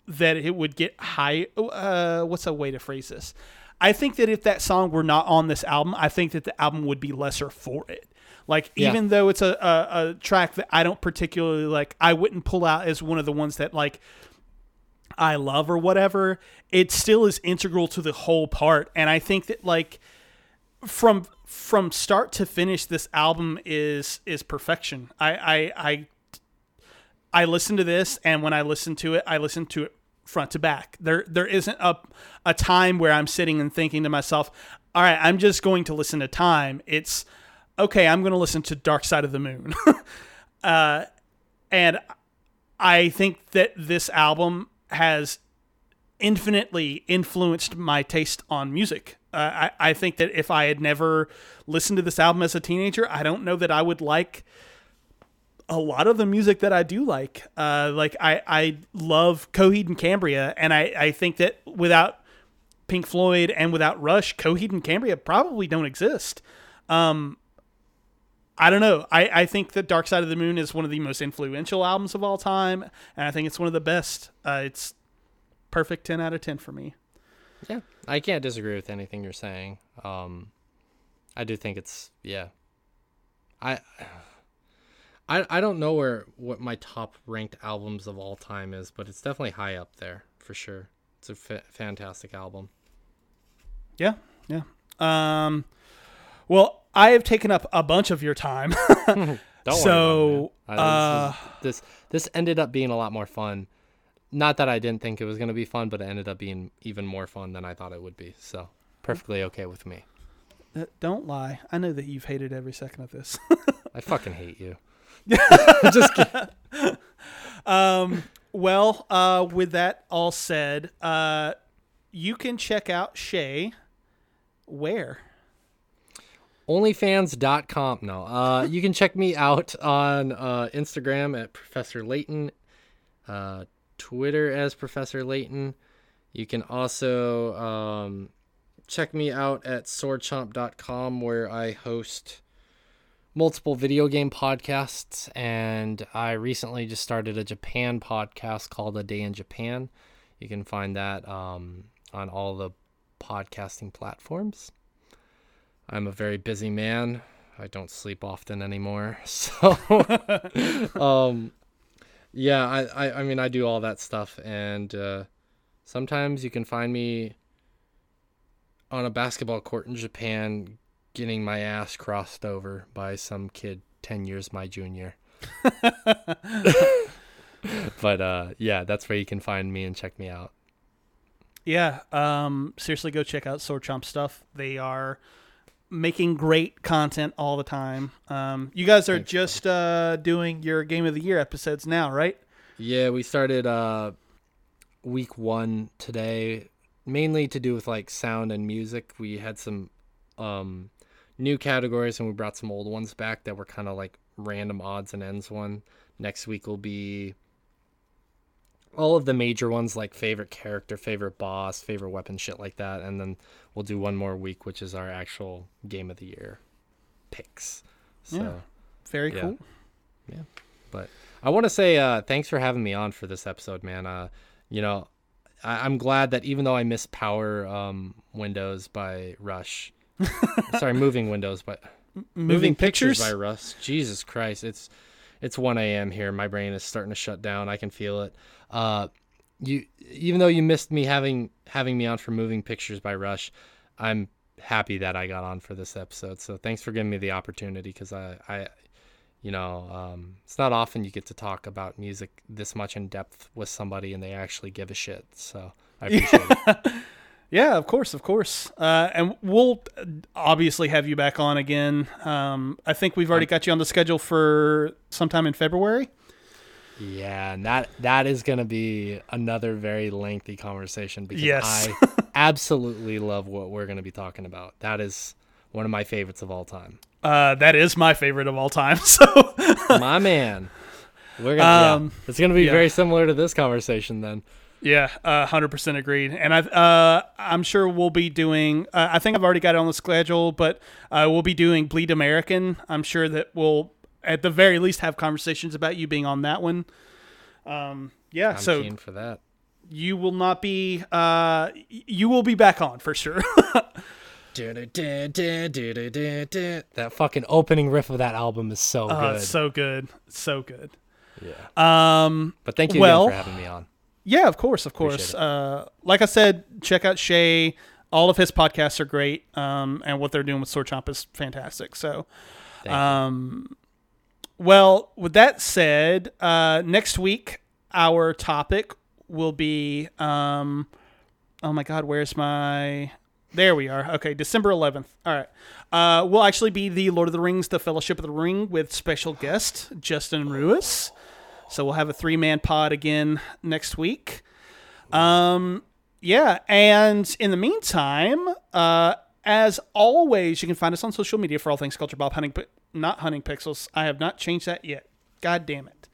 that it would get high. Uh, what's a way to phrase this? I think that if that song were not on this album, I think that the album would be lesser for it. Like Yeah. even though it's a, a, a track that I don't particularly like, I wouldn't pull out as one of the ones that like I love or whatever. It still is integral to the whole part, and I think that like from from start to finish, this album is is perfection. I I I, I listen to this, and when I listen to it, I listen to it front to back. There there isn't a a time where I'm sitting and thinking to myself, "All right, I'm just going to listen to time." It's okay. I'm going to listen to Dark Side of the Moon, uh, and I think that this album has infinitely influenced my taste on music. Uh, I, I think that if I had never listened to this album as a teenager, I don't know that I would like a lot of the music that I do like. Uh, like I, I love Coheed and Cambria, and I, I think that without Pink Floyd and without Rush, Coheed and Cambria probably don't exist. Um, I don't know. I, I think that Dark Side of the Moon is one of the most influential albums of all time, and I think it's one of the best. Uh, it's perfect 10 out of 10 for me. Yeah, I can't disagree with anything you're saying. Um, I do think it's yeah. I I I don't know where what my top ranked albums of all time is, but it's definitely high up there for sure. It's a fa- fantastic album. Yeah, yeah. Um, well, I have taken up a bunch of your time. Don't So, worry about it, man. Uh, this, is- this this ended up being a lot more fun not that I didn't think it was gonna be fun, but it ended up being even more fun than I thought it would be. So perfectly okay with me. Uh, don't lie. I know that you've hated every second of this. I fucking hate you. Just kidding. um, well, uh, with that all said, uh, you can check out Shay. Where? Onlyfans.com. No, uh, you can check me out on uh, Instagram at Professor Layton, uh, Twitter as Professor Layton. You can also um, check me out at swordchomp.com where I host multiple video game podcasts. And I recently just started a Japan podcast called A Day in Japan. You can find that um, on all the podcasting platforms. I'm a very busy man. I don't sleep often anymore. So, um, yeah, I, I, I mean, I do all that stuff. And uh, sometimes you can find me on a basketball court in Japan getting my ass crossed over by some kid 10 years my junior. but uh, yeah, that's where you can find me and check me out. Yeah, um, seriously, go check out Sword Chomp stuff. They are making great content all the time. Um, you guys are Thanks, just uh, doing your Game of the Year episodes now, right? Yeah, we started uh, week one today, mainly to do with like sound and music. We had some um, new categories and we brought some old ones back that were kind of like random odds and ends one. Next week will be all of the major ones like favorite character, favorite boss, favorite weapon, shit like that. And then we'll do one more week, which is our actual game of the year picks. So. Yeah. Very Yeah. cool. Yeah. But I want to say uh, thanks for having me on for this episode, man. Uh, you know, I- I'm glad that even though I missed Power um, Windows by Rush, sorry, Moving Windows by Moving, pictures. by Rush. Jesus Christ, it's it's 1 a.m. here. My brain is starting to shut down. I can feel it. Uh, you even though you missed me having having me on for Moving Pictures by Rush, I'm happy that I got on for this episode. So thanks for giving me the opportunity because I, I, you know, um, it's not often you get to talk about music this much in depth with somebody and they actually give a shit. So I appreciate it. Yeah, of course, of course. Uh, and we'll uh, obviously have you back on again. Um, I think we've already got you on the schedule for sometime in February. Yeah, and that that is gonna be another very lengthy conversation because Yes. I absolutely love what we're gonna be talking about. That is one of my favorites of all time. Uh, that is my favorite of all time. So, my man. We're gonna Um, yeah. It's gonna be yeah. very similar to this conversation then. Yeah, uh, hundred percent agreed. And I, uh, I'm sure we'll be doing. Uh, I think I've already got it on the schedule, but uh, we'll be doing Bleed American. I'm sure that we'll, at the very least, have conversations about you being on that one. Um, yeah, I'm so keen for that. you will not be. Uh, you will be back on for sure. That fucking opening riff of that album is so Oh, good. so good, so good. yeah. Um, But thank you well- for having me on. Yeah, of course, of course. Uh, like I said, check out Shay. All of his podcasts are great, um, and what they're doing with Sword Chomp is fantastic. So, um, well, with that said, uh, next week our topic will be. Um, oh my God, where's my? There we are. Okay, December 11th. All right. Uh, will actually be the Lord of the Rings, The Fellowship of the Ring, with special guest Justin Ruiz. So we'll have a three man pod again next week. Um, yeah, and in the meantime, uh, as always, you can find us on social media for all things Culture Bop Hunting, Pi- not Hunting Pixels. I have not changed that yet. God damn it.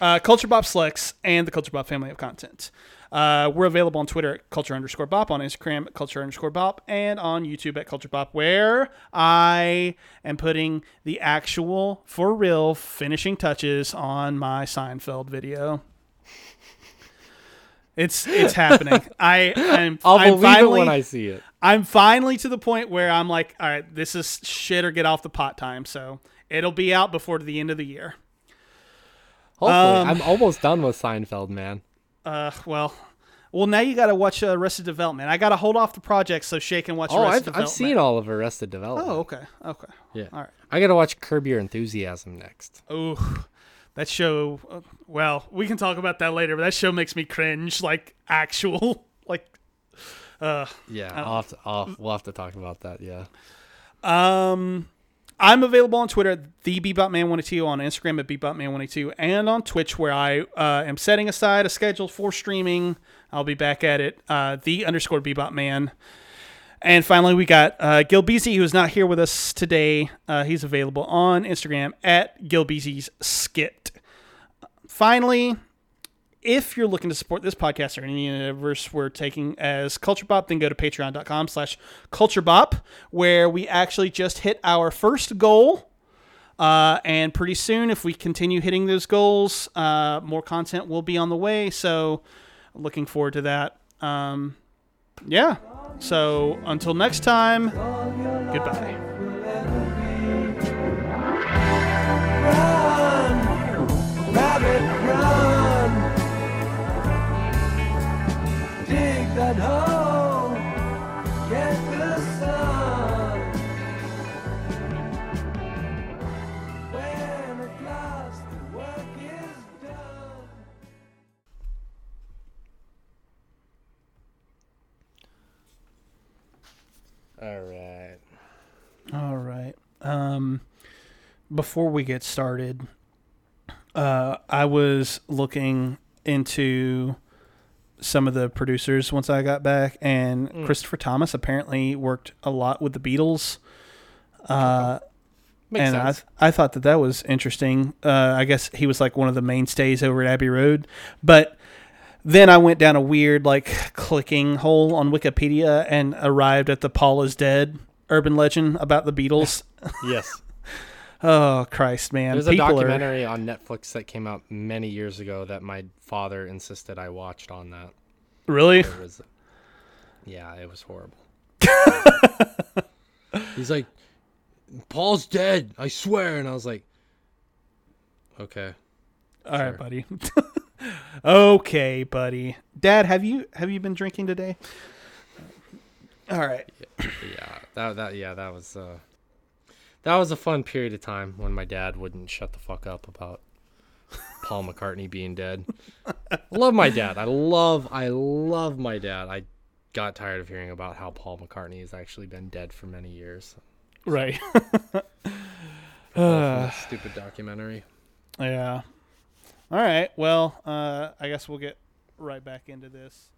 Uh, Culture Bop Slex and the Culture Bop family of content. Uh, we're available on Twitter at culture underscore bop, on Instagram at culture underscore bop, and on YouTube at culture bop, where I am putting the actual, for real, finishing touches on my Seinfeld video. It's it's happening. I I'm, I'll I'm believe finally it when I see it. I'm finally to the point where I'm like, all right, this is shit or get off the pot time. So it'll be out before the end of the year. Hopefully, Um, I'm almost done with Seinfeld, man. Uh, well, well now you got to watch uh, Arrested Development. I got to hold off the project so Shay can watch Oh, Arrested I've, Development. I've seen all of Arrested Development. Oh, okay, okay. yeah. all right. I gotta watch Curb Your Enthusiasm next. Oh, that show. uh, Well, we can talk about that later. But that show makes me cringe. Like actual, like. Uh, Yeah, I'll have to, I'll, we'll have to talk about that. Yeah. Um, I'm available on Twitter, at the BebopMan182, on Instagram at BebopMan182, and on Twitch, where I uh, am setting aside a schedule for streaming. I'll be back at it, uh, the underscore BebopMan. And finally, we got uh, Gil Beasy, who's not here with us today. Uh, he's available on Instagram at Gil Beasy's Skit. Finally, if you're looking to support this podcast or any universe we're taking as Culture Bop, then go to patreon.com slash Culture Bop, where we actually just hit our first goal. Uh, and pretty soon, if we continue hitting those goals, uh, more content will be on the way. So, looking forward to that. Um, yeah. So, until next time, goodbye. Dig that get the sun. When at last the work is done. All right. All right. Um, before we get started, uh, I was looking into some of the producers once I got back, and Christopher Thomas apparently worked a lot with the Beatles. Uh, Makes and sense. I I thought that that was interesting. Uh, I guess he was like one of the mainstays over at Abbey Road, but then I went down a weird like clicking hole on Wikipedia and arrived at the Paul is dead urban legend about the Beatles. yes. Oh Christ, man! There's a People are- documentary on Netflix that came out many years ago that my father insisted I watched on that. really It was, yeah, it was horrible. He's like, Paul's dead, I swear, and I was like, okay. all right, Sure. buddy. okay, buddy. Dad, have you have you been drinking today? All right. Yeah, that that yeah, that was uh, that was a fun period of time when my dad wouldn't shut the fuck up about Paul McCartney being dead. love my dad. I love I love my dad. I got tired of hearing about how Paul McCartney has actually been dead for many years. Right. Stupid documentary. Yeah. All right. Well, uh, I guess we'll get right back into this.